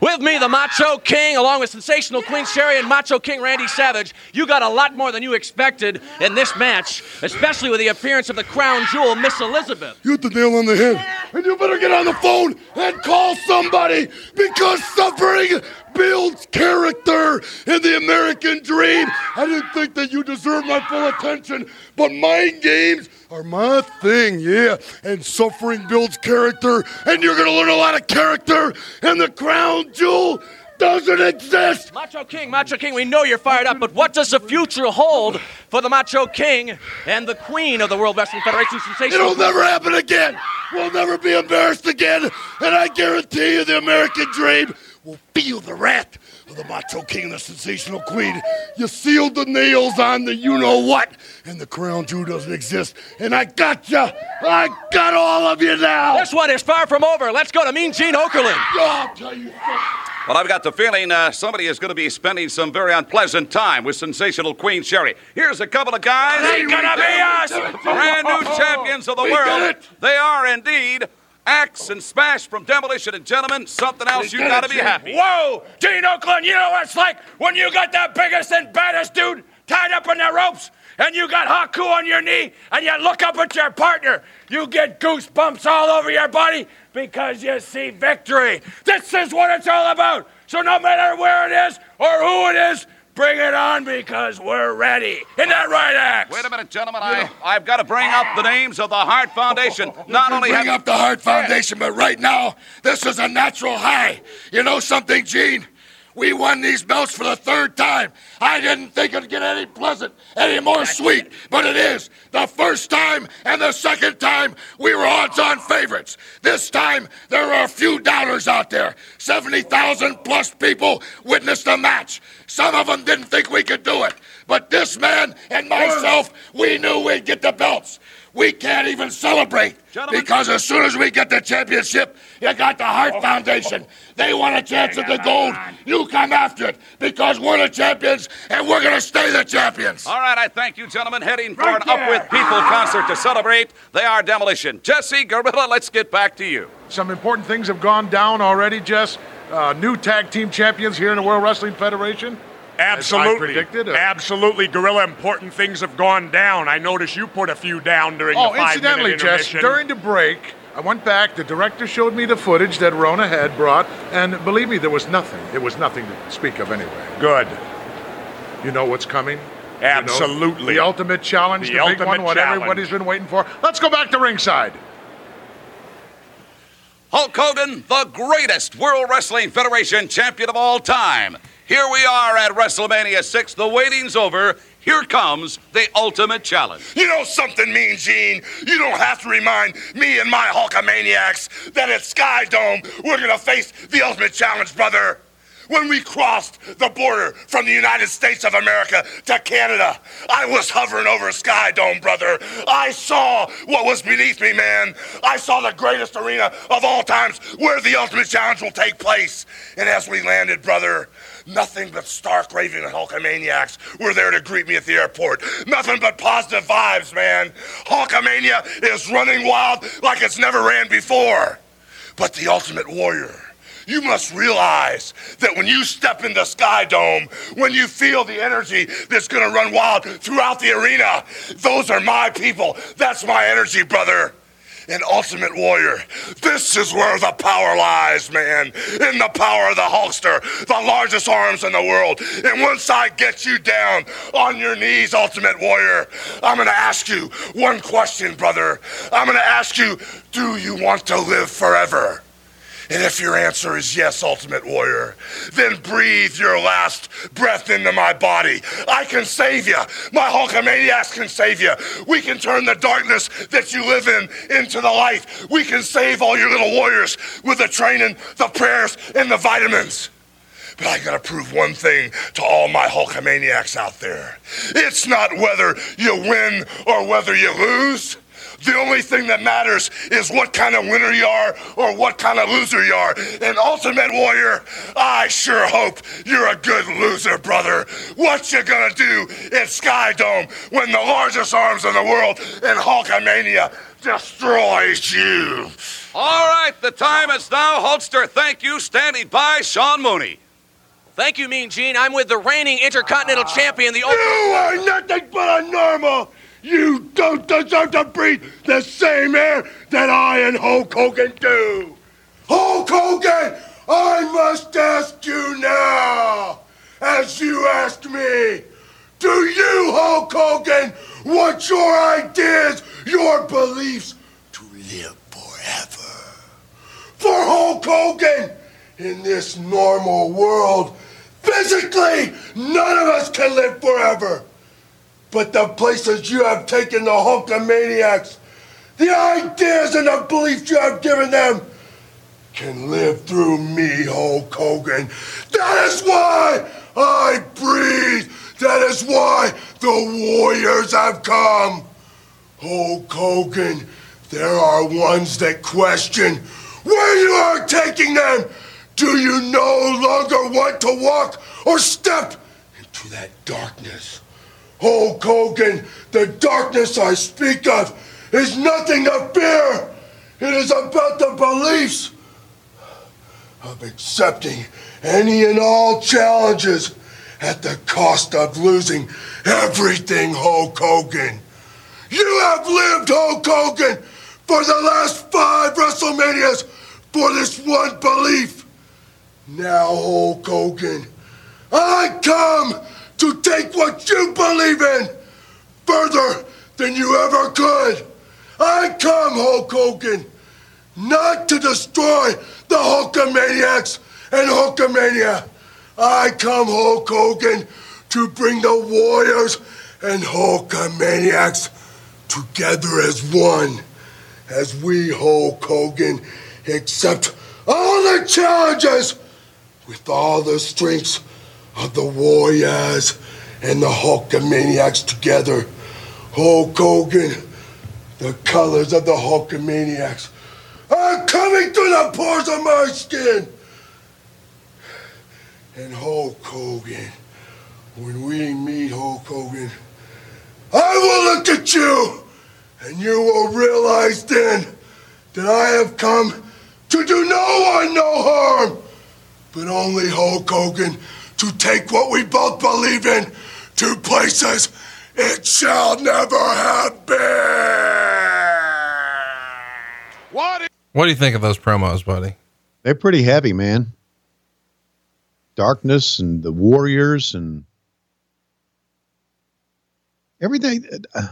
With me, the Macho King, along with sensational Queen Sherri and Macho King Randy Savage. You got a lot more than you expected in this match, especially with the appearance of the crown jewel, Miss Elizabeth. You hit the nail on the head. And you better get on the phone and call somebody because suffering builds character in the American dream. I didn't think that you deserved my full attention, but mind games are my thing, yeah. And suffering builds character, and you're gonna learn a lot of character, and the crown jewel doesn't exist. Macho King, Macho King, we know you're fired up, but what does the future hold for the Macho King and the Queen of the World Wrestling Federation sensational? It'll never happen again. We'll never be embarrassed again. And I guarantee you the American dream will feel the wrath of the Macho King and the Sensational Queen. You sealed the nails on the you know what, and the crown jewel doesn't exist. And I got you. I got all of you now. This one is far from over. Let's go to Mean Gene Okerlund. Oh, I'll tell you something. Well, I've got the feeling uh, somebody is going to be spending some very unpleasant time with sensational Queen Sherri. Here's a couple of guys. Ain't gonna be us. Brand new champions of the We got world. it. They are indeed Axe and Smash from Demolition and Gentlemen. Something else you got got to it, be happy. Whoa! Gene Okerlund, you know what it's like when you got the biggest and baddest dude tied up in the ropes and you got Haku on your knee and you look up at your partner. You get goosebumps all over your body because you see victory. This is what it's all about. So no matter where it is or who it is, bring it on because we're ready. Isn't that right, Axe? Wait a minute, gentlemen. I, I've got to bring up the names of the Hart Foundation. (laughs) Not only bring have up the Hart Foundation, but right now, this is a natural high. You know something, Gene? We won these belts for the third time. I didn't think it'd get any pleasant, any more sweet, but it is. The first time and the second time, we were odds-on favorites. This time, there are a few doubters out there. 70,000 plus people witnessed the match. Some of them didn't think we could do it. But this man and myself, we knew we'd get the belts. We can't even celebrate. Because as soon as we get the championship, you got the Hart Foundation. They want a chance at the gold. You come after it because we're the champions and we're going to stay the champions. All right, I thank you, gentlemen. Heading for an Up With People concert to celebrate. They are Demolition. Jesse Gorilla, let's get back to you. Some important things have gone down already, Jess. Uh, new tag team champions here in the World Wrestling Federation. As I Absolutely. predicted. uh, Absolutely, Gorilla. Important things have gone down. I noticed you put a few down during Oh, the five incidentally, minute Jess, during the break, I went back. The director showed me the footage that Rona had brought, and believe me, there was nothing. It was nothing to speak of anyway. Good. You know what's coming? You know, Absolutely. the ultimate challenge, The the, big ultimate one, what challenge. everybody's been waiting for. Let's go back to ringside. Hulk Hogan, the greatest World Wrestling Federation champion of all time. Here we are at WrestleMania 6. The waiting's over. Here comes the ultimate challenge. You know something, Mean Gene? You don't have to remind me and my Hulkamaniacs that at Sky Dome we're gonna face the ultimate challenge, brother. When we crossed the border from the United States of America to Canada, I was hovering over Sky Dome, brother. I saw what was beneath me, man. I saw the greatest arena of all times where the ultimate challenge will take place. And as we landed, brother, Nothing but stark raving Hulkamaniacs were there to greet me at the airport. Nothing but positive vibes, man. Hulkamania is running wild like it's never ran before. But the Ultimate Warrior, you must realize that when you step in the Sky Dome, when you feel the energy that's gonna run wild throughout the arena, those are my people. That's my energy, brother. And Ultimate Warrior, this is where the power lies, man. In the power of the Hulkster, the largest arms in the world. And once I get you down on your knees, Ultimate Warrior, I'm gonna ask you one question, brother. I'm gonna ask you, do you want to live forever? And if your answer is yes, Ultimate Warrior, then breathe your last breath into my body. I can save you. My Hulkamaniacs can save you. We can turn the darkness that you live in into the light. We can save all your little warriors with the training, the prayers, and the vitamins. But I gotta prove one thing to all my Hulkamaniacs out there. It's not whether you win or whether you lose. The only thing that matters is what kind of winner you are or what kind of loser you are. And Ultimate Warrior, I sure hope you're a good loser, brother. What you gonna do in Sky Dome when the largest arms in the world in Hulkamania destroys you? All right, the time is now. Hulkster, thank you. Standing by, Sean Mooney. Thank you, Mean Gene. I'm with the reigning Intercontinental Champion, the You are nothing but a normal. You don't deserve to breathe the same air that I and Hulk Hogan do. Hulk Hogan, I must ask you now, as you asked me, do you, Hulk Hogan, want your ideas, your beliefs to live forever? For Hulk Hogan, in this normal world, physically, none of us can live forever. But the places you have taken the Hulkamaniacs, the ideas and the beliefs you have given them, can live through me, Hulk Hogan. That is why I breathe. That is why the Warriors have come. Hulk Hogan, there are ones that question where you are taking them. Do you no longer want to walk or step into that darkness? Hulk Hogan, the darkness I speak of is nothing to fear. It is about the beliefs of accepting any and all challenges at the cost of losing everything, Hulk Hogan. You have lived, Hulk Hogan, for the last five WrestleManias for this one belief. Now, Hulk Hogan, I come to take what you believe in further than you ever could. I come, Hulk Hogan, not to destroy the Hulkamaniacs and Hulkamania. I come, Hulk Hogan, to bring the Warriors and Hulkamaniacs together as one. As we, Hulk Hogan, accept all the challenges with all the strengths of the Warriors and the Hulkamaniacs together. Hulk Hogan, The colors of the Hulkamaniacs are coming through the pores of my skin. And Hulk Hogan, when we meet Hulk Hogan, I will look at you and you will realize then that I have come to do no one no harm, but only Hulk Hogan to take what we both believe in to places it shall never have been. What? What do you think of those promos, buddy? They're pretty heavy, man. Darkness and the Warriors and everything. uh,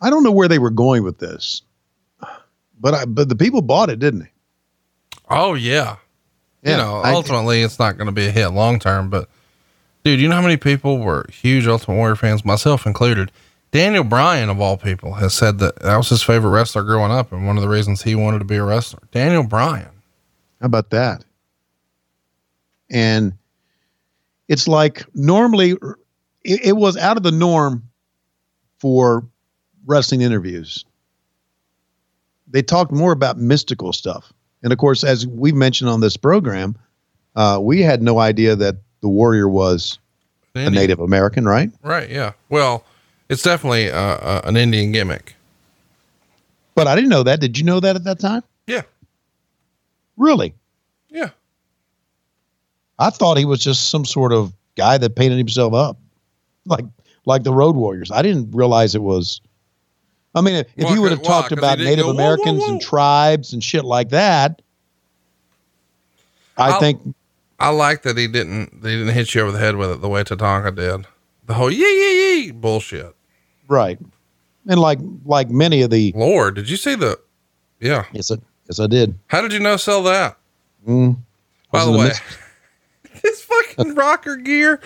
I don't know where they were going with this, but I, but the people bought it, didn't they? Oh yeah. Yeah, you know, I- ultimately it's not going to be a hit long term, but dude, you know how many people were huge Ultimate Warrior fans, myself included. Daniel Bryan of all people has said that that was his favorite wrestler growing up and one of the reasons he wanted to be a wrestler. Daniel Bryan. How about that? And it's like normally it, it was out of the norm for wrestling interviews. They talked more about mystical stuff. And of course, as we mentioned on this program, uh, we had no idea that the warrior was a Native American, right? Right, yeah. Well, it's definitely uh, uh, an Indian gimmick. But I didn't know that. Did you know that at that time? Yeah. Really? Yeah. I thought he was just some sort of guy that painted himself up, like like the Road Warriors. I didn't realize it was. I mean, if, if you would have talked he about Native go, "Whoa, whoa, Americans whoa." and tribes and shit like that, I I'll- think I like that he didn't they didn't hit you over the head with it the way Tatanka did. The whole yee yee yee bullshit. right. And like like many of the Lord, did you see the Yeah. Yes, I, yes, I did. How did you know sell that? Mm, By the way, (laughs) this fucking rocker gear.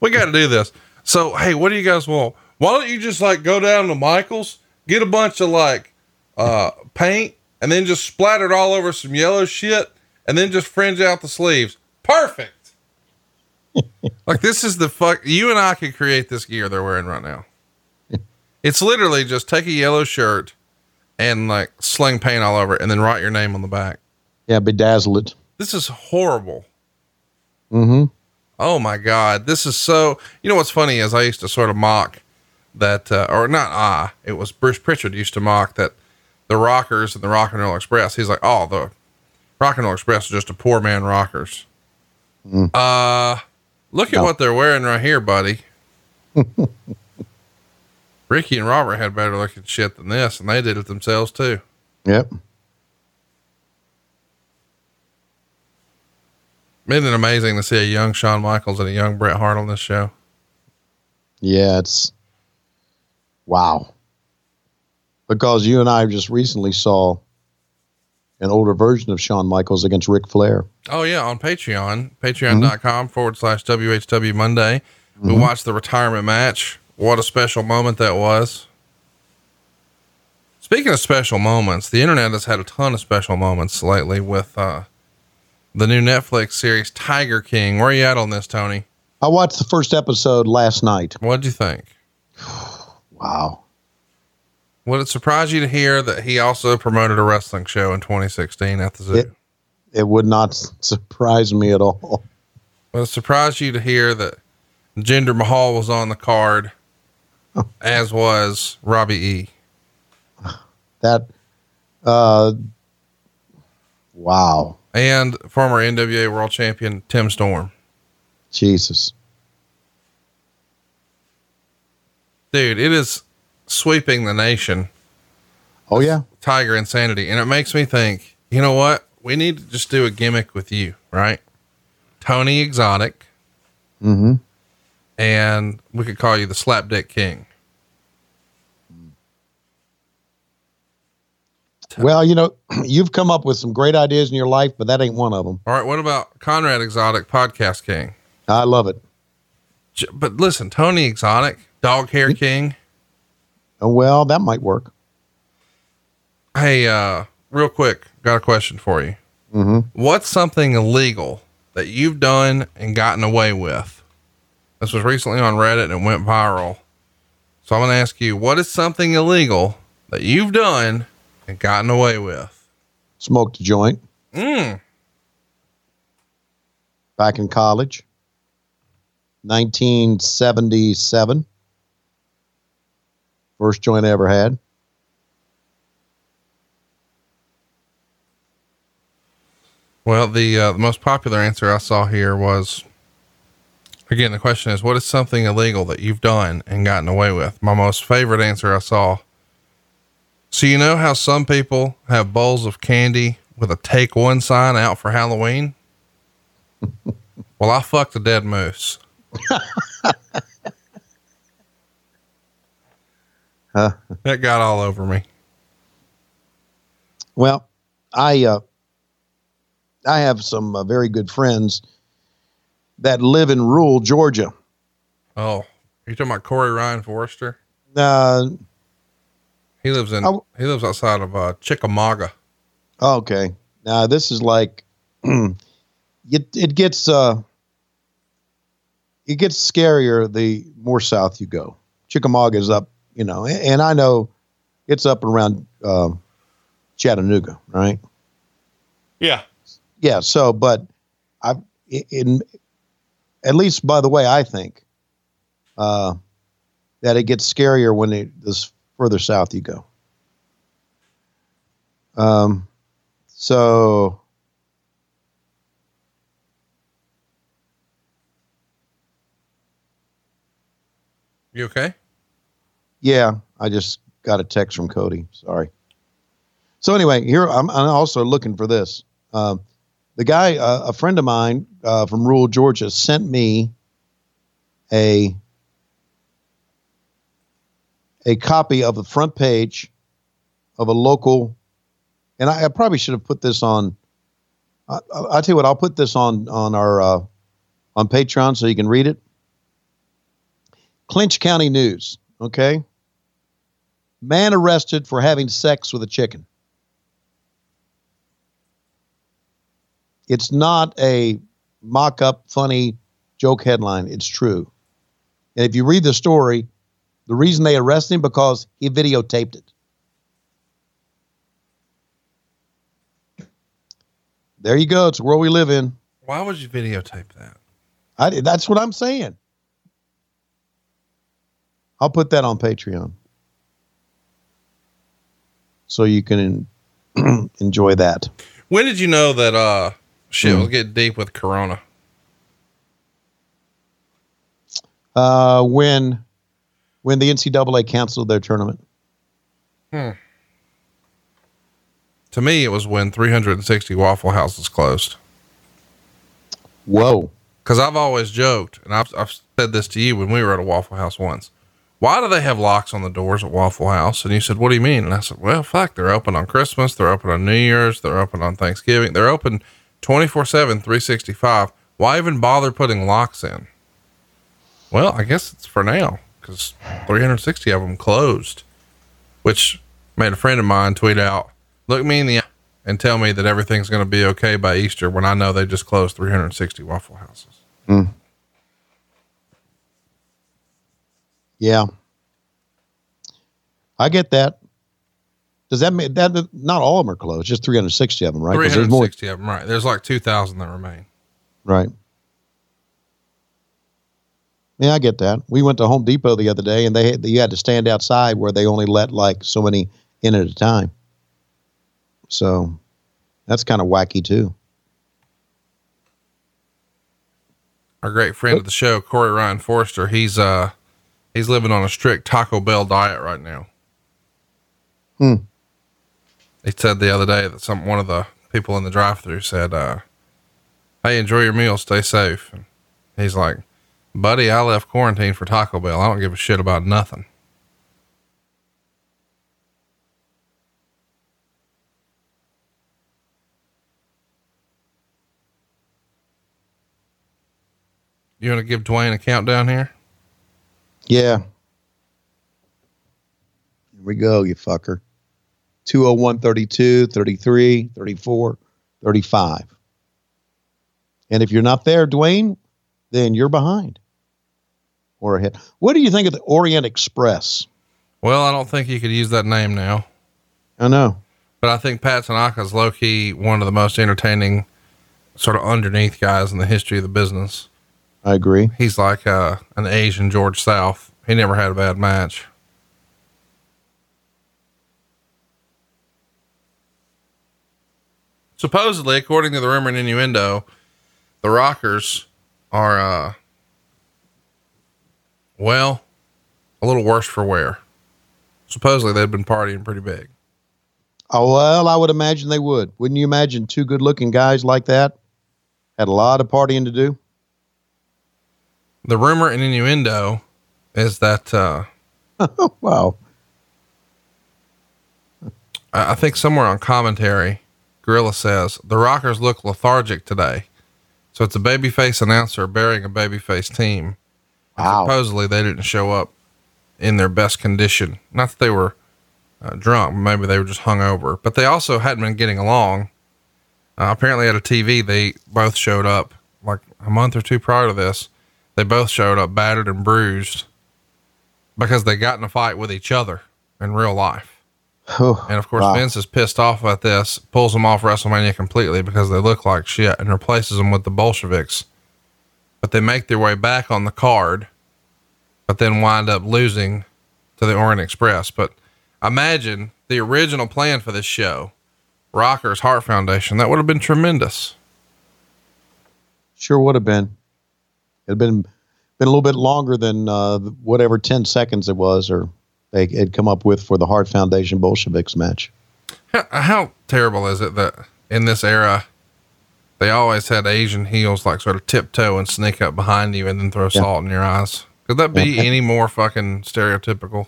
We got to do this. So, hey, what do you guys want? Why don't you just like go down to Michael's, get a bunch of like uh paint, and then just splatter it all over some yellow shit, and then just fringe out the sleeves. Perfect. (laughs) like this is the fuck. You and I could create this gear they're wearing right now. It's literally just take a yellow shirt and like sling paint all over it, and then write your name on the back. yeah, bedazzle it. This is horrible. Mm-hmm. Oh my God. This is so, you know, what's funny is I used to sort of mock that, uh, or not, ah, it was Bruce Prichard used to mock that the rockers and the rock and roll express. He's like, oh, the rock and roll express is just a poor man rockers. Mm. Uh, look at No. what they're wearing right here, buddy. (laughs) Ricky and Robert had better looking shit than this, and they did it themselves too. Yep. Isn't it amazing to see a young Shawn Michaels and a young Bret Hart on this show? Yeah, it's wow. Because you and I just recently saw an older version of Shawn Michaels against Ric Flair. Oh yeah, on Patreon, patreon.com forward slash WHW Monday. We watched the retirement match. What a special moment that was. Speaking of special moments, the internet has had a ton of special moments lately with uh, the new Netflix series Tiger King. Where are you at on this, Tony? I watched the first episode last night. What'd you think? (sighs) Wow. Would it surprise you to hear that he also promoted a wrestling show in 2016 at the zoo? It, it would not (laughs) surprise me at all. Would it surprise you to hear that Jinder Mahal was on the card, (laughs) as was Robbie E? That, uh, wow. and former NWA World Champion Tim Storm. Jesus. Dude, it is sweeping the nation. Oh, yeah. Tiger insanity. And it makes me think, you know what? We need to just do a gimmick with you, right? Tony Exotic, Mm-hmm. and we could call you the Slapdick King. Well, you know, (clears throat) you've come up with some great ideas in your life, but that ain't one of them. All right, what about Conrad Exotic Podcast King? I love it. But listen, Tony Exotic, Dog Hair King. Oh, well, that might work. Hey, uh, real quick, got a question for you. Mm-hmm. What's something illegal that you've done and gotten away with? This was recently on Reddit and it went viral. So I'm going to ask you, what is something illegal that you've done and gotten away with? Smoked a joint Mm. back in college, 1977. First joint I ever had. Well, the, uh, the most popular answer I saw here was again, the question is, what is something illegal that you've done and gotten away with? My most favorite answer I saw. So, you know how some people have bowls of candy with a take one sign out for Halloween? (laughs) well, I fucked a dead moose. (laughs) (laughs) That got all over me. Well, I uh, I have some uh, very good friends that live in rural Georgia. Oh, you talking about Corey Ryan Forrester? Uh, He lives in, he lives outside of, uh, Chickamauga. okay, now this is like (clears throat) it. It gets uh, it gets scarier the more south you go. Chickamauga is up, you know, and I know it's up around uh, Chattanooga, right? Yeah. Yeah. So, but I, in, at least by the way, I think, uh, that it gets scarier when it this further south you go. Um, so You okay? Yeah, I just got a text from Cody. Sorry. So anyway, here I'm, I'm also looking for this. Um, the guy, uh, a friend of mine uh, from rural Georgia, sent me a a copy of the front page of a local, and I, I probably should have put this on. I, I, I'll tell you what, I'll put this on on our uh, on Patreon so you can read it. Clinch County News. Okay. Man arrested for having sex with a chicken. It's not a mock up, funny joke headline. It's true. And if you read the story, the reason they arrested him because he videotaped it. There you go. It's the world we live in. Why would you videotape that? I, that's what I'm saying. I'll put that on Patreon. So you can (clears throat) enjoy that. When did you know that, uh, shit Hmm. was getting deep with Corona? Uh, when when the NCAA canceled their tournament. Hmm. To me, it was when 360 Waffle Houses closed. Whoa. Because I've always joked, and I've, I've said this to you when we were at a Waffle House once. Why do they have locks on the doors at Waffle House? And you said, What do you mean? And I said, Well, fuck, they're open on Christmas, they're open on New Year's, they're open on Thanksgiving, they're open 24 7, 365. Why even bother putting locks in? Well, I guess it's for now because 360 of them closed, which made a friend of mine tweet out, Look me in the eye and tell me that everything's going to be okay by Easter when I know they just closed 360 Waffle Houses. Mm. Yeah. I get that. Does that mean that not all of them are closed? Just 360 of them, right? 'Cause there's more. 360 of them, right? There's like 2,000 that remain. Right. Yeah, I get that. We went to Home Depot the other day, and they had, you had to stand outside where they only let like so many in at a time. So that's kind of wacky too. Our great friend of the show, Corey Ryan Forrester, he's uh he's living on a strict Taco Bell diet right now. Hmm. He said the other day that some one of the people in the drive-through said, uh, "Hey, enjoy your meal, stay safe." And he's like, "Buddy, I left quarantine for Taco Bell. I don't give a shit about nothing." You want to give Dwayne a countdown here? Yeah. Here we go, you fucker. 201 32, 33, 34, 35. And if you're not there, Dwayne, then you're behind. or a hit. What do you think of the Orient Express? Well, I don't think you could use that name now. I know. But I think Pat Tanaka is low key one of the most entertaining, sort of underneath guys in the history of the business. I agree. He's like uh, an Asian George South. He never had a bad match. Supposedly, according to the rumor and innuendo, the Rockers are, uh, well, a little worse for wear. Supposedly, they've been partying pretty big. Oh, well, I would imagine they would. Wouldn't you imagine two good looking guys like that had a lot of partying to do? The rumor and innuendo is that, uh, (laughs) wow. I I think somewhere on commentary, Gorilla says the Rockers look lethargic today. So it's a babyface announcer burying a babyface team. And Supposedly they didn't show up in their best condition. Not that they were uh, drunk, maybe they were just hungover, but they also hadn't been getting along. Uh, apparently at a TV, they both showed up like a month or two prior to this. They both showed up battered and bruised because they got in a fight with each other in real life. And of course, wow. Vince is pissed off at this, pulls them off WrestleMania completely because they look like shit and replaces them with the Bolsheviks. But they make their way back on the card, but then wind up losing to the Orient Express. But imagine the original plan for this show, Rockers Hart Foundation. That would have been tremendous. Sure would have been. It'd been been a little bit longer than uh, whatever ten seconds it was, or they had come up with for the Hart Foundation Bolsheviks match. How, how terrible is it that in this era, they always had Asian heels like sort of tiptoe and sneak up behind you and then throw salt in your eyes? Could that be Yeah. any more fucking stereotypical?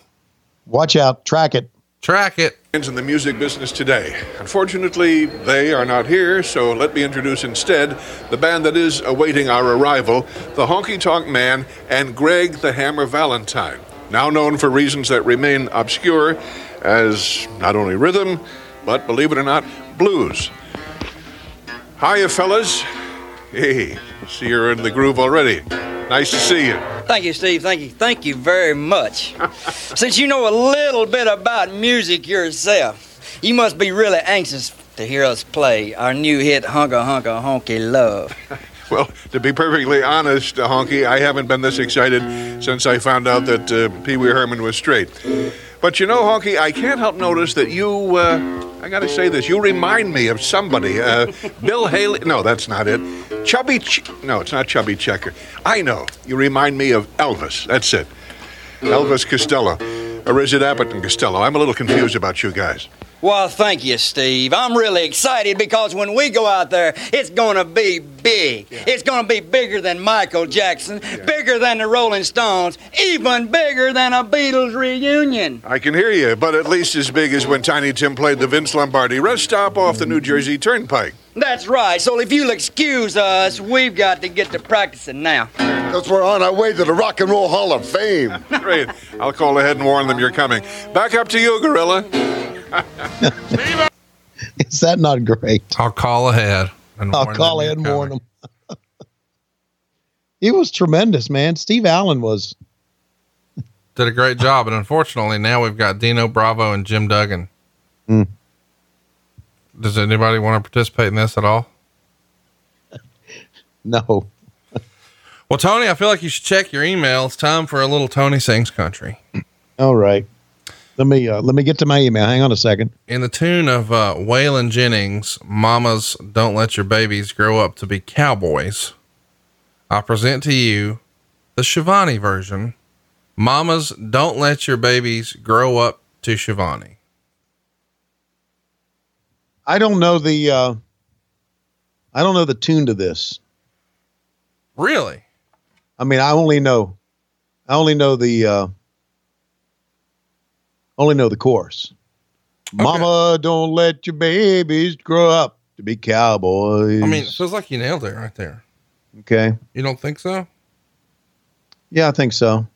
Watch out! Track it. Track it. In the music business today. Unfortunately, they are not here, so let me introduce instead the band that is awaiting our arrival the Honky Tonk Man and Greg the Hammer Valentine, now known for reasons that remain obscure as not only rhythm, but believe it or not, blues. Hiya, fellas. Hey, see you're in the groove already. Nice to see you. Thank you, Steve. Thank you. Thank you very much. (laughs) Since you know a little bit about music yourself, you must be really anxious to hear us play our new hit, Hunka Hunka Honky Love. (laughs) Well, to be perfectly honest, uh, Honky, I haven't been this excited since I found out that uh, Pee Wee Herman was straight. But you know, Honky, I can't help notice that you, uh, I gotta say this, you remind me of somebody. Uh, Bill Haley, no, that's not it. Chubby, Ch- no, it's not Chubby Checker. I know, you remind me of Elvis, that's it. Elvis Costello. Or is it Abbott and Costello? I'm a little confused about you guys. Well, thank you, Steve. I'm really excited because when we go out there, it's going to be big. It's going to be bigger than Michael Jackson, bigger than the Rolling Stones, even bigger than a Beatles reunion. I can hear you, but at least as big as when Tiny Tim played the Vince Lombardi rest stop off the New Jersey Turnpike. That's right. So if you'll excuse us, we've got to get to practicing now. Because we're on our way to the Rock and Roll Hall of Fame. (laughs) Great. I'll call ahead and warn them you're coming. Back up to you, Gorilla. (laughs) Is that not great? I'll call ahead. And I'll call ahead and warn them. (laughs) he was tremendous, man. Steve Allen was. Did a great job. And unfortunately, now we've got Dino Bravo and Jim Duggan. Mm. Does anybody want to participate in this at all? (laughs) No. Well, Tony, I feel like you should check your email. It's time for a little Tony Sings Country. All right. Let me uh, let me get to my email. Hang on a second. In the tune of uh, Waylon Jennings, Mamas Don't Let Your Babies Grow Up to Be Cowboys, I present to you the Schiavone version. Mamas Don't Let Your Babies Grow Up to Schiavone. I don't know the uh, I don't know the tune to this. Really? I mean, I only know I only know the uh, only know the chorus. Mama, don't let your babies grow up to be cowboys. I mean, it feels like you nailed it right there. okay. You don't think so? Yeah, I think so.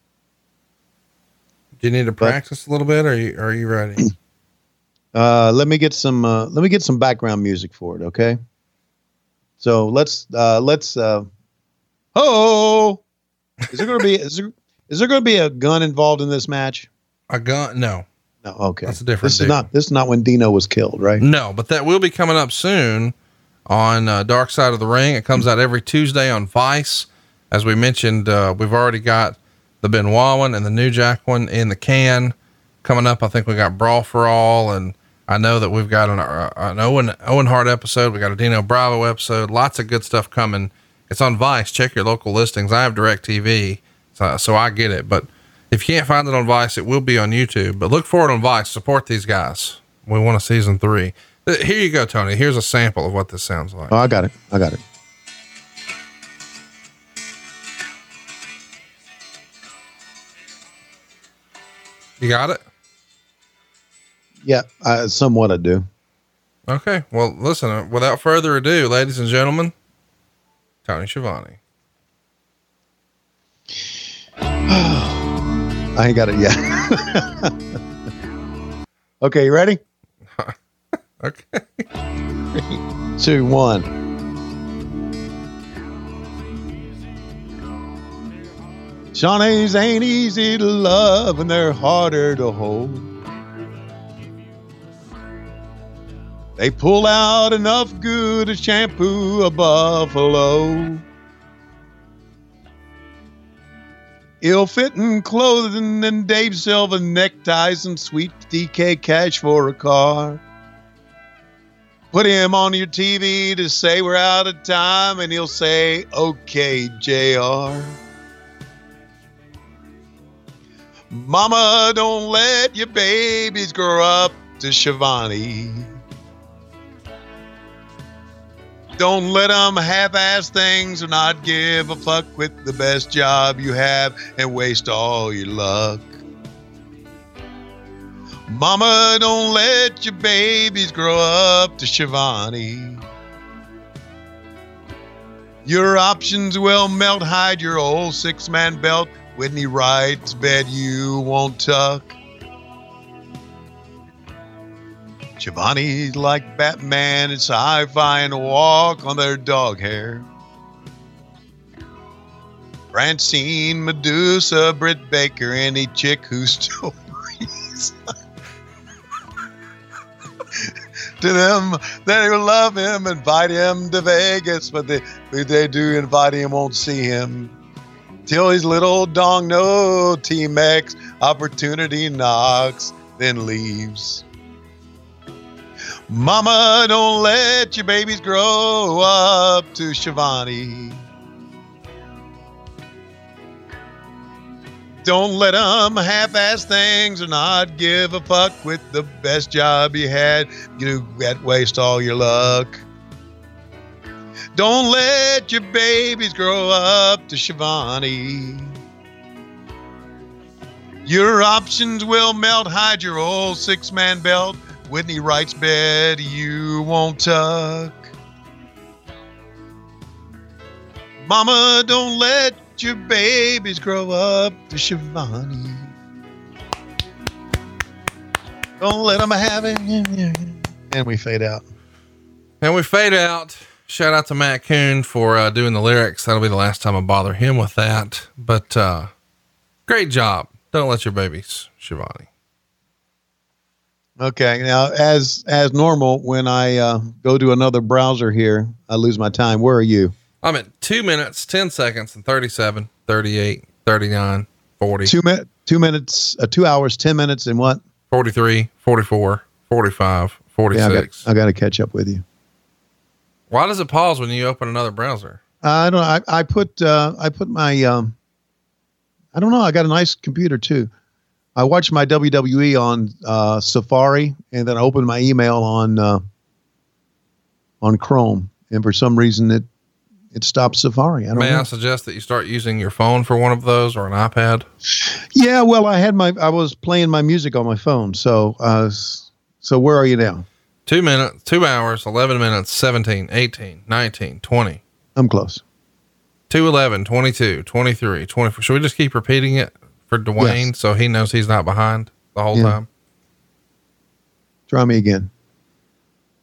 Do you need to practice a little bit or are you, are you ready? (clears throat) Uh, let me get some uh, let me get some background music for it, okay? So let's uh, let's uh, oh, is there gonna be is it, is Is there going to be a gun involved in this match? A gun? No. No. Okay. That's a different This is not. This is not when Dino was killed, right? No, but that will be coming up soon on uh, Dark Side of the Ring. It comes out every Tuesday on Vice. As we mentioned, uh, we've already got the Benoit one and the New Jack one in the can. Coming up, I think we got Brawl for All, and I know that we've got an, uh, an Owen Owen Hart episode. We got a Dino Bravo episode. Lots of good stuff coming. It's on Vice. Check your local listings. I have Direct TV, so, so I get it. But if you can't find it on Vice, it will be on YouTube. But look for it on Vice. Support these guys. We want a season three. Uh, Here you go, Tony. Here's a sample of what this sounds like. Oh, I got it. I got it. You got it? Yeah, I, somewhat I do. Okay. Well, listen, uh, without further ado, ladies and gentlemen, Tony Schiavone. (sighs) (sighs) I ain't got it yet. (laughs) okay, you ready? (laughs) okay. Three, two, one. Shawnees ain't easy to love and they're harder to hold. They pull out enough good to shampoo a buffalo. Ill fitting clothing and Dave Silva neckties and sweet DK cash for a car. Put him on your TV to say we're out of time, and he'll say, okay, JR. Mama, don't let your babies grow up to Schiavone. Don't let them half-ass things or not give a fuck with the best job you have and waste all your luck. Mama, don't let your babies grow up to Schiavone. Your options will melt, hide your old six-man belt. Whitney Wright's bed you won't tuck. Schiavone's like Batman sci-fi and walk on their dog hair. Francine, Medusa, Britt Baker, any chick who (laughs) still (laughs) to them, they love him, invite him to Vegas, but they, they do invite him, won't see him. Till his little dong no T-Mex opportunity knocks, then leaves. Mama, don't let your babies grow up to Schiavone. Don't let them half-ass things or not give a fuck with the best job you had. You at waste all your luck. Don't let your babies grow up to Schiavone. Your options will melt. Hide your old six-man belt. Whitney Wright's bed you won't tuck. Mama, don't let your babies grow up to Schiavone. Don't let them have it. And we fade out. And we fade out. Shout out to Matt Coon for uh, doing the lyrics. That'll be the last time I bother him with that. But uh, great job. Don't let your babies, Schiavone. Okay. Now, as as normal, when I uh, go to another browser here, I lose my time. Where are you? I'm at two minutes, 10 seconds, and 37, 38, 39, 40, Two minutes. Two minutes. Uh, two hours. Ten minutes. And what? 43, 44, 45, Yeah, 46. I got, I got to catch up with you. Why does it pause when you open another browser? I don't. know. I, I put. Uh, I put my. Um, I don't know. I got a nice computer too. I watched my WWE on uh, Safari, and then I opened my email on uh, on Chrome, and for some reason it it stopped Safari. I don't May know. I suggest that you start using your phone for one of those or an iPad? Yeah, well, I had my. I was playing my music on my phone. So, uh, so where are you now? Two minutes, two hours, 11 minutes, 17, 18, 19, 20, I'm close. 2, 11, 22, 23, 24. Should we just keep repeating it for Dwayne Yes. so he knows he's not behind the whole Yeah. time? Try me again.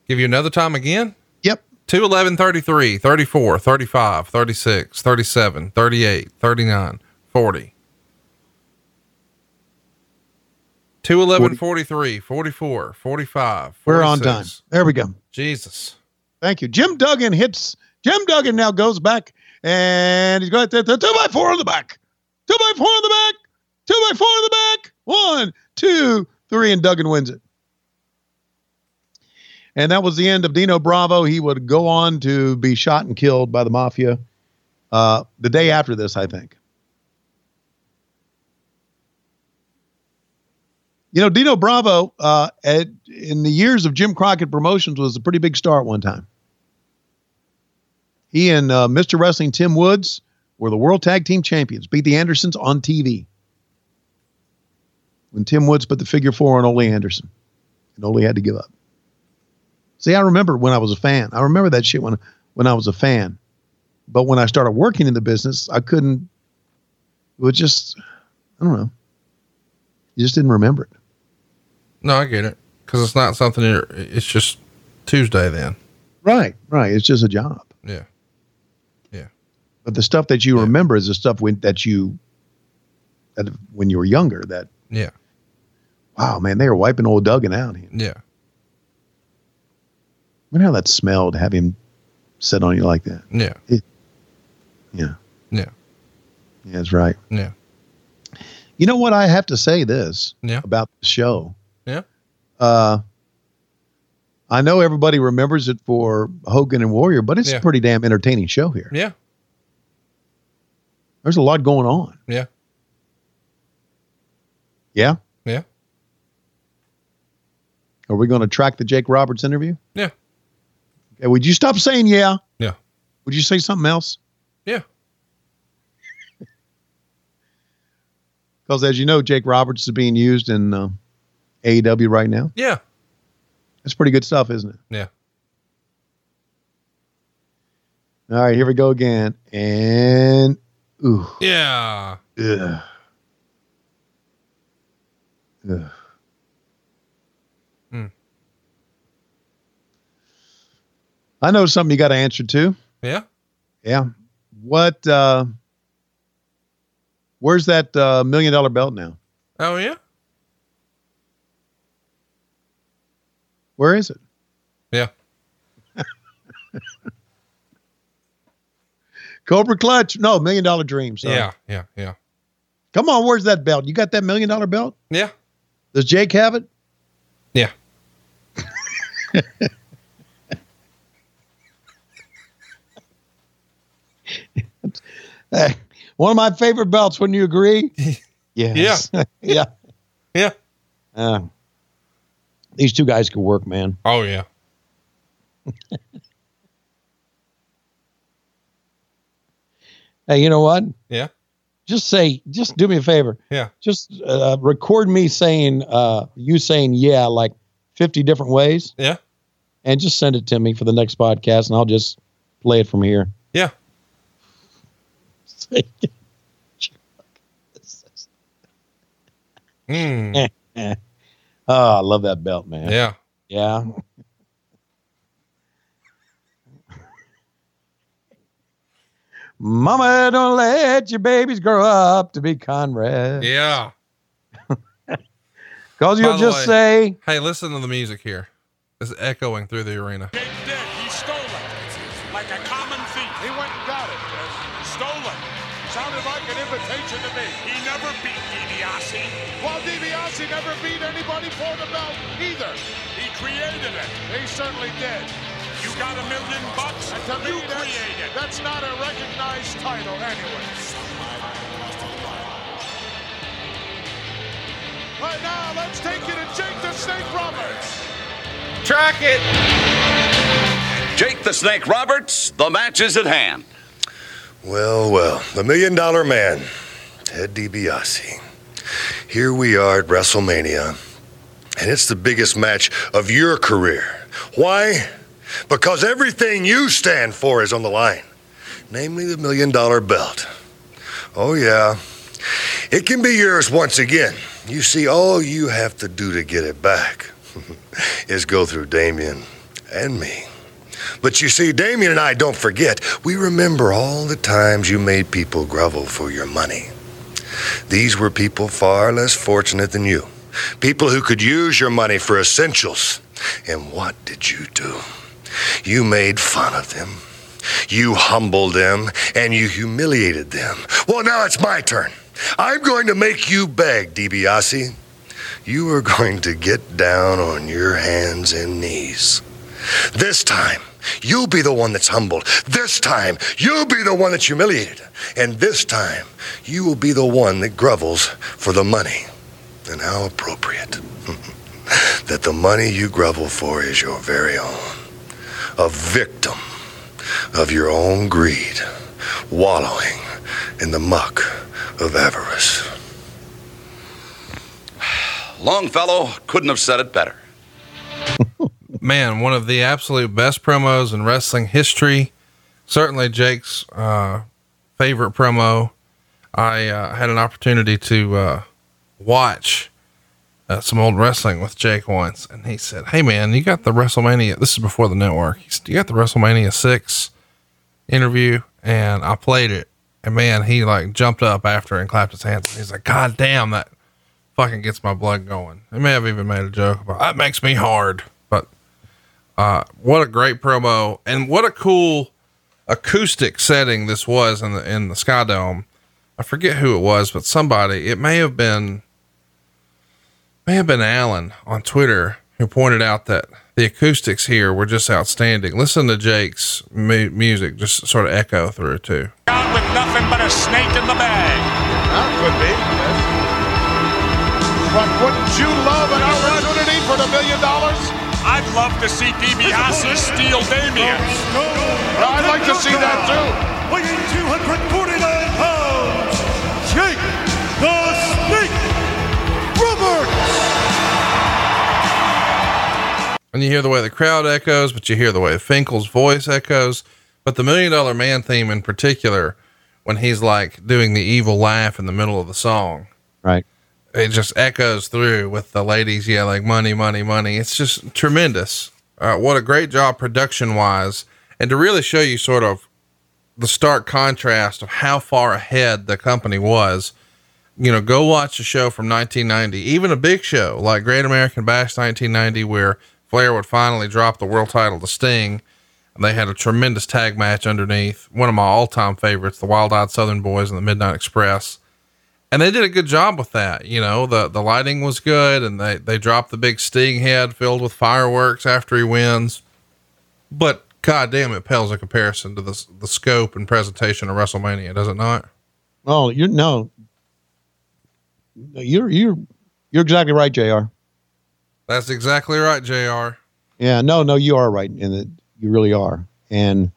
Give you another time again? Yep. 2, 11, 33, 34, 35, 36, 37, 38, 39, 40, 2 11 43, 44, 45. We're on time. There we go. Jesus. Thank you. Jim Duggan hits. Jim Duggan now goes back and he's got the, the two by four on the back. Two by four on the back. Two by four in the back. One, two, three, and Duggan wins it. And that was the end of Dino Bravo. He would go on to be shot and killed by the mafia uh, the day after this, I think. You know, Dino Bravo, uh, at, in the years of Jim Crockett Promotions, was a pretty big star at one time. He and uh, Mr. Wrestling Tim Woods were the World Tag Team Champions, beat the Andersons on TV. When Tim Woods put the figure four on Ole Anderson, and Ole had to give up. See, I remember when I was a fan. I remember that shit when when I was a fan. But when I started working in the business, I couldn't. It was just, I don't know. You just didn't remember it. No, I get it. Because it's not something you're, it's just Tuesday then. Right, right. It's just a job. Yeah. Yeah. But the stuff that you remember is the stuff when, that you, that when you were younger, that, Yeah. Wow, man, they were wiping old Duggan out. Here. Yeah. Remember how that smelled, have him sit on you like that? Yeah. It- yeah. Yeah. Yeah, that's right. Yeah. You know what? I have to say this Yeah. about the show. Yeah. Uh, I know everybody remembers it for Hogan and Warrior, but it's Yeah. a pretty damn entertaining show here. Yeah. There's a lot going on. Yeah. Yeah. Yeah. Are we going to track the Jake Roberts interview? Yeah. Okay, would you stop saying yeah? Yeah. Would you say something else? Yeah. (laughs) Because as you know, Jake Roberts is being used in uh, AEW right now. Yeah. That's pretty good stuff, isn't it? Yeah. All right, here we go again. And ooh, Yeah. ugh. Ugh. I know something you got to answer to. Yeah. Yeah. What? uh Where's that uh, million dollar belt now? Oh, yeah. Where is it? Yeah. (laughs) Cobra Clutch? No, Million Dollar Dream. Sorry. Yeah. Yeah. Yeah. Come on, where's that belt? You got that million dollar belt? Yeah. Does Jake have it? Yeah. (laughs) Hey, one of my favorite belts. Wouldn't you agree? (laughs) yes. Yeah. (laughs) yeah. Yeah. Uh, these two guys could work, man. Oh, yeah. (laughs) Hey, you know what? Yeah. Just say, just do me a favor. Yeah. Just uh, record me saying, uh, you saying yeah, like 50 different ways. Yeah. And just send it to me for the next podcast, and I'll just play it from here. Yeah. Mm. (laughs) oh, I love that belt, man. Yeah. Yeah. (laughs) Mama, don't let your babies grow up to be Conrad. Yeah. (laughs) Because you'll just way- say, Hey, listen to the music here. It's echoing through the arena. Never beat anybody for the belt either. He created it. He certainly did. You got a million bucks. And to you me, that's, created. that's not a recognized title anyway. Right now, let's take you to Jake the Snake Roberts. Track it. Jake the Snake Roberts, the match is at hand. Well, well, the million dollar man, Ted DiBiase. Here we are at WrestleMania, and it's the biggest match of your career. Why? Because everything you stand for is on the line, namely the million dollar belt. Oh, yeah. It can be yours once again. You see, all you have to do to get it back (laughs) is go through Damien and me. But you see, Damien and I don't forget. We remember all the times you made people grovel for your money. These were people far less fortunate than you. people who could use your money for essentials. And what did you do? You made fun of them. You humbled them and you humiliated them. Well, now it's my turn. I'm going to make you beg, DiBiase. You are going to get down on your hands and knees. This time, you'll be the one that's humbled. This time, you'll be the one that's humiliated. And this time, you will be the one that grovels for the money. And how appropriate (laughs) that the money you grovel for is your very own. A victim of your own greed, wallowing in the muck of avarice. Longfellow couldn't have said it better. (laughs) Man, one of the absolute best promos in wrestling history. Certainly Jake's uh, favorite promo. I uh, had an opportunity to uh, watch uh, some old wrestling with Jake once, and he said, "Hey, man, you got the WrestleMania. This is before the network. Said, you got the WrestleMania six interview?" And I played it, and man, he like jumped up after and clapped his hands. He's like, "God damn, that fucking gets my blood going." He may have even made a joke about that makes me hard, uh, what a great promo, and what a cool acoustic setting this was in the in the Sky Dome. I forget who it was, but somebody. It may have been may have been Alan on Twitter who pointed out that the acoustics here were just outstanding. Listen to Jake's mu- music just sort of echo through too. Out with nothing but a snake in the bag. That could be. But wouldn't you love an I'd love to see DiBiase steal Damien. I'd like to see that too. Weighing 249 pounds, Jake the Snake Roberts. And you hear the way the crowd echoes, but you hear the way Finkel's voice echoes. But the Million Dollar Man theme in particular, when he's like doing the evil laugh in the middle of the song, Right. It just echoes through with the ladies yelling money, money, money. It's just tremendous. Uh, what a great job production wise. And to really show you sort of the stark contrast of how far ahead the company was. You know, go watch a show from 1990, even a big show like Great American Bash 1990, where Flair would finally drop the world title to Sting. And they had a tremendous tag match underneath. One of my all time favorites, the Wild Eyed Southern Boys and the Midnight Express. And they did a good job with that. You know, the, the lighting was good and they, they dropped the big Sting head filled with fireworks after he wins. But god damn, it pales in comparison to the, the scope and presentation of WrestleMania, does it not? Oh, you no. You're you're you're exactly right, Jr. That's exactly right, JR. Yeah, no, no, you are right, and you really are. And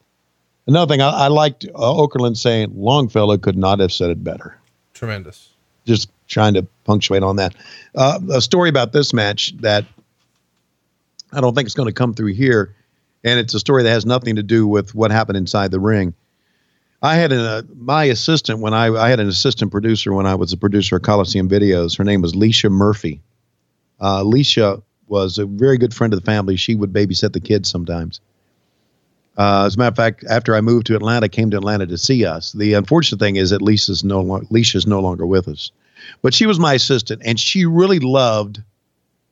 another thing, I, I liked uh, Okerlund saying Longfellow could not have said it better. Tremendous. Just trying to punctuate on that. Uh, a story about this match that I don't think it's going to come through here, and it's a story that has nothing to do with what happened inside the ring. I had a my assistant when I I had an assistant producer when I was a producer of Coliseum Videos. Her name was Leisha Murphy. Uh, Leisha was a very good friend of the family. She would babysit the kids sometimes. Uh, as a matter of fact, after I moved to Atlanta, came to Atlanta to see us. The unfortunate thing is that Lisa's no longer Leisha's no longer with us, but she was my assistant, and she really loved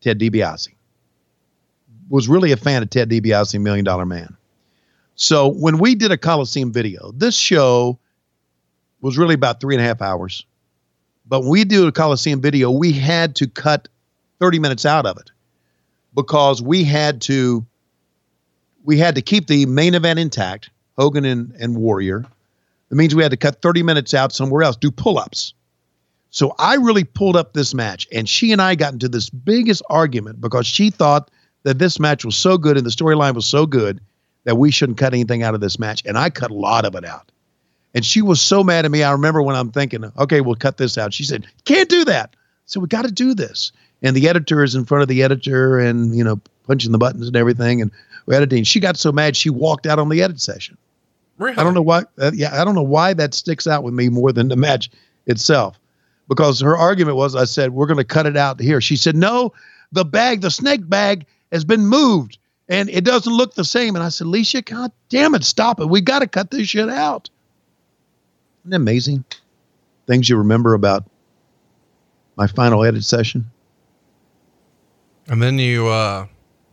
Ted DiBiase. Was really a fan of Ted DiBiase, Million Dollar Man. So when we did a Coliseum video, this show was really about three and a half hours. But when we do a Coliseum video, we had to cut 30 minutes out of it because we had to we had to keep the main event intact, Hogan and, and Warrior. It means we had to cut 30 minutes out somewhere else, do pull-ups. So I really pulled up this match, and she and I got into this biggest argument because she thought that this match was so good and the storyline was so good that we shouldn't cut anything out of this match. And I cut a lot of it out. And she was so mad at me. I remember when I'm thinking, okay, we'll cut this out. She said, can't do that. So we got to do this. And the editor is in front of the editor and, you know, punching the buttons and everything. And editing. She got so mad she walked out on the edit session. Really? I don't know why. Uh, yeah, I don't know why that sticks out with me more than the match itself, because her argument was, I said we're going to cut it out here. She said, no, the bag, the snake bag, has been moved and it doesn't look the same. And I said, Alicia, God damn it, stop it. We got to cut this shit out. Isn't it amazing? Things you remember about my final edit session. And then you uh,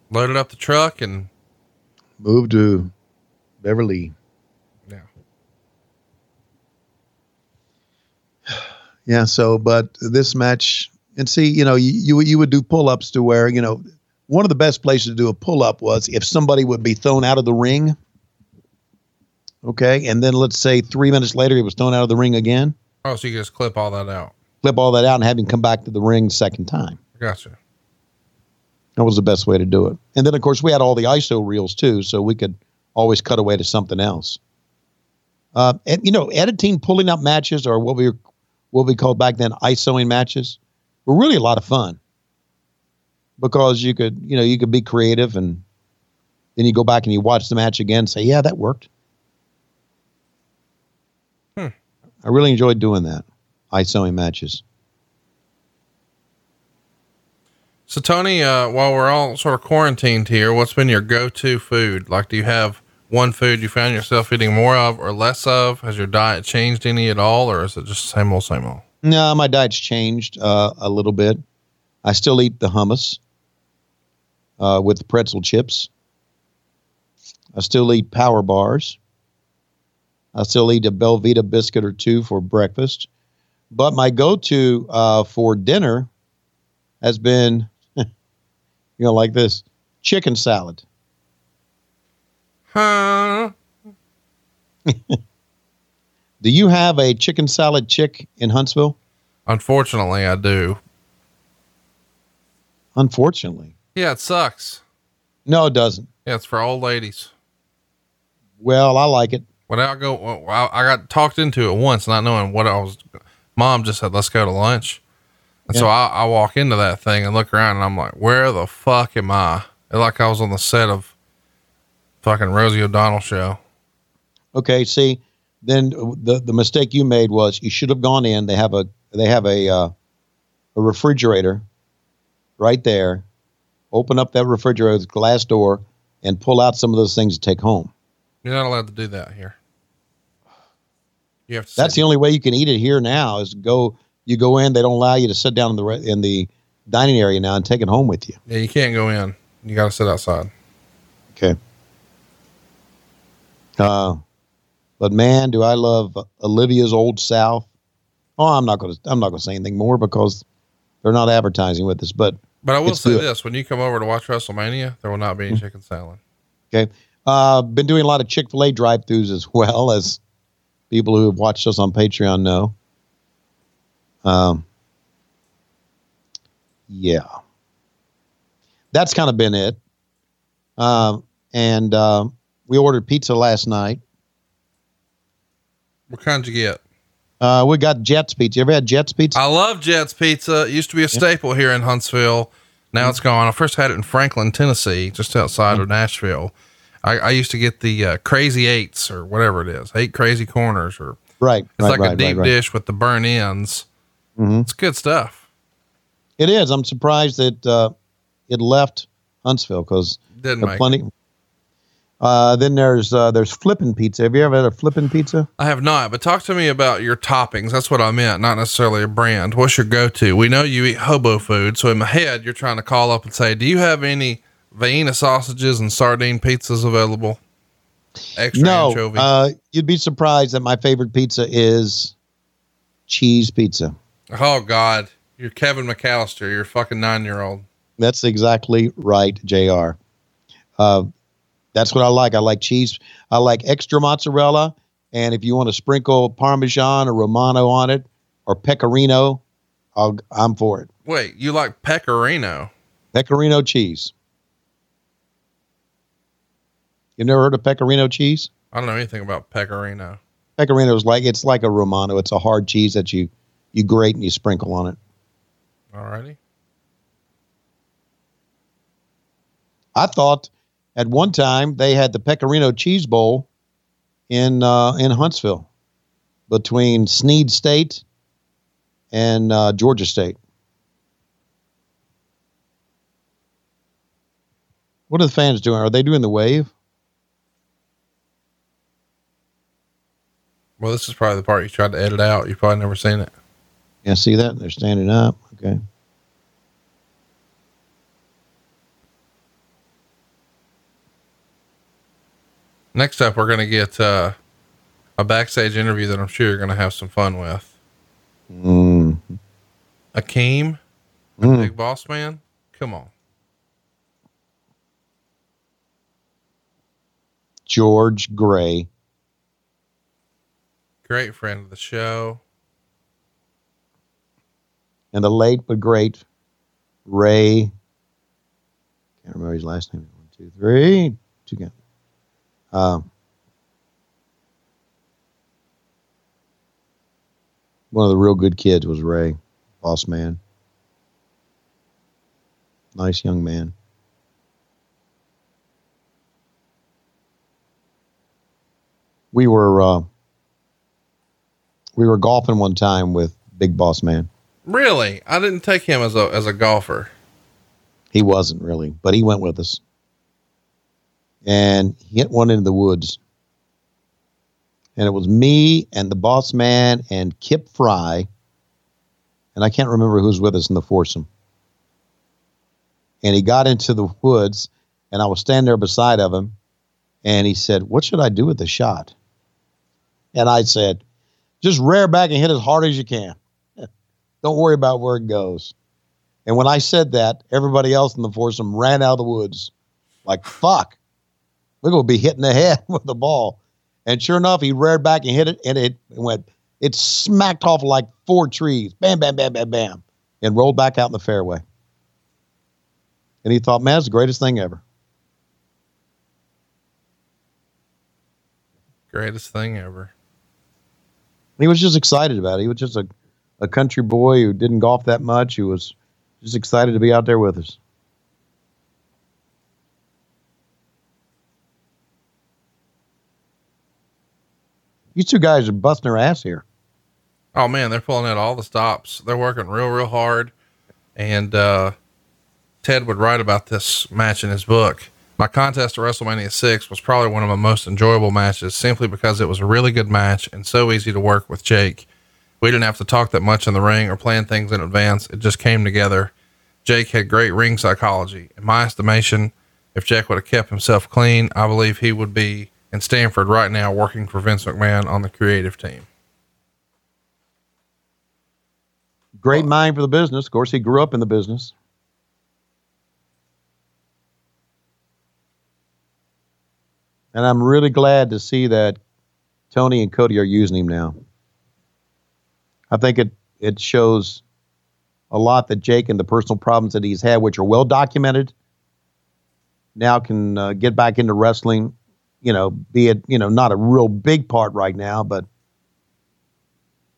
loaded up the truck and moved to Beverly. Yeah. Yeah. So, but this match, and see, you know, you you, you would do pull ups to where you know one of the best places to do a pull up was if somebody would be thrown out of the ring. Okay, and then let's say three minutes later he was thrown out of the ring again. oh, so you just clip all that out. Clip all that out and have him come back to the ring second time. Gotcha. That was the best way to do it. And then, of course, we had all the ISO reels too, so we could always cut away to something else. Uh, and you know, editing, pulling up matches, or what we were, what we called back then ISOing matches, were really a lot of fun because you could, you know, you could be creative, and then you go back and you watch the match again, and say, "Yeah, that worked." Hmm. I really enjoyed doing that, ISOing matches. So Tony, uh, while we're all sort of quarantined here, what's been your go-to food? Like, do you have one food you found yourself eating more of or less of? Has your diet changed any at all, or is it just same old, same old? No, my diet's changed uh, a little bit. I still eat the hummus uh, with the pretzel chips. I still eat power bars. I still eat a Belvita biscuit or two for breakfast. But my go-to uh, for dinner has been, you know, like this chicken salad. Huh? (laughs) Do you have a chicken salad chick in Huntsville? Unfortunately, I do. Unfortunately. Yeah, it sucks. No, it doesn't. Yeah, it's for old ladies. Well, I like it. When I go, well, I I got talked into it once, not knowing what I was. Mom just said, "Let's go to lunch," and so I, I walk into that thing and look around, and I'm like, "Where the fuck am I?" It's like I was on the set of fucking Rosie O'Donnell show. Okay, see, then the the mistake you made was you should have gone in. They have a they have a uh, a refrigerator right there. Open up that refrigerator glass door and pull out some of those things to take home. You're not allowed to do that here. You have to. That's the only way you can eat it here now is go you go in. They don't allow you to sit down in the re- in the dining area now and take it home with you. Yeah, you can't go in. You got to sit outside. Okay. Uh, but man, do I love Olivia's Old South. Oh, I'm not going to. I'm not going to say anything more because they're not advertising with us. But But I will say good. this: when you come over to watch WrestleMania, there will not be any Mm-hmm. chicken salad. Okay. Uh, been doing a lot of Chick Fil A drive-throughs as (laughs) well as people who have watched us on Patreon know. Um. Yeah. That's kind of been it. Um, and uh, we ordered pizza last night. What kind you get? Uh, we got Jets pizza. You ever had Jets pizza? I love Jets Pizza. It used to be a staple here in Huntsville. Now Mm-hmm. it's gone. I first had it in Franklin, Tennessee, just outside of Nashville. I, I used to get the uh, Crazy Eights or whatever it is, Eight Crazy Corners, or Right. it's right, like right, a deep right. dish with the burn ends. Mhm. It's good stuff. It is. I'm surprised that uh, it left Huntsville because plenty. Uh, then there's uh, there's flippin' pizza. Have you ever had a flippin' pizza? I have not, but talk to me about your toppings. That's what I meant, not necessarily a brand. What's your go-to? We know you eat hobo food, so in my head, you're trying to call up and say, "Do you have any Vienna sausages and sardine pizzas available?" Extra no. anchovy. Uh, you'd be surprised that my favorite pizza is cheese pizza. Oh God, you're Kevin McAllister. You're a fucking nine-year-old. That's exactly right, Jr. Uh, that's what I like. I like cheese. I like extra mozzarella, and if you want to sprinkle Parmesan or Romano on it or Pecorino, I'll, I'm for it. Wait, you like pecorino? Pecorino cheese. You never heard of Pecorino cheese? I don't know anything about pecorino. Pecorino is like it's like a Romano. It's a hard cheese that you you grate and you sprinkle on it. All righty. I thought at one time they had the Pecorino Cheese Bowl in uh, in Huntsville between Snead State and uh, Georgia State. What are the fans doing? Are they doing the wave? Well, this is probably the part you tried to edit out. You've probably never seen it. Yeah, see that? They're standing up. Okay. Next up, we're going to get uh, a backstage interview that I'm sure you're going to have some fun with. Mm. Akeem, mm. big boss man. Come on. George Gray. Great friend of the show and the late but great Ray. Can't remember his last name. One, two, three. Two again. Um, one of the real good kids was Ray, boss man. Nice young man. We were uh, we were golfing one time with Big Boss Man. Really? I didn't take him as a, as a golfer. He wasn't really, but he went with us. And he hit one into the woods. And it was me and the boss man and Kip Fry. And I can't remember who was with us in the foursome. And he got into the woods and I was standing there beside of him. And he said, What should I do with the shot? And I said, Just rear back and hit as hard as you can. Don't worry about where it goes. And when I said that, everybody else in the foursome ran out of the woods like, fuck, we're going to be hitting the head (laughs) with the ball. And sure enough, he reared back and hit it, and it went, it smacked off like four trees. Bam, bam, bam, bam, bam. And rolled back out in the fairway. And he thought, man, it's the greatest thing ever. Greatest thing ever. He was just excited about it. He was just a, a country boy who didn't golf that much, who was just excited to be out there with us. You two guys are busting their ass here. Oh man, they're pulling out all the stops. They're working real, real hard. And uh, Ted would write about this match in his book. My contest at WrestleMania 6 was probably one of my most enjoyable matches simply because it was a really good match and so easy to work with Jake. We didn't have to talk that much in the ring or plan things in advance. It just came together. Jake had great ring psychology. In my estimation, if Jake would have kept himself clean, I believe he would be in Stamford right now working for Vince McMahon on the creative team. Great mind for the business. Of course, he grew up in the business. And I'm really glad to see that Tony and Cody are using him now. I think it, it shows a lot that Jake and the personal problems that he's had, which are well documented, now can uh, get back into wrestling. You know, be it, you know, not a real big part right now, but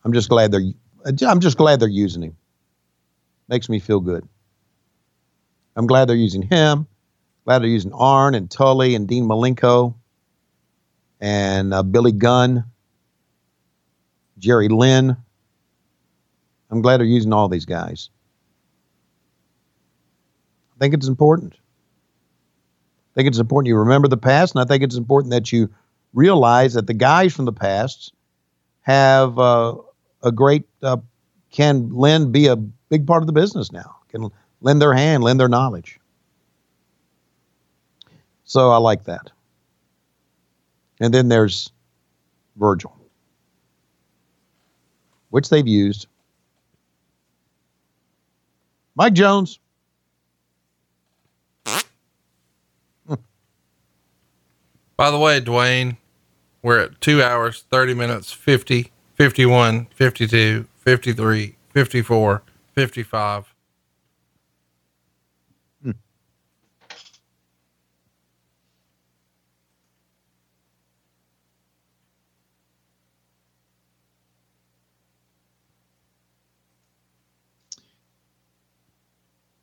I'm just glad they're, I'm just glad they're using him. Makes me feel good. I'm glad they're using him. Glad they're using Arn and Tully and Dean Malenko and uh, Billy Gunn, Jerry Lynn. I'm glad they're using all these guys. I think it's important. I think it's important you remember the past, and I think it's important that you realize that the guys from the past have uh, a great uh, can lend be a big part of the business now. Can lend their hand, lend their knowledge. So I like that. And then there's Virgil, which they've used. Mike Jones. By the way, Dwayne, we're at two hours, 30 minutes, 50, 51, 52, 53, 54, 55.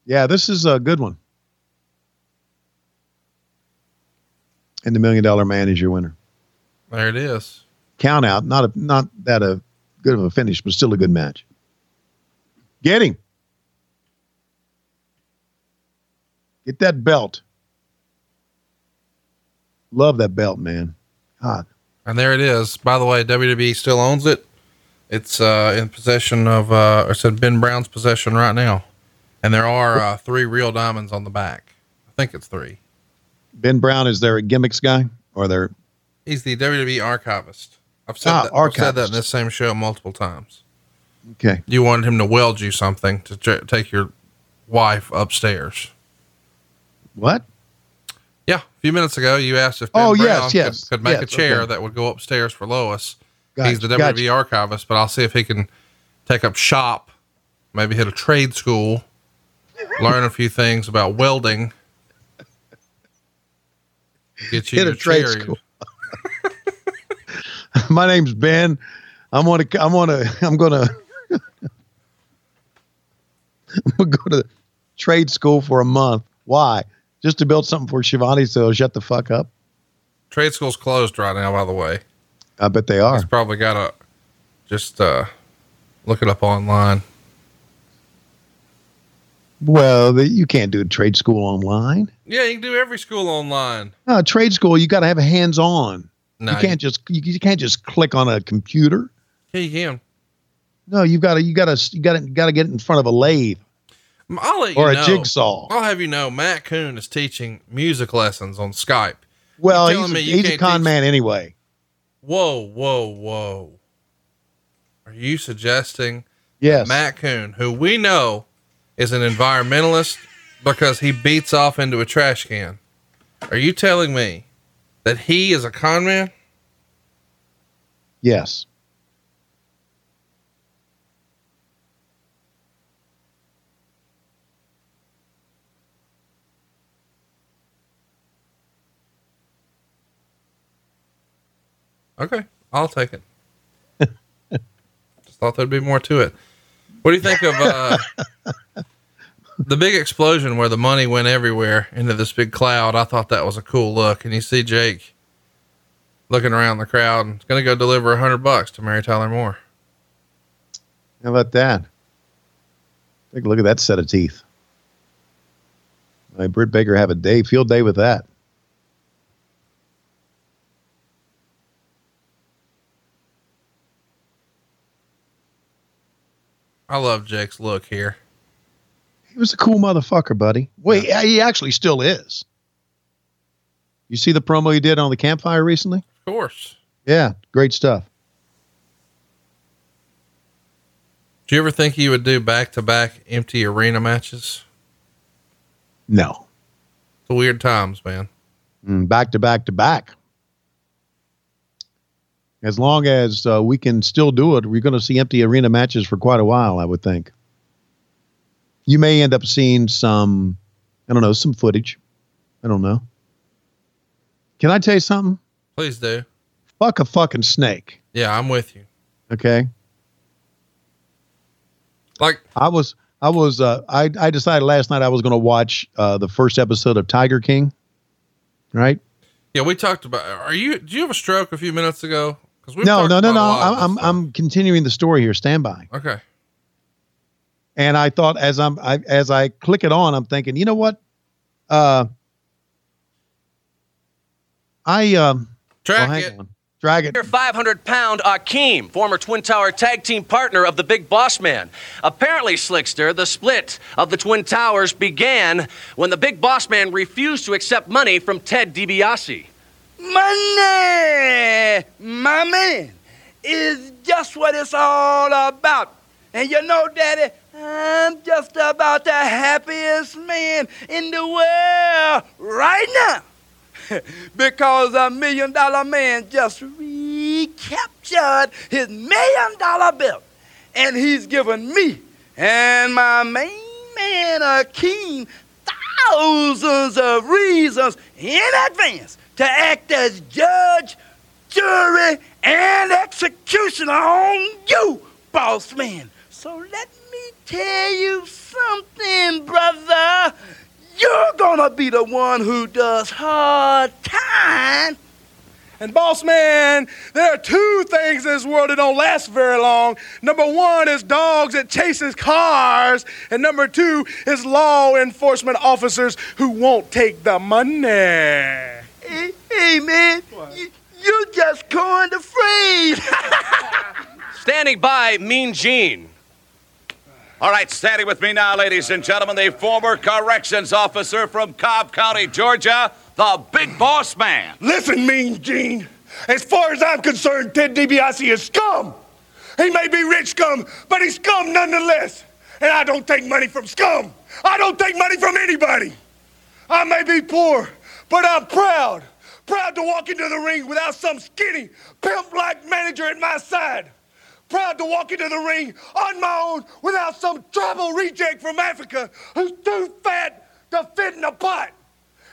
Yeah, this is a good one. And the Million Dollar Man is your winner. There it is. Count out, not a not that a good of a finish, but still a good match. Get him. Get that belt. Love that belt, man. God. And there it is. By the way, WWE still owns it. It's uh, in possession of, uh, or said Ben Brown's possession right now. And there are uh, three real diamonds on the back. I think it's three. Ben Brown is there a gimmicks guy or there? He's the WWE archivist. I've said, Ah, that, I've said that in archivist. this same show multiple times. Okay. You wanted him to weld you something to tr- take your wife upstairs. What? Yeah, a few minutes ago, you asked if Ben Oh, Brown yes, yes, could, could make a chair okay. that would go upstairs for Lois. Gotcha, He's the WWE gotcha. archivist, but I'll see if he can take up shop, maybe hit a trade school, learn a few things about welding. Get you Hit a trade school. (laughs) My name's Ben. I'm gonna. I'm gonna. I'm gonna. (laughs) I'm gonna go to trade school for a month. Why? Just to build something for Schiavone so shut the fuck up. Trade school's closed right now, by the way. I bet they are. He's probably got to just uh, look it up online. Well, the, you can't do a trade school online. Yeah, you can do every school online. No, trade school you got to have a hands on. No, you can't just you, you can't just click on a computer. Yeah, you can. No, you got to you got to you got to got to get it in front of a lathe I'll let you or a know. jigsaw. I'll have you know, Matt Coon is teaching music lessons on Skype. Well, he's, a, he's a con man anyway. Whoa, whoa, whoa. Are you suggesting Yes. Matt Coon, who we know is an environmentalist because he beats off into a trash can, are you telling me that he is a con man? Yes. Okay, I'll take it. (laughs) Just thought there'd be more to it. What do you think of uh, (laughs) the big explosion where the money went everywhere into this big cloud? I thought that was a cool look. And you see Jake looking around the crowd and going to go deliver a hundred bucks to Mary Tyler Moore. How about that? Take a look at that set of teeth. My Britt Baker have a day field day with that. I love Jake's look here. He was a cool motherfucker, buddy. Wait, yeah, he actually still is. You see the promo he did on the campfire recently? Of course. Yeah, great stuff. Do you ever think you would do back to back empty arena matches? No. It's weird times, man. Mm, back to back to back. As long as uh, we can still do it, we're going to see empty arena matches for quite a while, I would think. You may end up seeing some, I don't know, some footage. I don't know. Can I tell you something? Please do. Fuck a fucking snake. Yeah, I'm with you. Okay. Like I was, I was, uh, I, I decided last night I was going to watch uh, the first episode of Tiger King. Right? Yeah, we talked about. Are you? Do you have a stroke a few minutes ago? Because we No, no, no, no. I'm, I'm, I'm continuing the story here. Stand by. Okay. And I thought as I'm, I, as I click it on, I'm thinking, you know what? Uh, I, um, Track hang it. on. Drag it. 500 pound Akeem, former Twin Tower tag team partner of the Big Boss Man. Apparently, Slickster, the split of the Twin Towers began when the Big Boss Man refused to accept money from Ted DiBiase. Money, my man, is just what it's all about. And you know, Daddy, I'm just about the happiest man in the world right now. (laughs) because a million dollar man just recaptured his million dollar bill. And he's given me and my main man a Akeem thousands of reasons in advance to act as judge, jury, and executioner on you, boss man. So let me tell you something, brother. You're gonna be the one who does hard time. And boss man, there are two things in this world that don't last very long. Number one is dogs that chases cars, and number two is law enforcement officers who won't take the money. Hey, hey, man, you, you just coined the phrase. (laughs) Standing by, Mean Gene. All right, standing with me now, ladies and gentlemen, the former corrections officer from Cobb County, Georgia, the Big Boss Man. Listen, Mean Gene, As far as I'm concerned, Ted DiBiase is scum. He may be rich scum, but he's scum nonetheless. And I don't take money from scum. I don't take money from anybody. I may be poor, but I'm proud. Proud to walk into the ring without some skinny, pimp-like manager at my side. Proud to walk into the ring on my own without some tribal reject from Africa who's too fat to fit in a pot.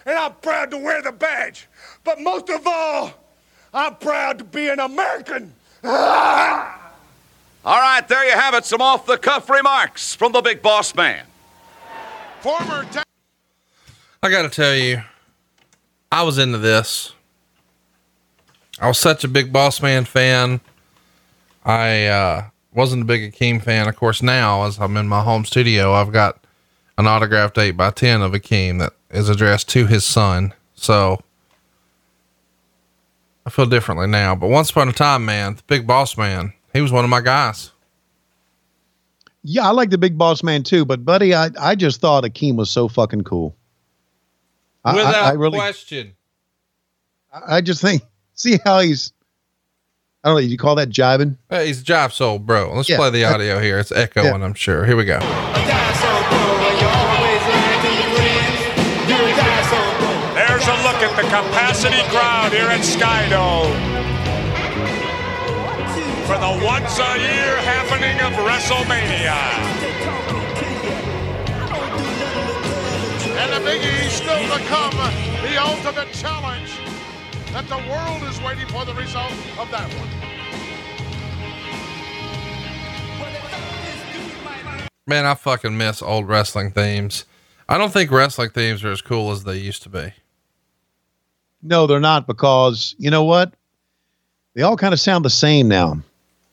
And I'm proud to wear the badge. But most of all, I'm proud to be an American. (laughs) All right, there you have it. Some off the cuff remarks from the big boss man. Former ta- I got to tell you, I was into this. I was such a big boss man fan. I uh, wasn't a big Akeem fan. Of course, now as I'm in my home studio, I've got an autographed 8 by 10 of Akeem that is addressed to his son. So I feel differently now. But once upon a time, man, the big boss man, he was one of my guys. Yeah, I like the big boss man too, but buddy, I, I just thought Akeem was so fucking cool. I- I- Without I really- question. I just think, (laughs) see how he's, I don't know, you call that jiving? Hey, he's a jive soul, bro. Let's Yeah. play the audio here. It's echoing, I'm sure. Here we go. There's a look at the capacity crowd here at Skydome. For the once a year happening of WrestleMania. And the Big E still to come, the ultimate challenge that the world is waiting for the result of that one. Man, I fucking miss old wrestling themes. I don't think wrestling themes are as cool as they used to be. No, they're not because you know what? They all kind of sound the same now.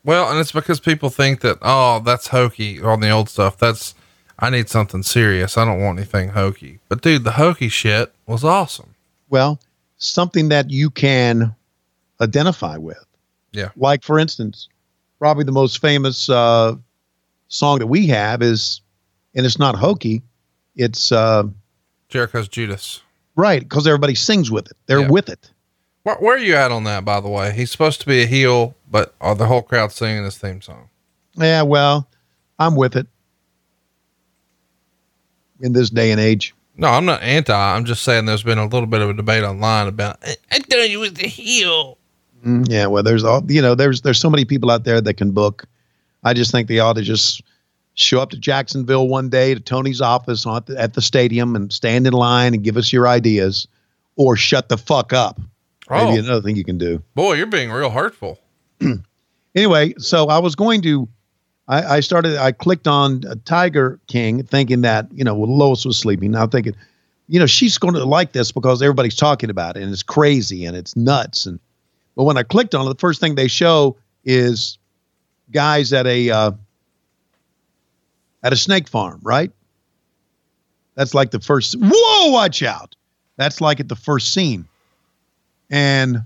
Well, and it's because people think that, oh, that's hokey on the old stuff. That's, I need something serious. I don't want anything hokey. But dude, the hokey shit was awesome. Well, something that you can identify with. Yeah. Like, for instance, probably the most famous uh, song that we have is, and it's not hokey, it's uh, Jericho's Judas. right because everybody sings with it. They're Yeah. with it. Where, where are you at on that, by the way? He's supposed to be a heel, but are the whole crowd singing his theme song? Yeah, well, I'm with it in this day and age. No, I'm not anti. I'm just saying there's been a little bit of a debate online about, I, I thought he was the heel. Mm, yeah, well, there's all you know. There's there's so many people out there that can book. I just think they ought to just show up to Jacksonville one day to Tony's office on the, at the stadium and stand in line and give us your ideas, or shut the fuck up. Oh. Maybe another thing you can do. Boy, you're being real hurtful. (clears throat) Anyway, so I was going to. I, I started. I clicked on uh, Tiger King, thinking that you know Lois was sleeping. Now thinking, you know, she's going to like this because everybody's talking about it and it's crazy and it's nuts. And but when I clicked on it, the first thing they show is guys at a uh, at a snake farm, right? That's like the first. Whoa! Watch out! That's like at the first scene, and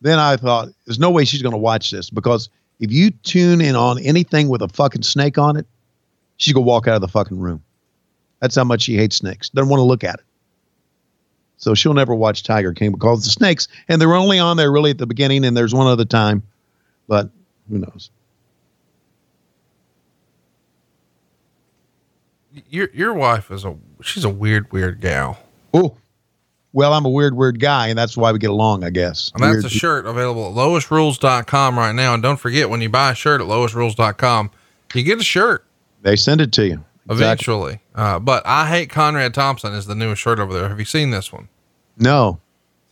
then I thought, there's no way she's going to watch this because if you tune in on anything with a fucking snake on it, she's going to walk out of the fucking room. That's how much she hates snakes. Doesn't want to look at it. So she'll never watch Tiger King because the snakes, and they're only on there really at the beginning, and there's one other time, but who knows? Your your wife is a she's a weird weird gal. Oh, well, I'm a weird, weird guy, and that's why we get along, I guess. And that's Weird a shirt available at LoisRules.com right now. And don't forget when you buy a shirt at LoisRules.com, you get a shirt They send it to you. eventually. Uh, but I hate Conrad Thompson is the newest shirt over there. Have you seen this one? No.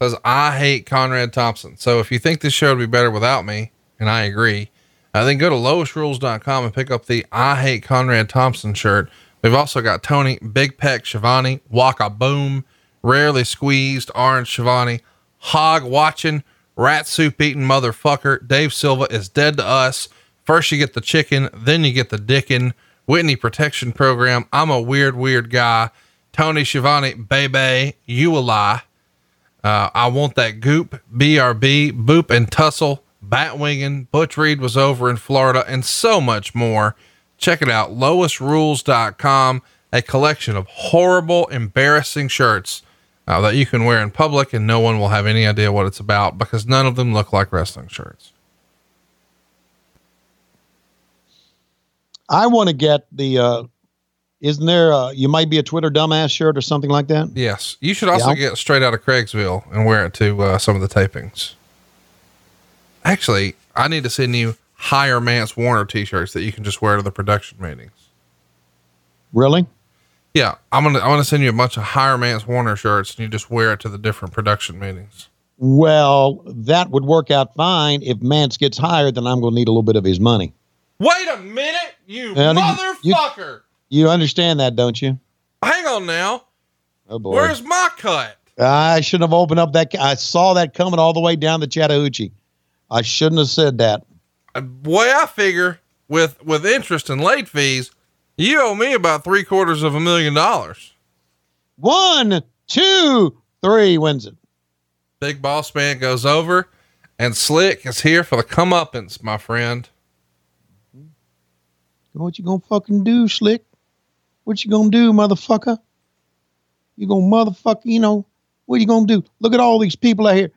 says I hate Conrad Thompson. So if you think this show would be better without me, and I agree, uh, then go to LoisRules.com and pick up the I hate Conrad Thompson shirt. We've also got Tony, Big Peck Schiavone, Waka Boom, Rarely Squeezed, Orange Schiavone, Hog Watching, Rat Soup Eating Motherfucker, Dave Silva is dead to us. First you get the chicken, then you get the dickin', Whitney Protection Program, I'm a weird, weird guy, Tony Schiavone, Baby, you a lie. Uh, I want that goop, BRB, Boop and Tussle, Batwinging, Butch Reed was over in Florida, and so much more. Check it out, LoisRules.com, a collection of horrible, embarrassing shirts uh, that you can wear in public and no one will have any idea what it's about because none of them look like wrestling shirts. I want to get the. uh Isn't there? Uh, you might be a Twitter dumbass shirt or something like that. Yes. You should also Yeah. get straight out of Craigsville and wear it to uh, some of the tapings. Actually, I need to send you higher Mance Warner t-shirts that you can just wear to the production meetings. Really? Yeah, I'm gonna I'm gonna send you a bunch of higher Mance Warner shirts and you just wear it to the different production meetings. Well, that would work out fine. If Mance gets hired, then I'm going to need a little bit of his money. Wait a minute, you Well, you- you- motherfucker! You understand that, don't you? Hang on now. Oh boy. Where's my cut? I shouldn't have opened up that. I saw that coming all the way down the Chattahoochee. I shouldn't have said that. Uh, boy, I figure with with interest and late fees, you owe me about three quarters of a million dollars. One, two, three wins it. Big boss man goes over, and Slick is here for the comeuppance, my friend. What you gonna fucking do, Slick? What you gonna do, motherfucker? You gonna motherfucker, you know, what you gonna do? Look at all these people out here.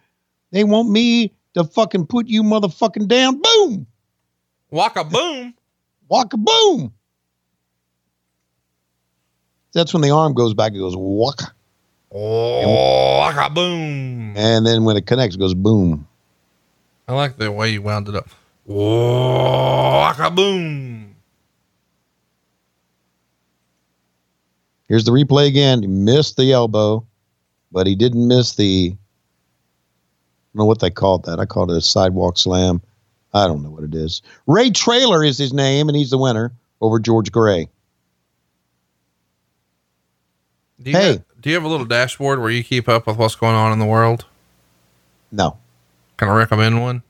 They want me to fucking put you motherfucking down. Boom! Waka boom. Waka boom! That's when the arm goes back, it goes waka. Oh, waka boom. And then when it connects, it goes boom. I like the way you wound it up. Oh, waka boom. Here's the replay again. He missed the elbow, but he didn't miss the. I don't know what they called that. I called it a sidewalk slam. I don't know what it is. Ray Traylor is his name, and he's the winner over George Gray. Do you hey, have, do you have a little dashboard where you keep up with what's going on in the world? No. Can I recommend one?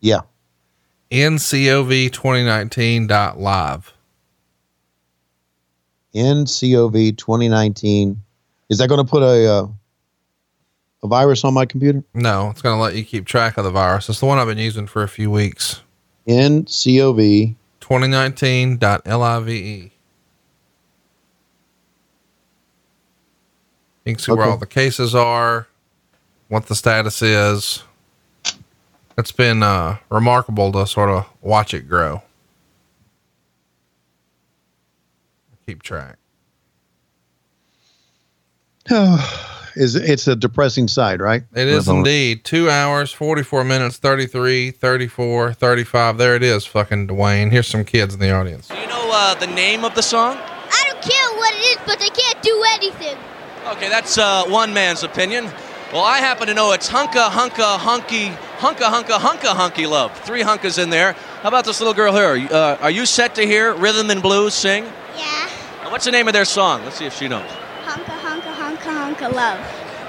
Yeah. NCOV2019.live. NCOV2019. Is that going to put a uh, a virus on my computer? No, it's going to let you keep track of the virus. It's the one I've been using for a few weeks. NCOV2019.live. You can see where all the cases are, what the status is. It's been uh, remarkable to sort of watch it grow. Keep track. Oh, (sighs) is it's a depressing sight, right? It is With indeed. Two hours, 44 minutes, 33, 34, 35. There it is, fucking Dwayne. Here's some kids in the audience. Do you know uh, the name of the song? I don't care what it is, but they can't do anything. Okay, that's uh, one man's opinion. Well, I happen to know it's hunka hunka hunky hunka hunka hunka hunky love. Three hunkas in there. How about this little girl here? Uh, are you set to hear rhythm and blues sing? Yeah. And what's the name of their song? Let's see if she knows. Hunka, hunka, hunka, hunka, love.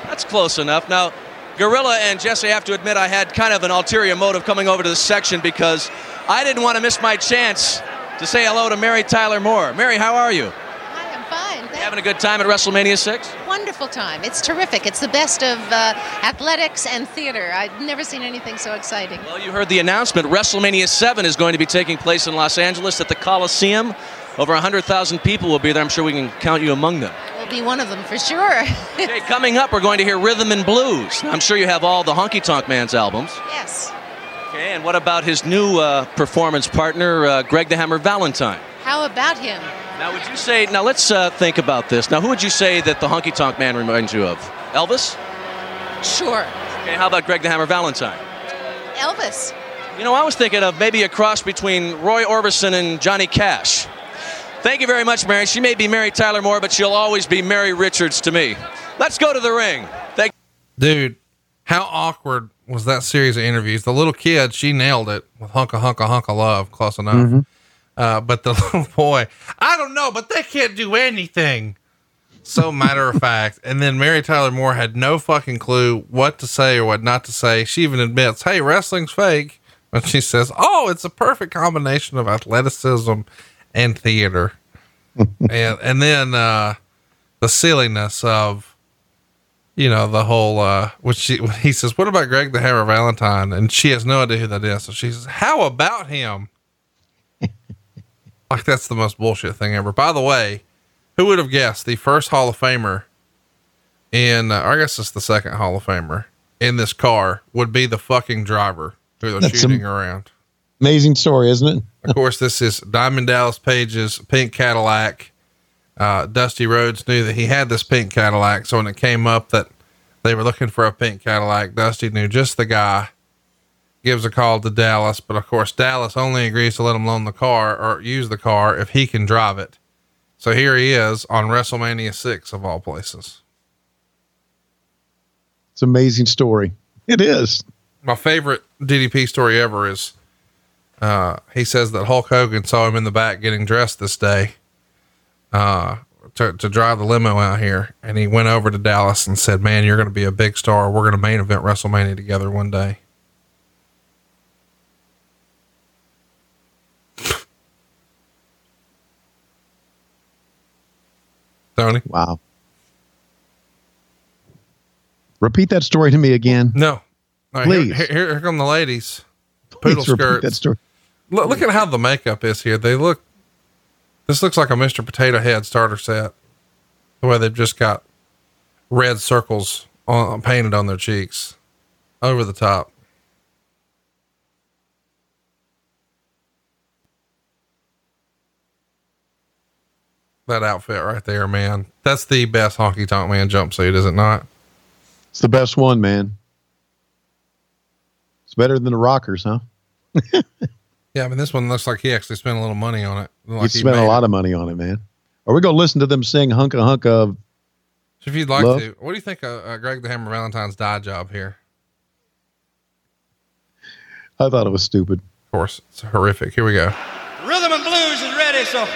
That's close enough. Now, Gorilla and Jesse, I have to admit, I had kind of an ulterior motive coming over to this section because I didn't want to miss my chance to say hello to Mary Tyler Moore. Mary, how are you? I am fine. You having a good time at WrestleMania 6? Wonderful time. It's terrific. It's the best of uh, athletics and theater. I've never seen anything so exciting. Well, you heard the announcement. WrestleMania 7 is going to be taking place in Los Angeles at the Coliseum. Over 100,000 people will be there. I'm sure we can count you among them. We'll be one of them for sure. Okay, (laughs) coming up, we're going to hear Rhythm and Blues. I'm sure you have all the Honky Tonk Man's albums. yes. Okay, and what about his new uh, performance partner, uh, Greg the Hammer Valentine? How about him? Now, would you say, now let's uh, think about this. Now, who would you say that the Honky Tonk Man reminds you of? Elvis? Sure. Okay, how about Greg the Hammer Valentine? Elvis. You know, I was thinking of maybe a cross between Roy Orbison and Johnny Cash. Thank you very much, Mary. She may be Mary Tyler Moore, but she'll always be Mary Richards to me. Let's go to the ring. Thank Dude, how awkward was that series of interviews? The little kid, she nailed it with hunka hunka hunka love, close enough. Mhm. Uh, but the (laughs) little boy, I don't know, but they can't do anything. So matter of (laughs) fact. And then Mary Tyler Moore had no fucking clue what to say or what not to say. She even admits, hey, wrestling's fake. And she says, oh, it's a perfect combination of athleticism and theater. (laughs) and and then uh, the silliness of you know the whole uh which she (laughs) he says what about greg the hammer valentine and she has no idea who that is so she says how about him (laughs) like that's the most bullshit thing ever by the way who would have guessed the first hall of famer in, uh, I guess it's the second Hall of Famer in this car would be the fucking driver who they're That's shooting am- around. Amazing story, isn't it? Of course, this is Diamond Dallas Page's pink Cadillac. Uh, Dusty Rhodes knew that he had this pink Cadillac. So when it came up that they were looking for a pink Cadillac, Dusty knew just the guy. Gives a call to Dallas, but of course, Dallas only agrees to let him loan the car or use the car if he can drive it. So here he is on WrestleMania 6 of all places. It's an amazing story. It is. My favorite DDP story ever is uh, he says that Hulk Hogan saw him in the back getting dressed this day uh, to, to drive the limo out here. And he went over to Dallas and said, Man, you're going to be a big star. We're going to main event WrestleMania together one day. Tony? Wow. Repeat that story to me again. No. Right, Please. Here, here, here come the ladies. Poodle Please skirts. that story. Look, look at how the makeup is here. They look, this looks like a Mr. Potato Head starter set. The way they've just got red circles on, painted on their cheeks over the top. That outfit right there, man. That's the best honky tonk man jumpsuit, is it not? It's the best one, man. It's better than the Rockers, huh? (laughs) Yeah, I mean, this one looks like he actually spent a little money on it. Like you he spent a lot it. of money on it, man. Are we going to listen to them sing Hunka Hunka? So if you'd like Love? to, what do you think of uh, Greg the Hammer Valentine's dye job here? I thought it was stupid. Of course, it's horrific. Here we go. Rhythm and blues is ready, so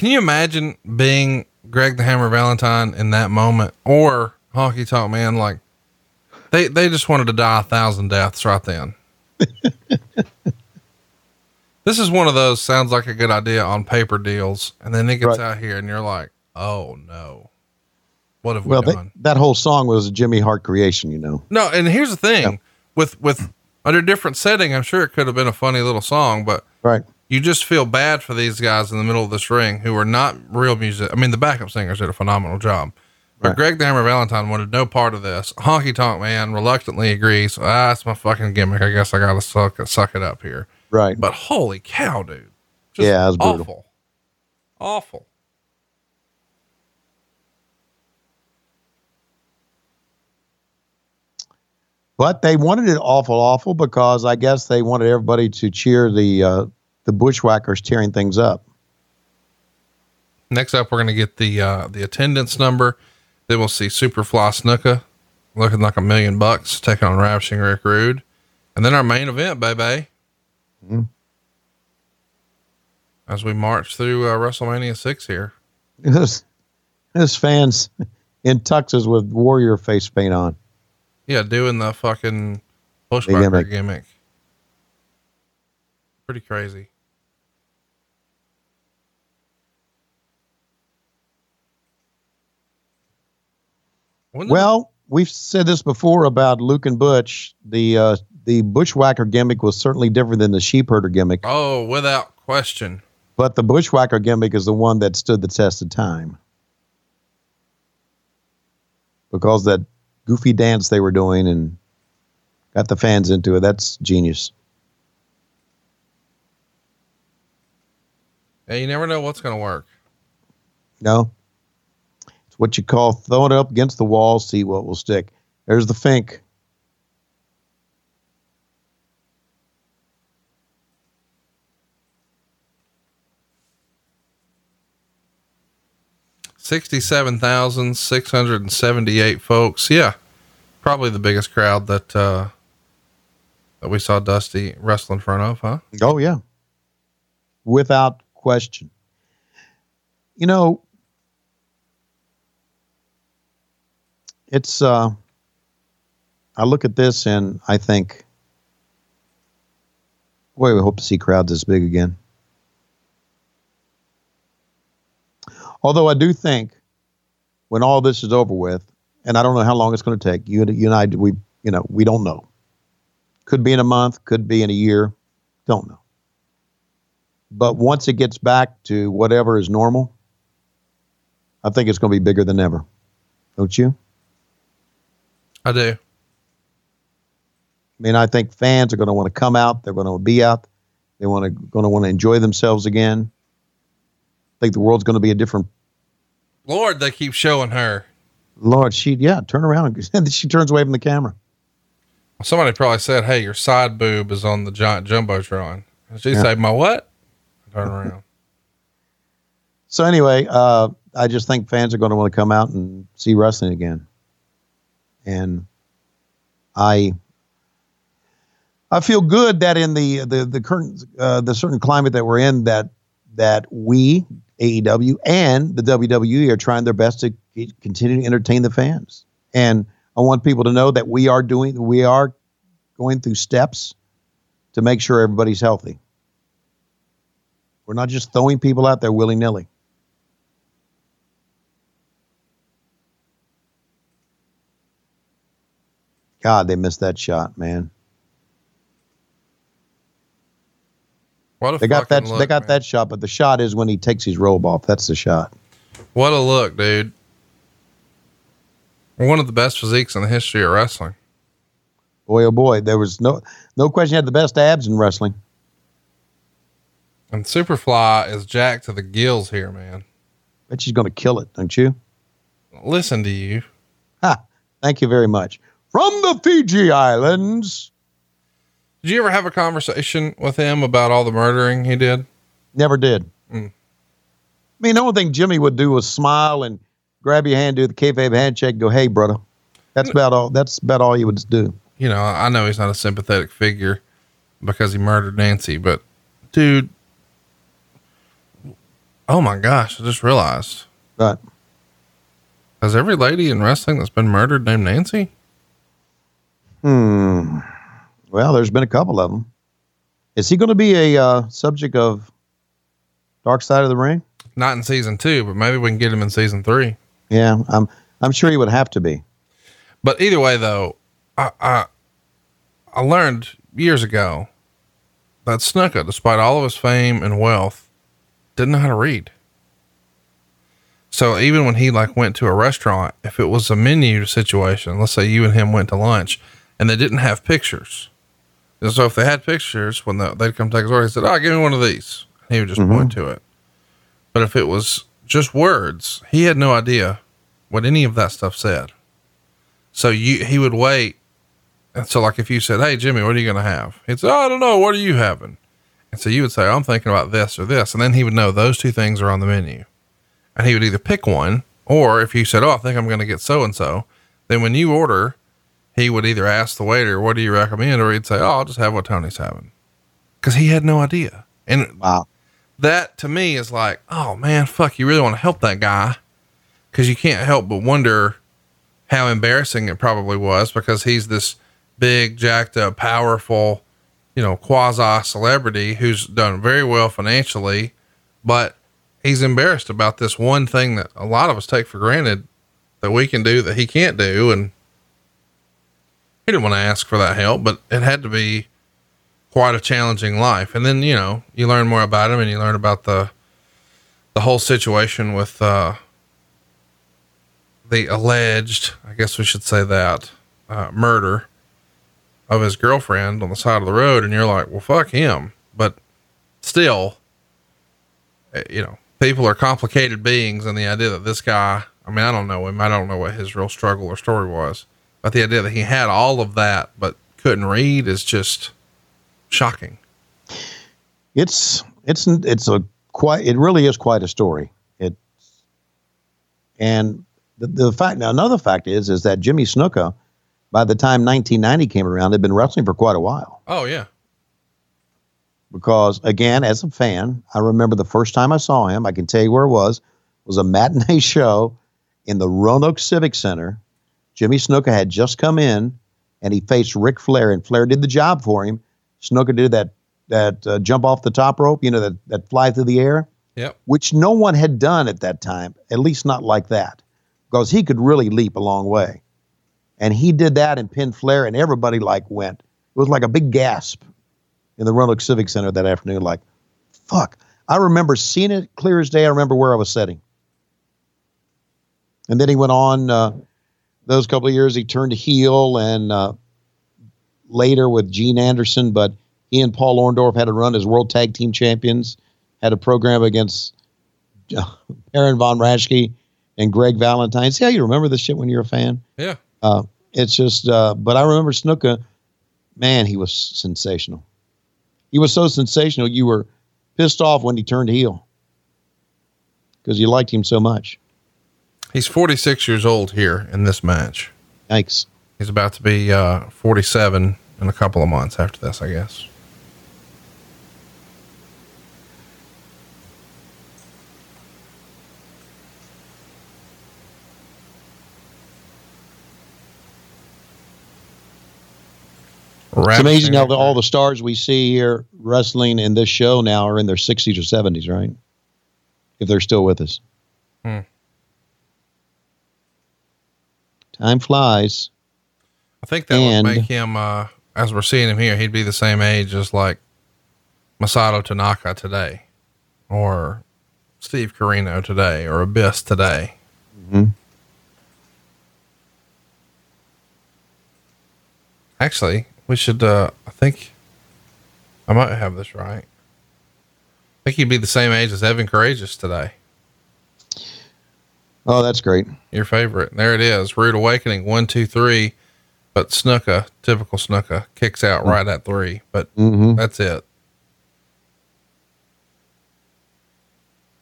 can you imagine being Greg the Hammer Valentine in that moment or Honky Tonk Man? Like they, they just wanted to die a thousand deaths right then. (laughs) this is one of those sounds like a good idea on paper deals. And then it gets out here and you're like, oh no. What have Well, we done? that whole song was a Jimmy Hart creation, you know. No, and here's the thing with with under a different setting, I'm sure it could have been a funny little song, but right. You just feel bad for these guys in the middle of this ring who are not real music. I mean, the backup singers did a phenomenal job. But Right. Greg the Hammer Valentine wanted no part of this. Honky Tonk Man reluctantly agrees. Ah, that's my fucking gimmick. I guess I gotta suck it, suck it up here. Right. But holy cow, dude. Just yeah, it was brutal. awful. Awful. But they wanted it awful, awful because I guess they wanted everybody to cheer the uh, the bushwhackers tearing things up. Next up, we're gonna get the uh, the attendance number. Then we'll see Superfly Snuka looking like a million bucks taking on Ravishing Rick Rude, and then our main event, baby. Mhm. As we march through uh, WrestleMania six here. This, this fans in tuxes with warrior face paint on. Yeah, doing the fucking bushwhacker gimmick. gimmick. Pretty crazy. Well, we've said this before about Luke and Butch. The uh, the bushwhacker gimmick was certainly different than the sheepherder gimmick, oh, without question. but the bushwhacker gimmick is the one that stood the test of time because that goofy dance they were doing and got the fans into it. That's genius. Yeah, you never know what's gonna work. No, what you call throwing it up against the wall, see what will stick. There's the Fink. Sixty-seven thousand six hundred and seventy-eight folks. Yeah, probably the biggest crowd that uh, that we saw Dusty wrestle in front of, huh? Oh yeah, without question. You know, it's. uh I look at this and I think, boy, we hope to see crowds this big again. Although I do think, when all this is over with, and I don't know how long it's going to take. You, you and I, we, you know, we don't know. Could be in a month, could be in a year, don't know. But once it gets back to whatever is normal, I think it's going to be bigger than ever. Don't you? I do. I mean, I think fans are going to want to come out. They're going to be out. They want to going to want to enjoy themselves again. I think the world's going to be a different. Lord, they keep showing her. Lord, she yeah, turn around. and (laughs) she turns away from the camera. Somebody probably said, "Hey, your side boob is on the giant jumbotron." And she Yeah. said, "My what?" Turn around. (laughs) So anyway, uh, I just think fans are going to want to come out and see wrestling again. And I I feel good that in the the the current uh, the certain climate that we're in that that we AEW and the WWE are trying their best to continue to entertain the fans. And I want people to know that we are doing we are going through steps to make sure everybody's healthy. We're not just throwing people out there willy nilly. God, they missed that shot, man. What a They got that. fucking they look, got that shot, but the shot is when he takes his robe off. That's the shot. What a look, dude. One of the best physiques in the history of wrestling. Boy, oh boy, there was no no question. He had the best abs in wrestling. And Superfly is jacked to the gills here, man. Bet she's going to kill it, don't you? Listen to you. Ha! Thank you very much. From the Fiji Islands. Did you ever have a conversation with him about all the murdering he did? Never did. Mm. I mean, the only thing Jimmy would do was smile and grab your hand, do the kayfabe handshake, and go, "Hey, brother." That's about all. That's about all he would do. You know, I know he's not a sympathetic figure because he murdered Nancy, but dude, oh my gosh, I just realized. Right. Has every lady in wrestling that's been murdered named Nancy? Hmm. Well, there's been a couple of them. Is he going to be a uh, subject of Dark Side of the Ring? Not in season two, but maybe we can get him in season three. Yeah, I'm. I'm sure he would have to be. But either way, though, I, I, I learned years ago that Snuka, despite all of his fame and wealth, didn't know how to read. So even when he like went to a restaurant, if it was a menu situation, let's say you and him went to lunch and they didn't have pictures. And so if they had pictures, when the, they'd come take his order, he said, "Oh, give me one of these." And he would just point mm-hmm. to it. But if it was just words, he had no idea what any of that stuff said. So you he would wait. And so like if you said, Hey Jimmy, what are you gonna have? He'd say, oh, I don't know, what are you having? And so you would say, oh, I'm thinking about this or this. And then he would know those two things are on the menu. And he would either pick one, or if you said, Oh, I think I'm gonna get so and so, then when you order, he would either ask the waiter, What do you recommend? Or he'd say, Oh, I'll just have what Tony's having. Cause he had no idea. And wow. that to me is like, oh man, fuck, you really want to help that guy. Cause you can't help but wonder how embarrassing it probably was because he's this big, jacked up, powerful, you know, quasi celebrity who's done very well financially, but he's embarrassed about this one thing that a lot of us take for granted that we can do that he can't do. And he didn't want to ask for that help, but it had to be quite a challenging life. And then, you know, you learn more about him and you learn about the, the whole situation with, uh, the alleged, I guess we should say that, uh, murder of his girlfriend on the side of the road. And you're like, well, fuck him. But still, eh, you know, people are complicated beings. And the idea that this guy, I mean, I don't know him. I don't know what his real struggle or story was, but the idea that he had all of that, but couldn't read is just shocking. It's, it's, it's a quite, it really is quite a story. It, and the, the fact now another fact is is that Jimmy Snuka, by the time 1990 came around, had been wrestling for quite a while. Oh yeah. Because again, as a fan, I remember the first time I saw him. I can tell you where it was. It was a matinee (laughs) show in the Roanoke Civic Center. Jimmy Snuka had just come in, and he faced Ric Flair, and Flair did the job for him. Snuka did that that uh, jump off the top rope, you know, that that fly through the air. Yep. Which no one had done at that time, at least not like that because he could really leap a long way. And he did that and pinned Flair, and everybody like went. It was like a big gasp in the Roanoke Civic Center that afternoon. Like, fuck. I remember seeing it clear as day. I remember where I was sitting. And then he went on. Uh, those couple of years, he turned heel, and uh, later with Gene Anderson. But he and Paul Orndorff had a run as world tag team champions. Had a program against (laughs) Baron von Raschke and Greg Valentine. See how you remember this shit when you're a fan? Yeah. Uh, it's just, uh, but I remember Snuka, man, he was sensational. He was so sensational, you were pissed off when he turned heel because you liked him so much. He's 46 years old here in this match. Thanks. He's about to be uh, 47 in a couple of months after this, I guess. It's amazing how the, all the stars we see here wrestling in this show now are in their 60s or 70s, right? If they're still with us. Hmm. Time flies. I think that and, would make him, uh, as we're seeing him here, he'd be the same age as like Masato Tanaka today, or Steve Corino today, or Abyss today. Mm-hmm. Actually, we should, uh, I think I might have this right. I think he'd be the same age as Evan Karagias today. Oh, that's great. Your favorite. There it is. Rude Awakening, one, two, three. But Snuka, typical Snuka, kicks out right at three. But mm-hmm. that's it.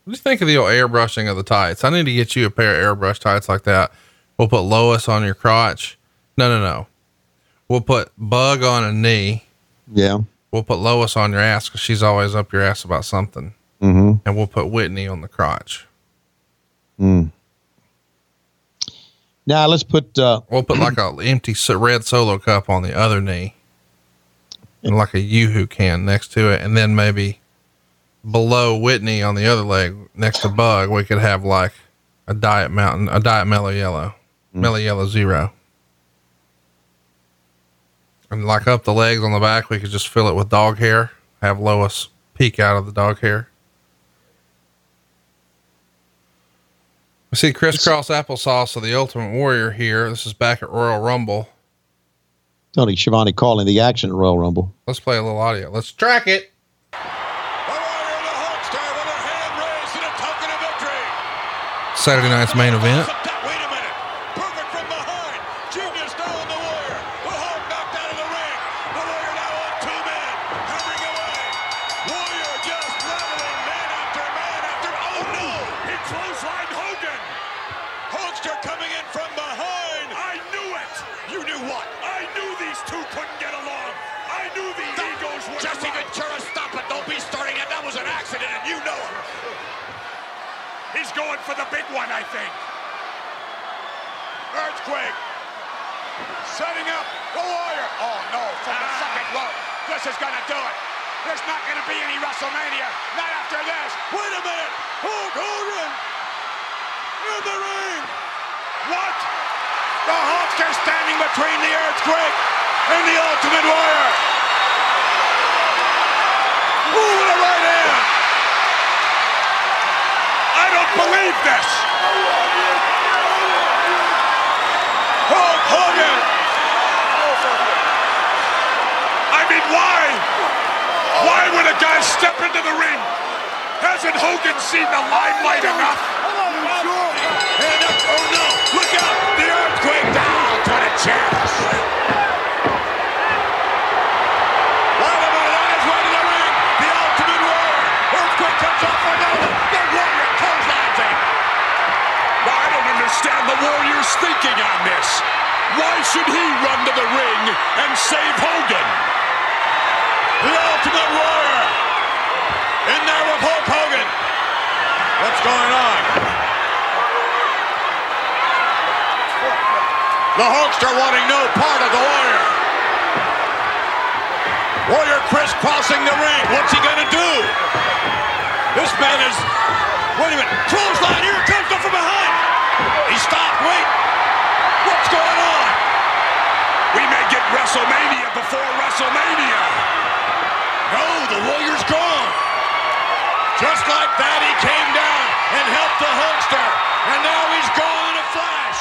What do you think of the old airbrushing of the tights? I need to get you a pair of airbrush tights like that. We'll put Lois on your crotch. No, no, no. We'll put Bug on a knee. Yeah. We'll put Lois on your ass because she's always up your ass about something. Mm-hmm. And we'll put Whitney on the crotch. Mm. Now let's put. Uh, we'll put like a empty red solo cup on the other knee, and like a yoo-hoo can next to it, and then maybe below Whitney on the other leg next to Bug, we could have like a diet mountain, a diet mellow yellow. Mellow Yellow Zero. And like up the legs on the back, we could just fill it with dog hair. Have Lois peek out of the dog hair. We see crisscross applesauce of the Ultimate Warrior here. This is back at Royal Rumble. Tony Schiavone calling the action at Royal Rumble. Let's play a little audio. Let's track it. Saturday night's main event. Clothesline Hogan. Hulkster coming in from behind. I knew it. You knew what? I knew these two couldn't get along. I knew the egos were. Jesse Ventura, stop it. Don't be starting it. That was an accident, and you know it. He's going for the big one, I think. Earthquake. Setting up the Warrior. Oh, no, from the second rope. This is going to do it. There's not going to be any WrestleMania. Not after this. Wait a minute. Hulk Hogan in the ring. What? The Hulkster standing between the Earthquake and the Ultimate Warrior. Ooh, what a right hand. I don't believe this. Hulk Hogan. I mean, why? Why would a guy step into the ring? Hasn't Hogan seen the limelight enough? And up, oh no, look out, the earthquake down to the chest. The warrior's thinking on this. Why should he run to the ring and save Hogan? The ultimate warrior in there with Hulk Hogan. What's going on? The Hulkster wanting no part of the warrior. Warrior crisscrossing the ring. What's he gonna do? This man is. Wait a minute. Clothesline. Here comes from behind. He stopped. Wait. What's going on? We may get WrestleMania before WrestleMania. No, the Warrior's gone. Just like that, he came down and helped the Hulkster. And now he's gone in a flash.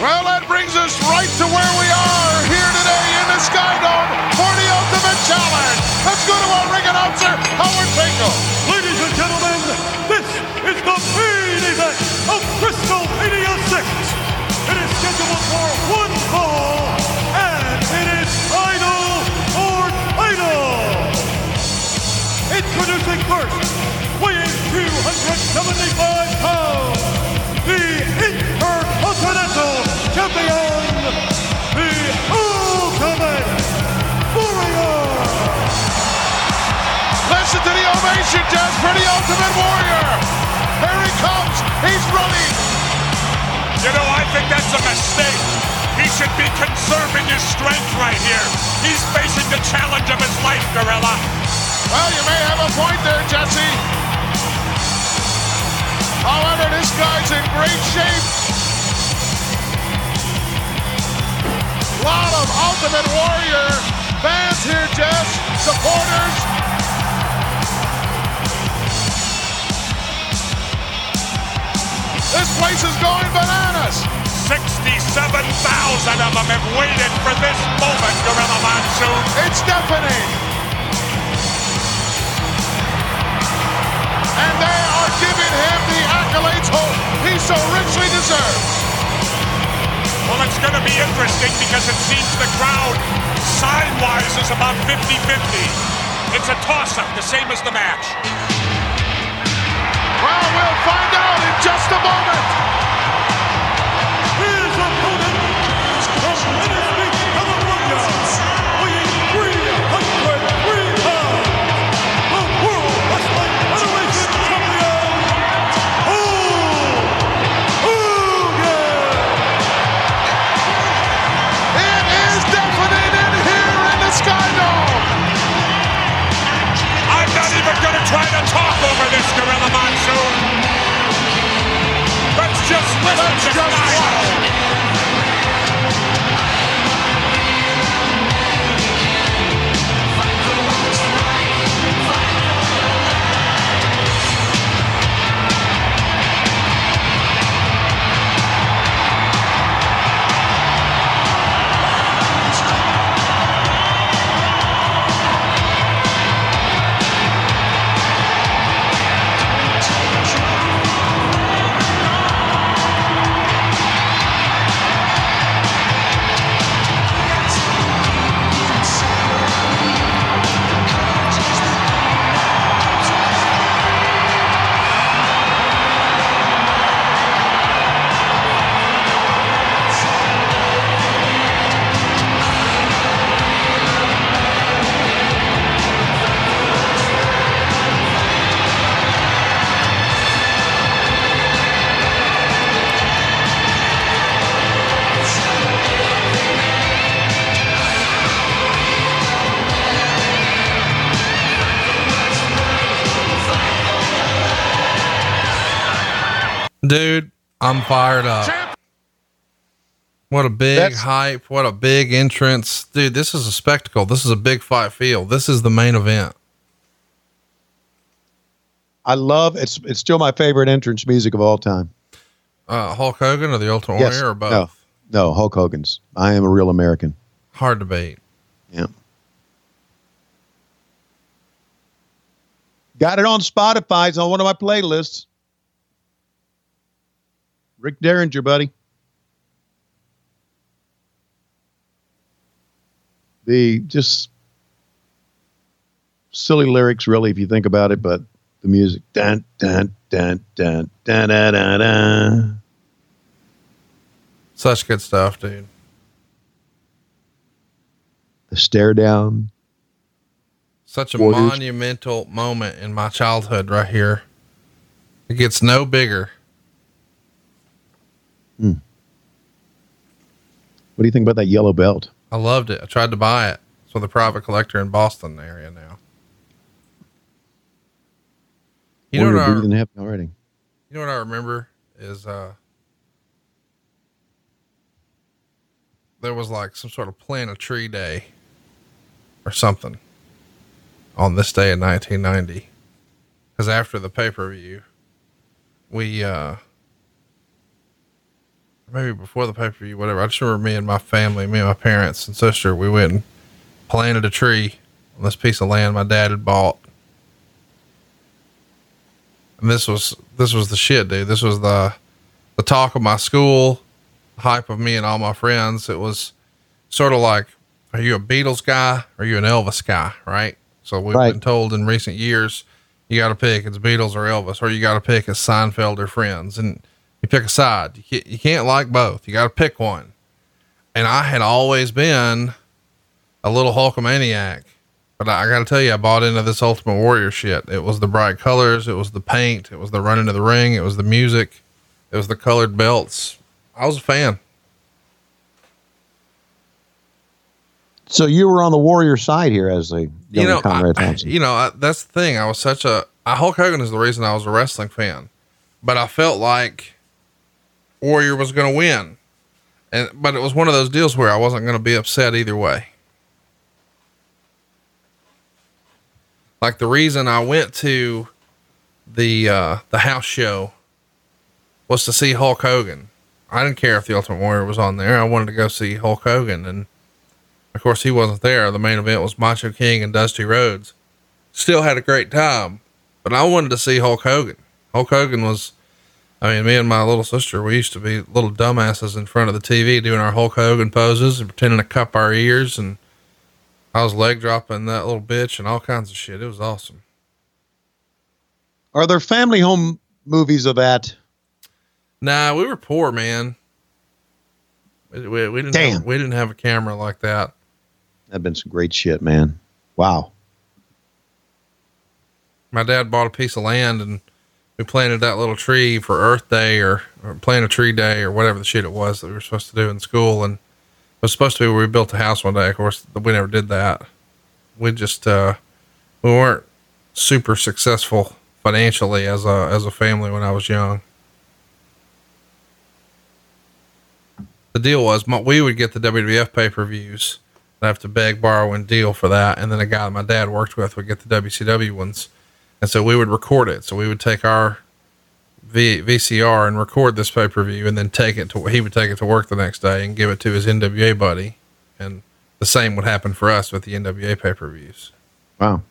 Well, that brings us right to where we are here today in the Skydome for the Ultimate Challenge. Let's go to our ring announcer, Howard Finkel. Ladies and gentlemen, this is the main event of WrestleMania 6. It is scheduled for one fall, and it is final or final. Introducing first, weighing 275 pounds, the Intercontinental Champion, the Ultimate Warrior. Listen to the ovation, Jess, for the Ultimate Warrior. Comes. He's running. You know, I think that's a mistake. He should be conserving his strength right here. He's facing the challenge of his life, Gorilla. Well, you may have a point there, Jesse. However, this guy's in great shape. A lot of Ultimate Warrior fans here, Jess, supporters. Place is going bananas. 67,000 of them have waited for this moment, Gorilla Monsoon. It's deafening. And they are giving him the accolades he so richly deserves. Well, it's going to be interesting because it seems the crowd, sign-wise, is about 50-50. It's a toss-up, the same as the match. Well, we'll find out in just a moment. try to talk over this gorilla monsoon. Let's just listen Let's to just Dude, I'm fired up. What a big That's- hype. What a big entrance. Dude, this is a spectacle. This is a big fight field. This is the main event. I love it's. It's still my favorite entrance music of all time. Uh, Hulk Hogan or the Ultimate Yes. Warrior or both? No, no, Hulk Hogan's. I am a real American. Hard to beat. Yeah. Got it on Spotify. It's on one of my playlists. Rick Derringer, buddy. The just silly lyrics, really, if you think about it, but the music. Dun, dun, dun, dun, dun, dun, dun, dun. Such good stuff, dude. The stare down. Such a Warriors. monumental moment in my childhood right here. It gets no bigger. What do you think about that yellow belt? I loved it. I tried to buy it. It's with a private collector in Boston area now. You know what I, already. You know what I remember is uh there was like some sort of plant a tree day or something on this day in 1990 because after the pay-per-view we uh maybe before the pay-per-view whatever i just remember me and my family me and my parents and sister we went and planted a tree on this piece of land my dad had bought and this was this was the shit, dude. This was the the talk of my school, hype of me and all my friends. It was sort of like, are you a Beatles guy? Or are you an Elvis guy? Right. So we've Right. been told in recent years, you got to pick it's Beatles or Elvis, or you got to pick it's Seinfeld or Friends, and you pick a side. You can't, you can't like both. You got to pick one. And I had always been a little Hulkamaniac. But I, I got to tell you, I bought into this Ultimate Warrior shit. It was the bright colors, it was the paint, it was the running to the ring, it was the music, it was the colored belts. I was a fan. So you were on the Warrior side here as a young you know, Conrad I- Thompson. you know, I, that's the thing. I was such a I, Hulk Hogan is the reason I was a wrestling fan, but I felt like Warrior was going to win, and but it was one of those deals where I wasn't going to be upset either way. Like the reason I went to the uh, the house show was to see Hulk Hogan. I didn't care if the Ultimate Warrior was on there. I wanted to go see Hulk Hogan, and of course he wasn't there. The main event was Macho King and Dusty Rhodes. Still had a great time, but I wanted to see Hulk Hogan. Hulk Hogan was, I mean, me and my little sister, we used to be little dumbasses in front of the TV doing our Hulk Hogan poses and pretending to cup our ears. And I was leg dropping that little bitch and all kinds of shit. It was awesome. Are there family home movies of that? Nah, we were poor, man. We, we, we didn't Damn. Have, we didn't have a camera like that. That'd been some great shit, man. Wow. my dad bought a piece of land and we planted that little tree for Earth Day or, or plant a tree day or whatever the shit it was that we were supposed to do in school. And it was supposed to be where we built a house one day. Of course, we never did that. We just, uh, we weren't super successful financially as a, as a family when I was young. the deal was my, we would get the WWF pay per views. I have to beg, borrow, and deal for that. And then a guy that my dad worked with would get the WCW ones. And so we would record it. So we would take our v, VCR and record this pay per view and then take it to, he would take it to work the next day and give it to his NWA buddy. And the same would happen for us with the NWA pay per views. Wow.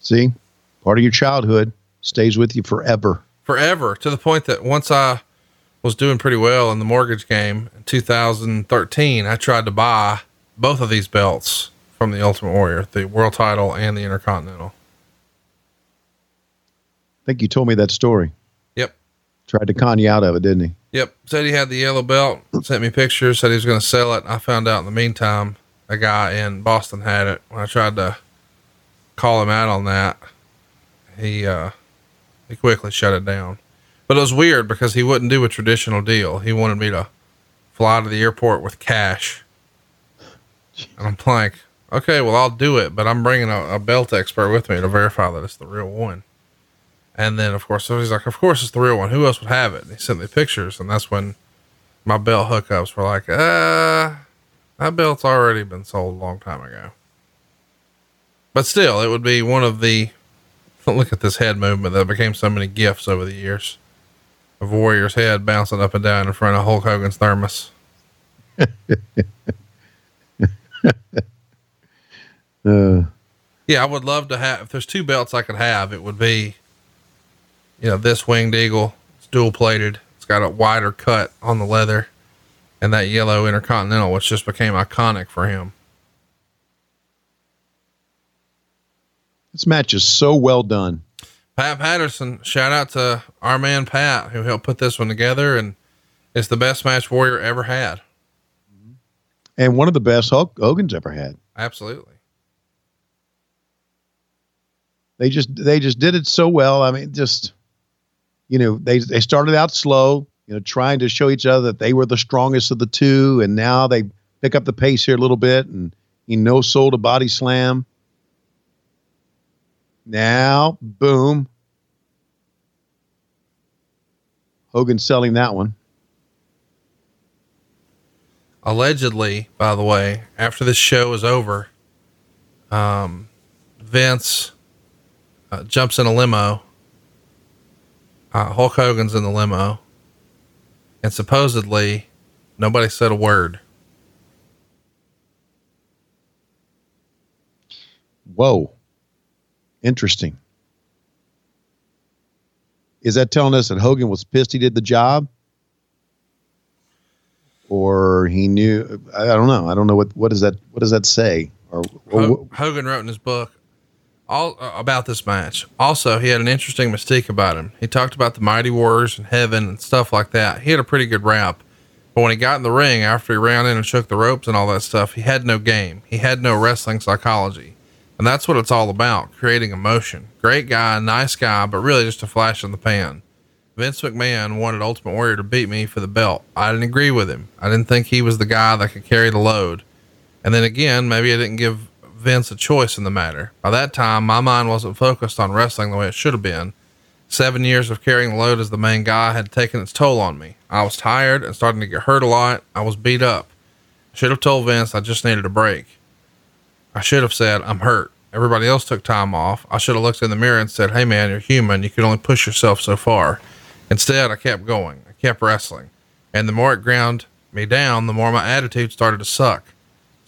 See, part of your childhood stays with you forever. Forever to the point that once I was doing pretty well in the mortgage game in 2013, I tried to buy both of these belts from the Ultimate Warrior, the world title and the Intercontinental. I think you told me that story. Yep. Tried to con you out of it, didn't he? Yep. Said he had the yellow belt, sent me pictures, said he was going to sell it. I found out in the meantime, a guy in Boston had it. When I tried to call him out on that, he, uh, he quickly shut it down. But it was weird because he wouldn't do a traditional deal. He wanted me to fly to the airport with cash. And I'm like, okay, well, I'll do it, but I'm bringing a, a belt expert with me to verify that it's the real one. And then, of course, so he's like, of course it's the real one. Who else would have it? And he sent me pictures. And that's when my belt hookups were like, uh, that belt's already been sold a long time ago. But still, it would be one of the, (laughs) look at this head movement that became so many gifts over the years of Warrior's head bouncing up and down in front of Hulk Hogan's thermos. (laughs) Uh, Yeah, I would love to have. If there's two belts I could have, it would be, you know, this winged eagle. It's dual plated. It's got a wider cut on the leather, and that yellow intercontinental, which just became iconic for him. this match is so well done. Pat Patterson, shout out to our man Pat who helped put this one together, and it's the best match Warrior ever had. And one of the best Hulk Hogan's ever had. Absolutely. They just they just did it so well. I mean, just you know, they they started out slow, you know, trying to show each other that they were the strongest of the two, and now they pick up the pace here a little bit, and he no sold a body slam. Now, boom. Hogan selling that one. allegedly, by the way, after this show is over, um, Vince uh, jumps in a limo. Uh, Hulk Hogan's in the limo, and supposedly nobody said a word. Whoa. Interesting. Is that telling us that Hogan was pissed he did the job? Or he knew I don't know. I don't know what what does that what does that say? Or, or Ho- Hogan wrote in his book all uh, about this match. Also, he had an interesting mystique about him. He talked about the Mighty Warriors and heaven and stuff like that. He had a pretty good rap. But when he got in the ring after he ran in and shook the ropes and all that stuff, he had no game. He had no wrestling psychology. And that's what it's all about creating emotion. Great guy, nice guy, but really just a flash in the pan. Vince McMahon wanted Ultimate Warrior to beat me for the belt. I didn't agree with him. I didn't think he was the guy that could carry the load. And then again, maybe I didn't give Vince a choice in the matter. By that time, my mind wasn't focused on wrestling the way it should have been. Seven years of carrying the load as the main guy had taken its toll on me. I was tired and starting to get hurt a lot. I was beat up. I should have told Vince I just needed a break. I should have said, I'm hurt. Everybody else took time off. I should have looked in the mirror and said, Hey man, you're human. You can only push yourself so far. Instead, I kept going. I kept wrestling. And the more it ground me down, the more my attitude started to suck.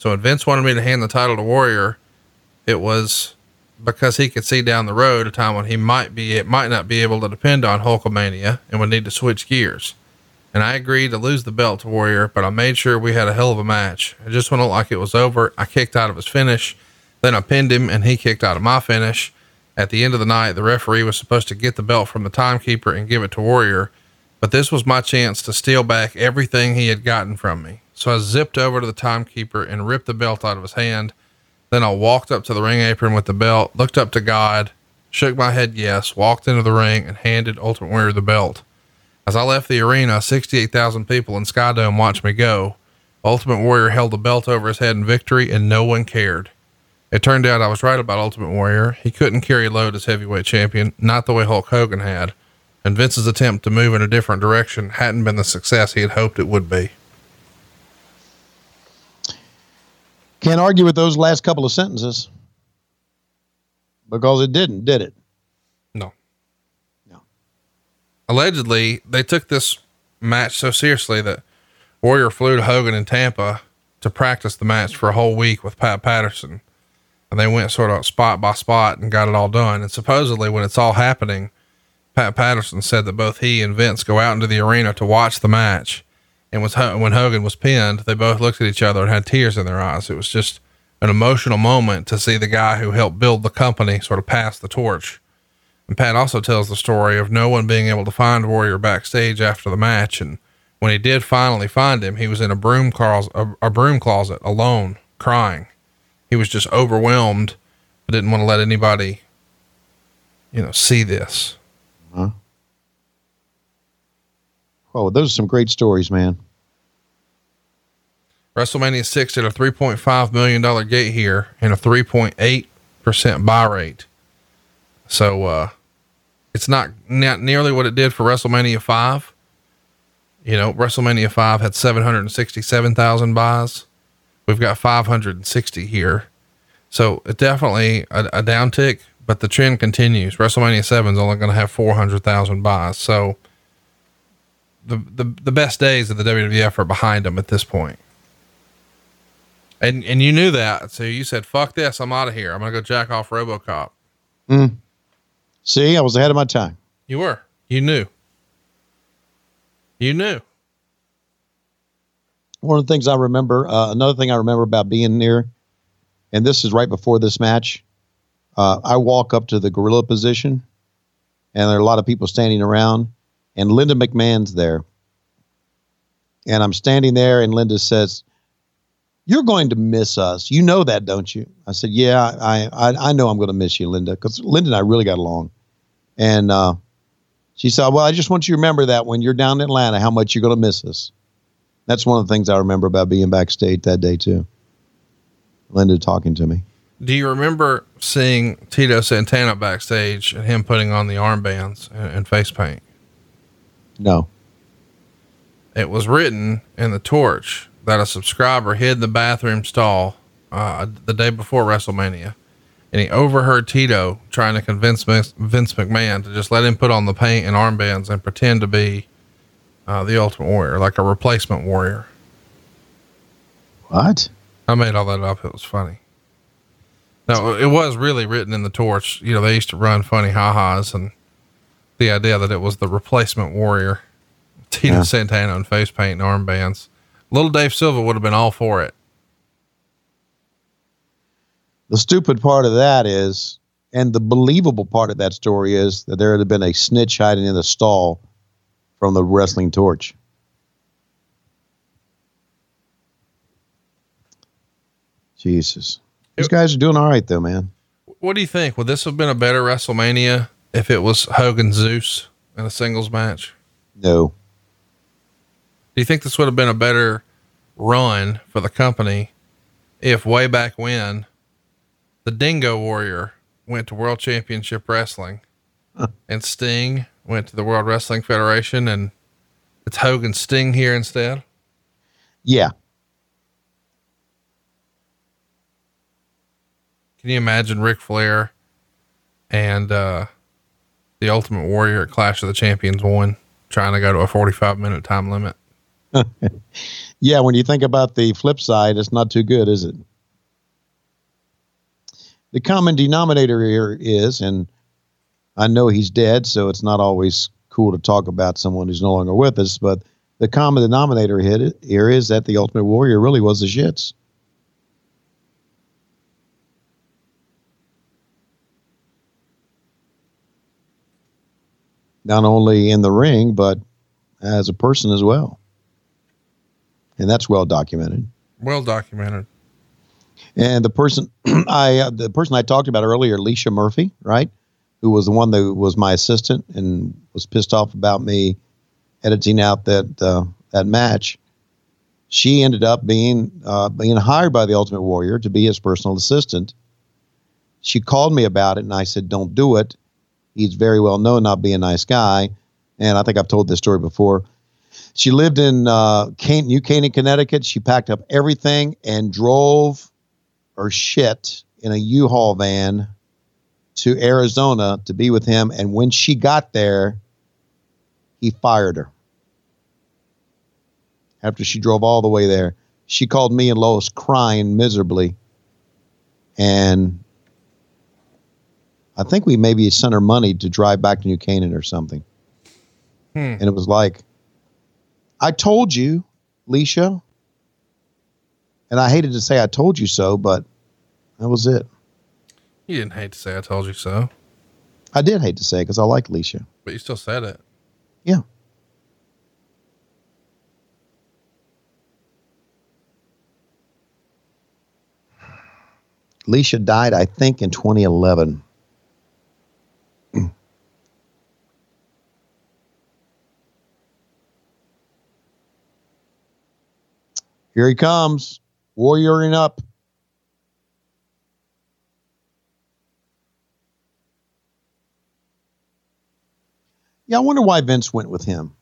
So when Vince wanted me to hand the title to Warrior, it was because he could see down the road a time when he might be, it might not be able to depend on Hulkamania and would need to switch gears. And I agreed to lose the belt to Warrior, but I made sure we had a hell of a match. It just when it like it was over, I kicked out of his finish. Then I pinned him and he kicked out of my finish. At the end of the night, the referee was supposed to get the belt from the timekeeper and give it to Warrior, but this was my chance to steal back everything he had gotten from me. So I zipped over to the timekeeper and ripped the belt out of his hand. Then I walked up to the ring apron with the belt, looked up to God, shook my head yes, walked into the ring, and handed Ultimate Warrior the belt. As I left the arena, 68,000 people in Skydome watched me go. Ultimate Warrior held the belt over his head in victory, and no one cared. It turned out I was right about Ultimate Warrior. He couldn't carry load as heavyweight champion, not the way Hulk Hogan had. and Vince's attempt to move in a different direction hadn't been the success he had hoped it would be. Can't argue with those last couple of sentences because it didn't, did it? No. No. Allegedly, they took this match so seriously that Warrior flew to Hogan in Tampa to practice the match for a whole week with Pat Patterson. And they went sort of spot by spot and got it all done. And supposedly, when it's all happening, Pat Patterson said that both he and Vince go out into the arena to watch the match. And was when Hogan was pinned, they both looked at each other and had tears in their eyes. It was just an emotional moment to see the guy who helped build the company sort of pass the torch. And Pat also tells the story of no one being able to find Warrior backstage after the match. And when he did finally find him, he was in a broom closet, a, broom closet alone, crying. He was just overwhelmed, but didn't want to let anybody, you know, see this. Huh? Oh, those are some great stories, man. WrestleMania 6 at a $3.5 million gate here and a 3.8% buy rate. So, uh, it's not, not nearly what it did for WrestleMania 5. You know, WrestleMania 5 had 767,000 buys. We've got 560 here. So it definitely a, a downtick, but the trend continues. WrestleMania 7 is only going to have 400,000 buys. So the, the, the best days of the WWF are behind them at this point. And, and you knew that. So you said, fuck this. I'm out of here. I'm going to go jack off Robocop. Mm. See, I was ahead of my time. You were, you knew. You knew. One of the things I remember, uh, another thing I remember about being there, and this is right before this match. Uh, I walk up to the gorilla position, and there are a lot of people standing around, and Linda McMahon's there. And I'm standing there, and Linda says, "You're going to miss us. You know that, don't you?" I said, "Yeah, I I, I know I'm going to miss you, Linda, because Linda and I really got along." And uh, she said, Well, I just want you to remember that when you're down in Atlanta, how much you're going to miss us. That's one of the things I remember about being backstage that day, too. Linda talking to me. Do you remember seeing Tito Santana backstage and him putting on the armbands and, and face paint? No. It was written in the torch that a subscriber hid in the bathroom stall uh, the day before WrestleMania and he overheard Tito trying to convince Vince McMahon to just let him put on the paint and armbands and pretend to be uh, the Ultimate Warrior, like a replacement warrior. What? I made all that up. It was funny. No, it was really written in the torch. You know, they used to run funny ha-has and the idea that it was the replacement warrior, Tito yeah. Santana and face paint and armbands. Little Dave Silva would have been all for it. The stupid part of that is, and the believable part of that story is that there had been a snitch hiding in the stall from the wrestling torch. Jesus. These guys are doing all right though, man. What do you think? Would this have been a better WrestleMania if it was Hogan Zeus in a singles match? No. Do you think this would have been a better run for the company if way back when the Dingo Warrior went to World Championship Wrestling, and Sting went to the World Wrestling Federation, and it's Hogan Sting here instead. Yeah. Can you imagine Ric Flair and uh, the Ultimate Warrior at Clash of the Champions one trying to go to a 45 minute time limit? (laughs) yeah, when you think about the flip side, it's not too good, is it? the common denominator here is, and I know he's dead, so it's not always cool to talk about someone who's no longer with us, but the common denominator here is that the Ultimate Warrior really was the shits. Not only in the ring, but as a person as well. And that's well documented. Well documented. And the person (clears throat) I uh, the person I talked about earlier, Alicia Murphy, right, who was the one that was my assistant and was pissed off about me editing out that uh, that match. She ended up being uh, being hired by the Ultimate Warrior to be his personal assistant. She called me about it, and I said, "Don't do it." He's very well known not being a nice guy. and I think I've told this story before. She lived in uh, New Canaan, Connecticut. She packed up everything and drove her shit in a U-Haul van to Arizona to be with him. And when she got there, he fired her. After she drove all the way there, she called me and Lois crying miserably. And I think we maybe sent her money to drive back to New Canaan or something. Hmm. And it was like, I told you, Leisha. And I hated to say I told you so, but that was it. You didn't hate to say I told you so, I did hate to say because I like Leisha. but you still said it. Yeah. Leisha died, I think, in 2011. Here he comes, warrioring up. Yeah, I wonder why Vince went with him.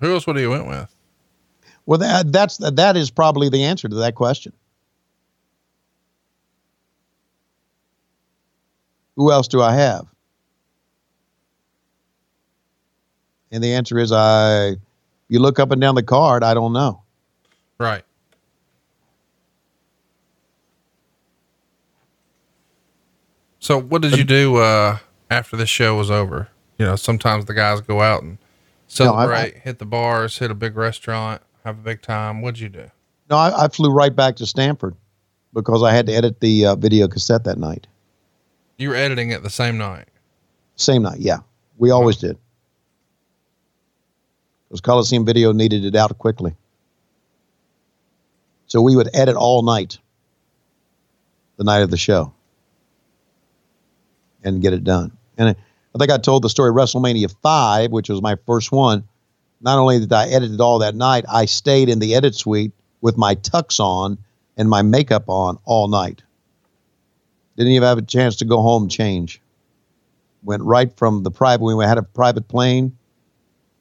Who else would he went with? Well, that that's that is probably the answer to that question. Who else do I have? And the answer is I. You look up and down the card. I don't know. Right. So what did you do uh, after the show was over? You know, sometimes the guys go out and No, celebrate, I- hit the bars, hit a big restaurant, have a big time. What'd you do? No, I, I flew right back to Stamford because I had to edit the uh, video cassette that night. You were editing it the same night. Same night, yeah. We always did. Because Coliseum Video needed it out quickly. So we would edit all night, the night of the show, and get it done. And I think I told the story WrestleMania 5, which was my first one. Not only did I edit it all that night, I stayed in the edit suite with my tux on and my makeup on all night. Didn't even have a chance to go home change went right from the private. We had a private plane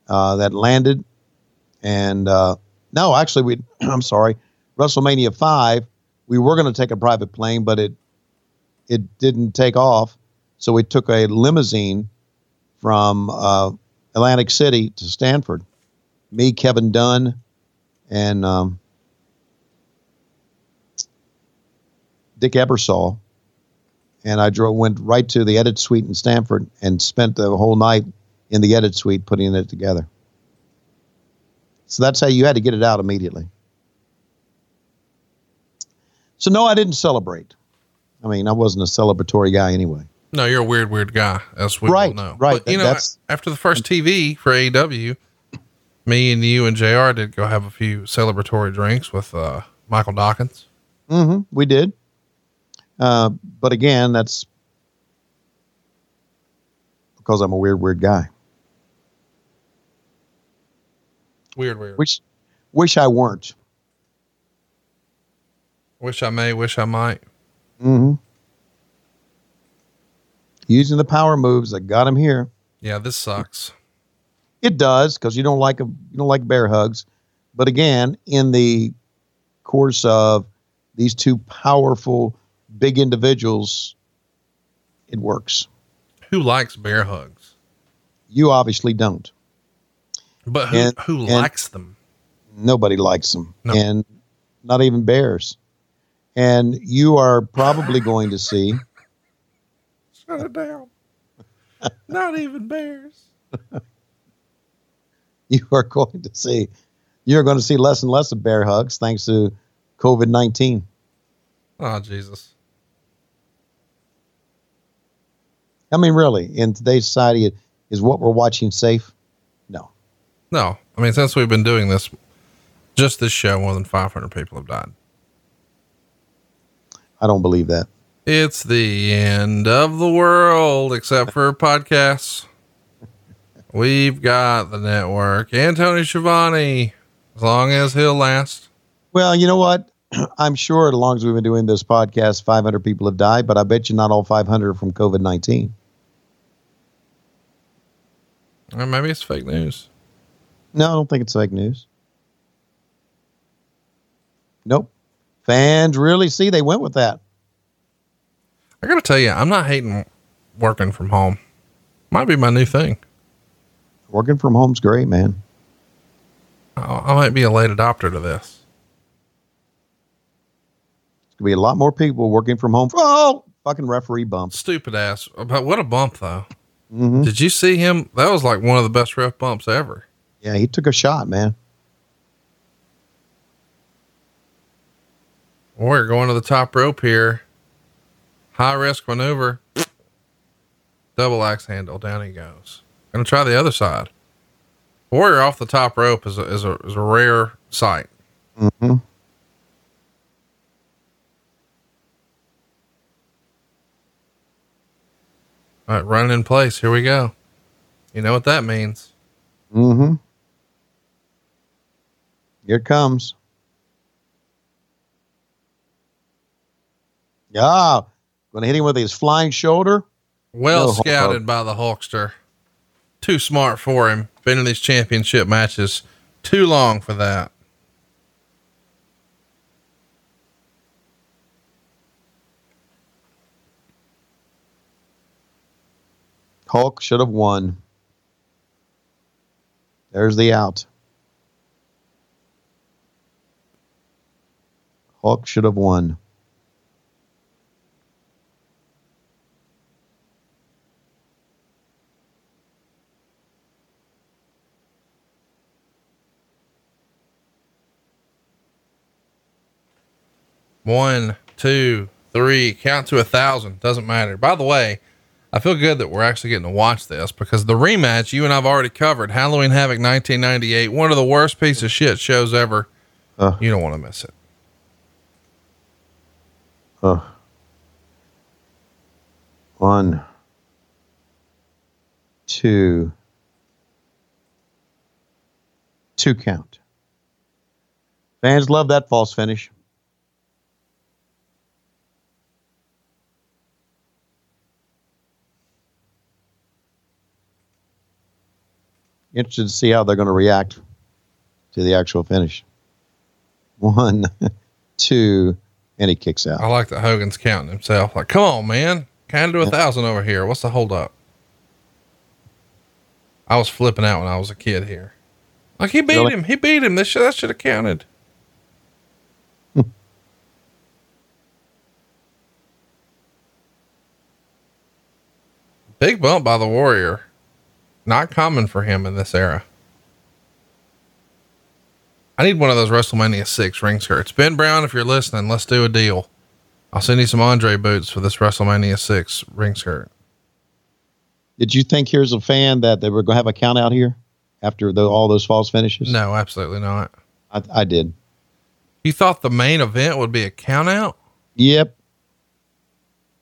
uh, that landed, and uh, no, actually, we. (clears throat) I'm sorry, WrestleMania five. We were going to take a private plane, but it it didn't take off, so we took a limousine from uh, Atlantic City to Stamford. Me, Kevin Dunn, and um, Dick Ebersol and I drove went right to the edit suite in Stamford and spent the whole night in the edit suite putting it together. So that's how you had to get it out immediately. So no, I didn't celebrate. I mean, I wasn't a celebratory guy anyway. No, you're a weird, weird guy. As we Right, all know. right. But, you know, That's- after the first TV for AEW, me and you and JR did go have a few celebratory drinks with uh, Michael Dawkins. Mm hmm we did. Uh, but again, that's because I'm a weird, weird guy. Weird, weird. Wish, wish I weren't. Wish I may, wish I might. hmm Using the power moves that got him here. Yeah, this sucks. It does because you don't like a, you don't like bear hugs, but again, in the course of these two powerful, big individuals, it works. Who likes bear hugs? You obviously don't. But who, And- who and- likes them? Nobody likes them, No. and not even bears. And you are probably going to see. Shut it down. Not even bears. (laughs) You are going to see. You're going to see less and less of bear hugs thanks to COVID nineteen. Oh, Jesus. I mean, really, in today's society, is what we're watching safe? No. No, I mean, since we've been doing this, just this show, more than 500 people have died. I don't believe that. It's the end of the world, except for podcasts. We've got the network and Tony Schiavone, as long as he'll last. Well, you know what? (clears throat) I'm sure as long as we've been doing this podcast, 500 people have died, but I bet you not all 500 are from COVID 19. Or maybe it's fake news. No, I don't think it's fake news. Nope. Fans really see they went with that. I gotta tell you, I'm not hating working from home. Might be my new thing. Working from home's great, man. I, might be a late adopter to this. It's gonna be a lot more people working from home. Oh, fucking referee bump. Stupid ass. But what a bump though. Mhm. Did you see him? That was like one of the best ref bumps ever. Yeah, he took a shot, man. We're going to the top rope here. High risk maneuver. Double axe handle. Down he goes. Gonna try the other side. Warrior off the top rope is a, is a, is a rare sight. Mm-hmm. All right, running in place. Here we go. You know what that means. Mm-hmm. Here it comes. Yeah. Gonna hit him with his flying shoulder. Well oh, No, scouted by the Hulkster. Too smart for him. Been in these championship matches too long for that. Hulk should have won. There's the out. Hulk should have won. One, two, three, count to a thousand. Doesn't matter. By the way, I feel good that we're actually getting to watch this because the rematch you and I've already covered Halloween Havoc 1998, one of the worst piece of shit shows ever. Uh. you don't want to miss it. Uh, one, two, two count. Fans love that false finish. Interested to see how they're going to react to the actual finish. One, (laughs) two, and he kicks out. I like that Hogan's counting himself. Like, come on, man. I do a thousand over here? What's the hold up? I was flipping out when I was a kid here. Like he beat Really? him. He beat him. This should, that should have counted. (laughs) Big bump by the Warrior. Not common for him in this era. I need one of those WrestleMania 6 ring skirts. Ben Brown, if you're listening, let's do a deal. I'll send you some Andre boots for this WrestleMania 6 ring skirt. Did you think here's a fan that they were going to have a count out here after the, all those false finishes? No, absolutely not. I, I did. You thought the main event would be a count out? Yep.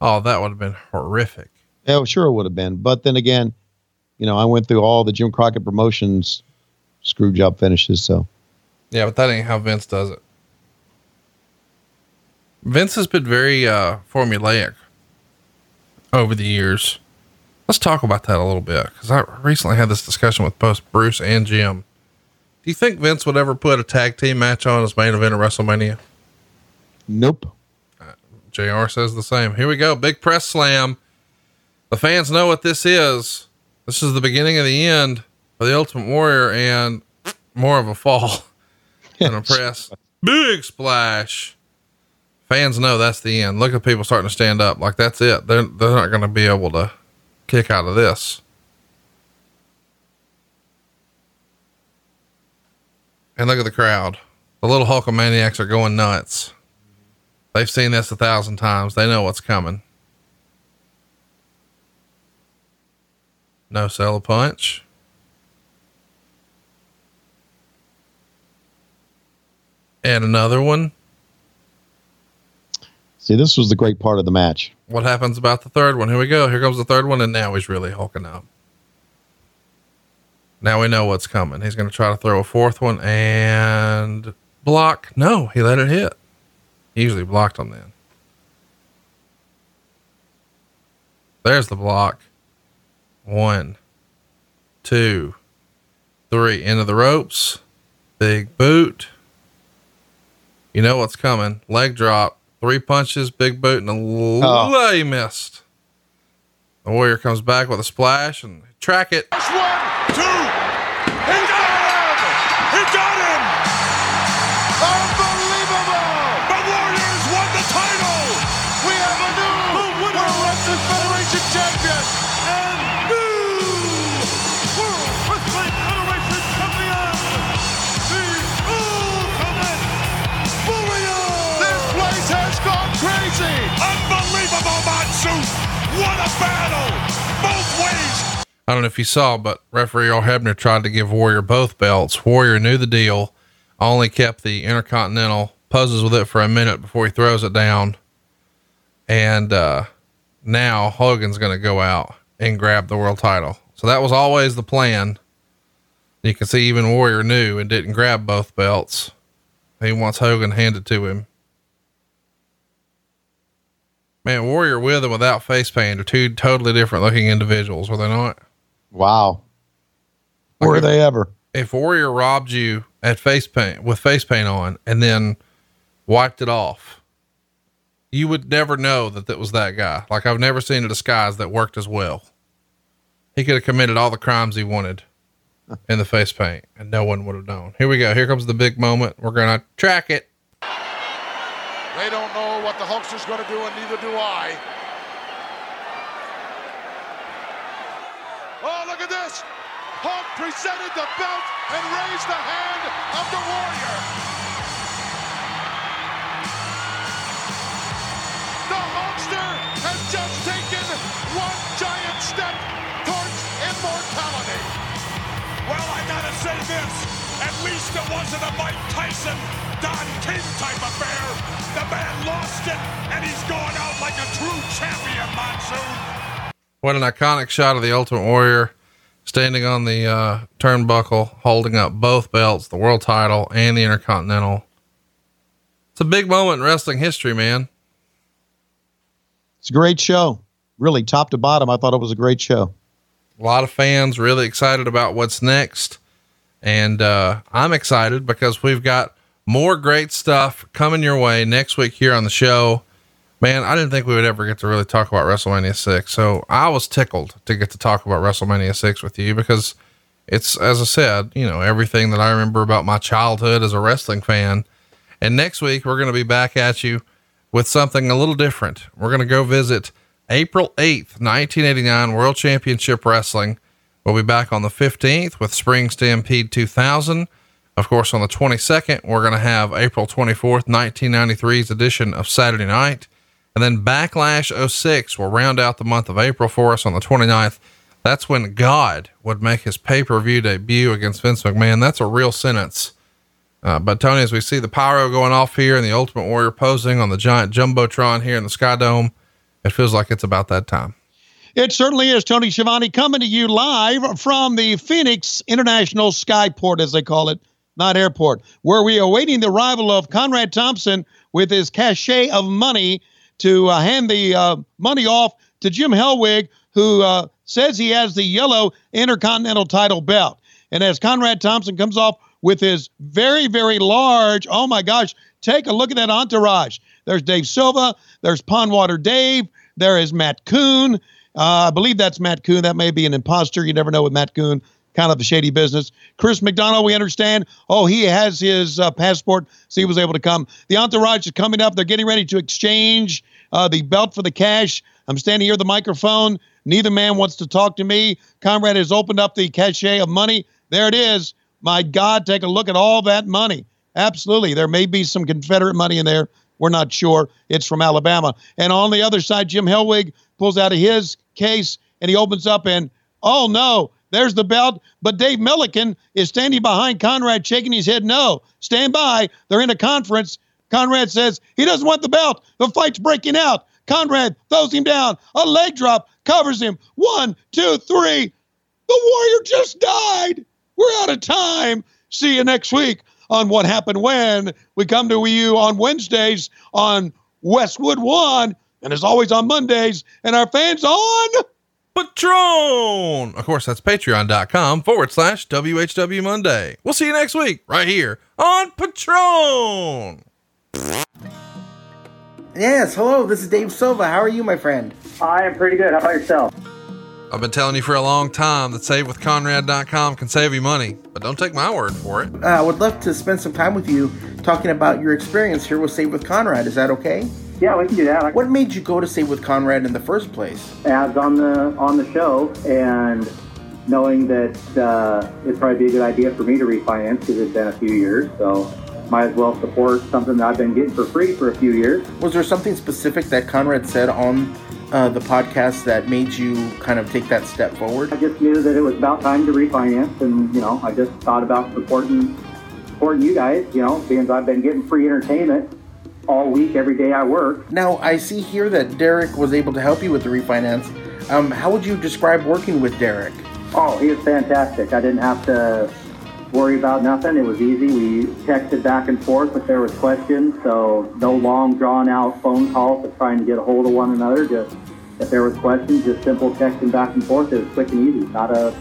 Oh, that would have been horrific. Yeah, sure it would have been. But then again, you know, I went through all the Jim Crockett promotions screw job finishes. So Yeah, but that ain't how Vince does it. Vince has been very uh, formulaic over the years. Let's talk about that a little bit because I recently had this discussion with both Bruce and Jim. Do you think Vince would ever put a tag team match on as main event at WrestleMania? Nope. JR says the same. Here we go. Big press slam. The fans know what this is. This is the beginning of the end for the Ultimate Warrior and more of a fall (laughs) and a press. Big splash. Fans know that's the end. Look at people starting to stand up. Like that's it. They're, they're not going to be able to kick out of this. And look at the crowd. The little Hulkamaniacs are going nuts. They've seen this a thousand times. They know what's coming. No sell a punch. And another one. see, this was the great part of the match. What happens about the third one? Here we go. Here comes the third one. And now he's really hulking up. Now we know what's coming. He's going to try to throw a fourth one and block. No, he let it hit. He usually blocked on then. There's the block. One, two, three. Into the ropes. Big boot. You know what's coming. Leg drop. Three punches, big boot, and a oh. he missed. The Warrior comes back with a splash and track it. What a battle! Both ways! I don't know if you saw, but referee Earl Hebner tried to give Warrior both belts. Warrior knew the deal, only kept the Intercontinental, puzzles with it for a minute before he throws it down. And uh, now Hogan's going to go out and grab the world title. So that was always the plan. You can see even Warrior knew and didn't grab both belts. He wants Hogan handed to him. Man, Warrior with and without face paint are two totally different looking individuals, were they not? Wow. Like Were if- they ever? If Warrior robbed you at face paint with face paint on and then wiped it off, you would never know that that was that guy. Like I've never seen a disguise that worked as well. He could have committed all the crimes he wanted in the face paint and no one would have known. Here we go. Here comes the big moment. We're going to track it. What the Hulkster's going to do, and neither do I. Oh, look at this! Hulk presented the belt and raised the hand of the Warrior. The Hulkster At least it wasn't a Mike Tyson, Don King type affair. The man lost it, and he's going out like a true champion, Monsoon. What an iconic shot of the Ultimate Warrior standing on the uh, turnbuckle, holding up both belts, the world title and the Intercontinental. It's a big moment in wrestling history, man. It's a great show. Really, top to bottom, I thought it was a great show. A lot of fans really excited about what's next. And uh, I'm excited because we've got more great stuff coming your way next week here on the show. Man, I didn't think we would ever get to really talk about WrestleMania 6. So I was tickled to get to talk about WrestleMania 6 with you because it's, as I said, you know, everything that I remember about my childhood as a wrestling fan. And next week, we're going to be back at you with something a little different. We're going to go visit April 8th, 1989 World Championship Wrestling. We'll be back on the 15th with Spring Stampede 2000. Of course, on the 22nd, we're going to have April 24th, 1993's edition of Saturday Night. And then Backlash 06 will round out the month of April for us on the 29th. That's when God would make his pay per view debut against Vince McMahon. That's a real sentence. Uh, but Tony, as we see the pyro going off here and the Ultimate Warrior posing on the giant jumbotron here in the Sky Dome, it feels like it's about that time. It certainly is. Tony Schiavone coming to you live from the Phoenix International Skyport, as they call it, not airport, where we are awaiting the arrival of Conrad Thompson with his cachet of money to uh, hand the uh, money off to Jim Hellwig, who uh, says he has the yellow Intercontinental title belt. And as Conrad Thompson comes off with his very, very large, oh my gosh, take a look at that entourage. There's Dave Silva, there's Pondwater Dave, there is Matt Coon. Uh, I believe that's Matt Coon. That may be an imposter. You never know with Matt Coon, kind of a shady business. Chris McDonald, we understand. Oh, he has his uh, passport, so he was able to come. The entourage is coming up. They're getting ready to exchange uh, the belt for the cash. I'm standing here the microphone. Neither man wants to talk to me. Conrad has opened up the cachet of money. There it is. My God, take a look at all that money. Absolutely. There may be some Confederate money in there. We're not sure. It's from Alabama. And on the other side, Jim Hellwig pulls out of his case and he opens up and, oh no, there's the belt. But Dave Milliken is standing behind Conrad, shaking his head, no, stand by. They're in a conference. Conrad says he doesn't want the belt. The fight's breaking out. Conrad throws him down. A leg drop covers him. One, two, three. The Warrior just died. We're out of time. See you next week on What Happened When. We come to you on Wednesdays on Westwood One, and as always on Mondays, and our fans on Patreon. Of course, that's patreon.com forward slash WHW Monday. We'll see you next week right here on Patreon. Yes, hello, this is Dave Silva. How are you, my friend? I am pretty good. How about yourself? I've been telling you for a long time that savewithconrad.com can save you money, but don't take my word for it. Uh, I would love to spend some time with you talking about your experience here with Save with Conrad. Is that okay? Yeah, we can do that. What made you go to Save with Conrad in the first place? Ads on the on the show, and knowing that uh, it'd probably be a good idea for me to refinance because it's been a few years. So might as well support something that I've been getting for free for a few years. Was there something specific that Conrad said on uh, the podcast that made you kind of take that step forward? I just knew that it was about time to refinance, and you know, I just thought about supporting supporting you guys. You know, because I've been getting free entertainment all week, every day I work. Now, I see here that Derek was able to help you with the refinance. Um, how would you describe working with Derek? Oh, he was fantastic. I didn't have to worry about nothing. It was easy. We texted back and forth if there was questions, so no long drawn out phone calls of trying to get a hold of one another. Just if there was questions, just simple texting back and forth. It was quick and easy. Not a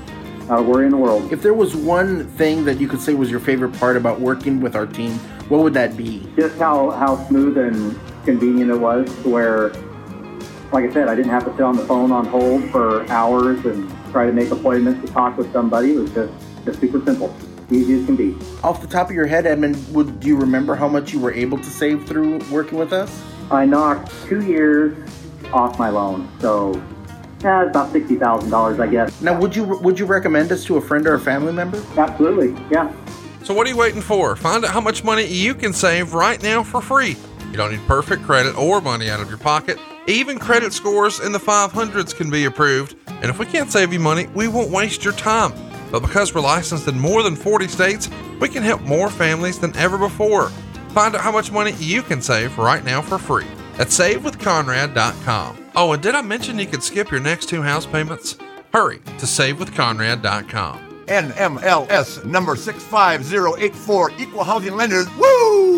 worry in the world. If there was one thing that you could say was your favorite part about working with our team, what would that be? Just how how smooth and convenient it was, to where, like I said, I didn't have to sit on the phone on hold for hours and try to make appointments to talk with somebody. It was just just super simple easy as can be. Off the top of your head, Edmund, would do you remember how much you were able to save through working with us? I knocked two years off my loan, so yeah, it's about sixty thousand dollars, I guess. Now, would you would you recommend us to a friend or a family member? Absolutely, yeah. So what are you waiting for? Find out how much money you can save right now for free. You don't need perfect credit or money out of your pocket. Even credit scores in the 500s can be approved. And if we can't save you money, we won't waste your time. But because we're licensed in more than 40 states, we can help more families than ever before. Find out how much money you can save right now for free at savewithconrad.com. Oh, and did I mention you could skip your next two house payments? Hurry to savewithconrad.com. NMLS number 65084 Equal Housing Lenders. Woo!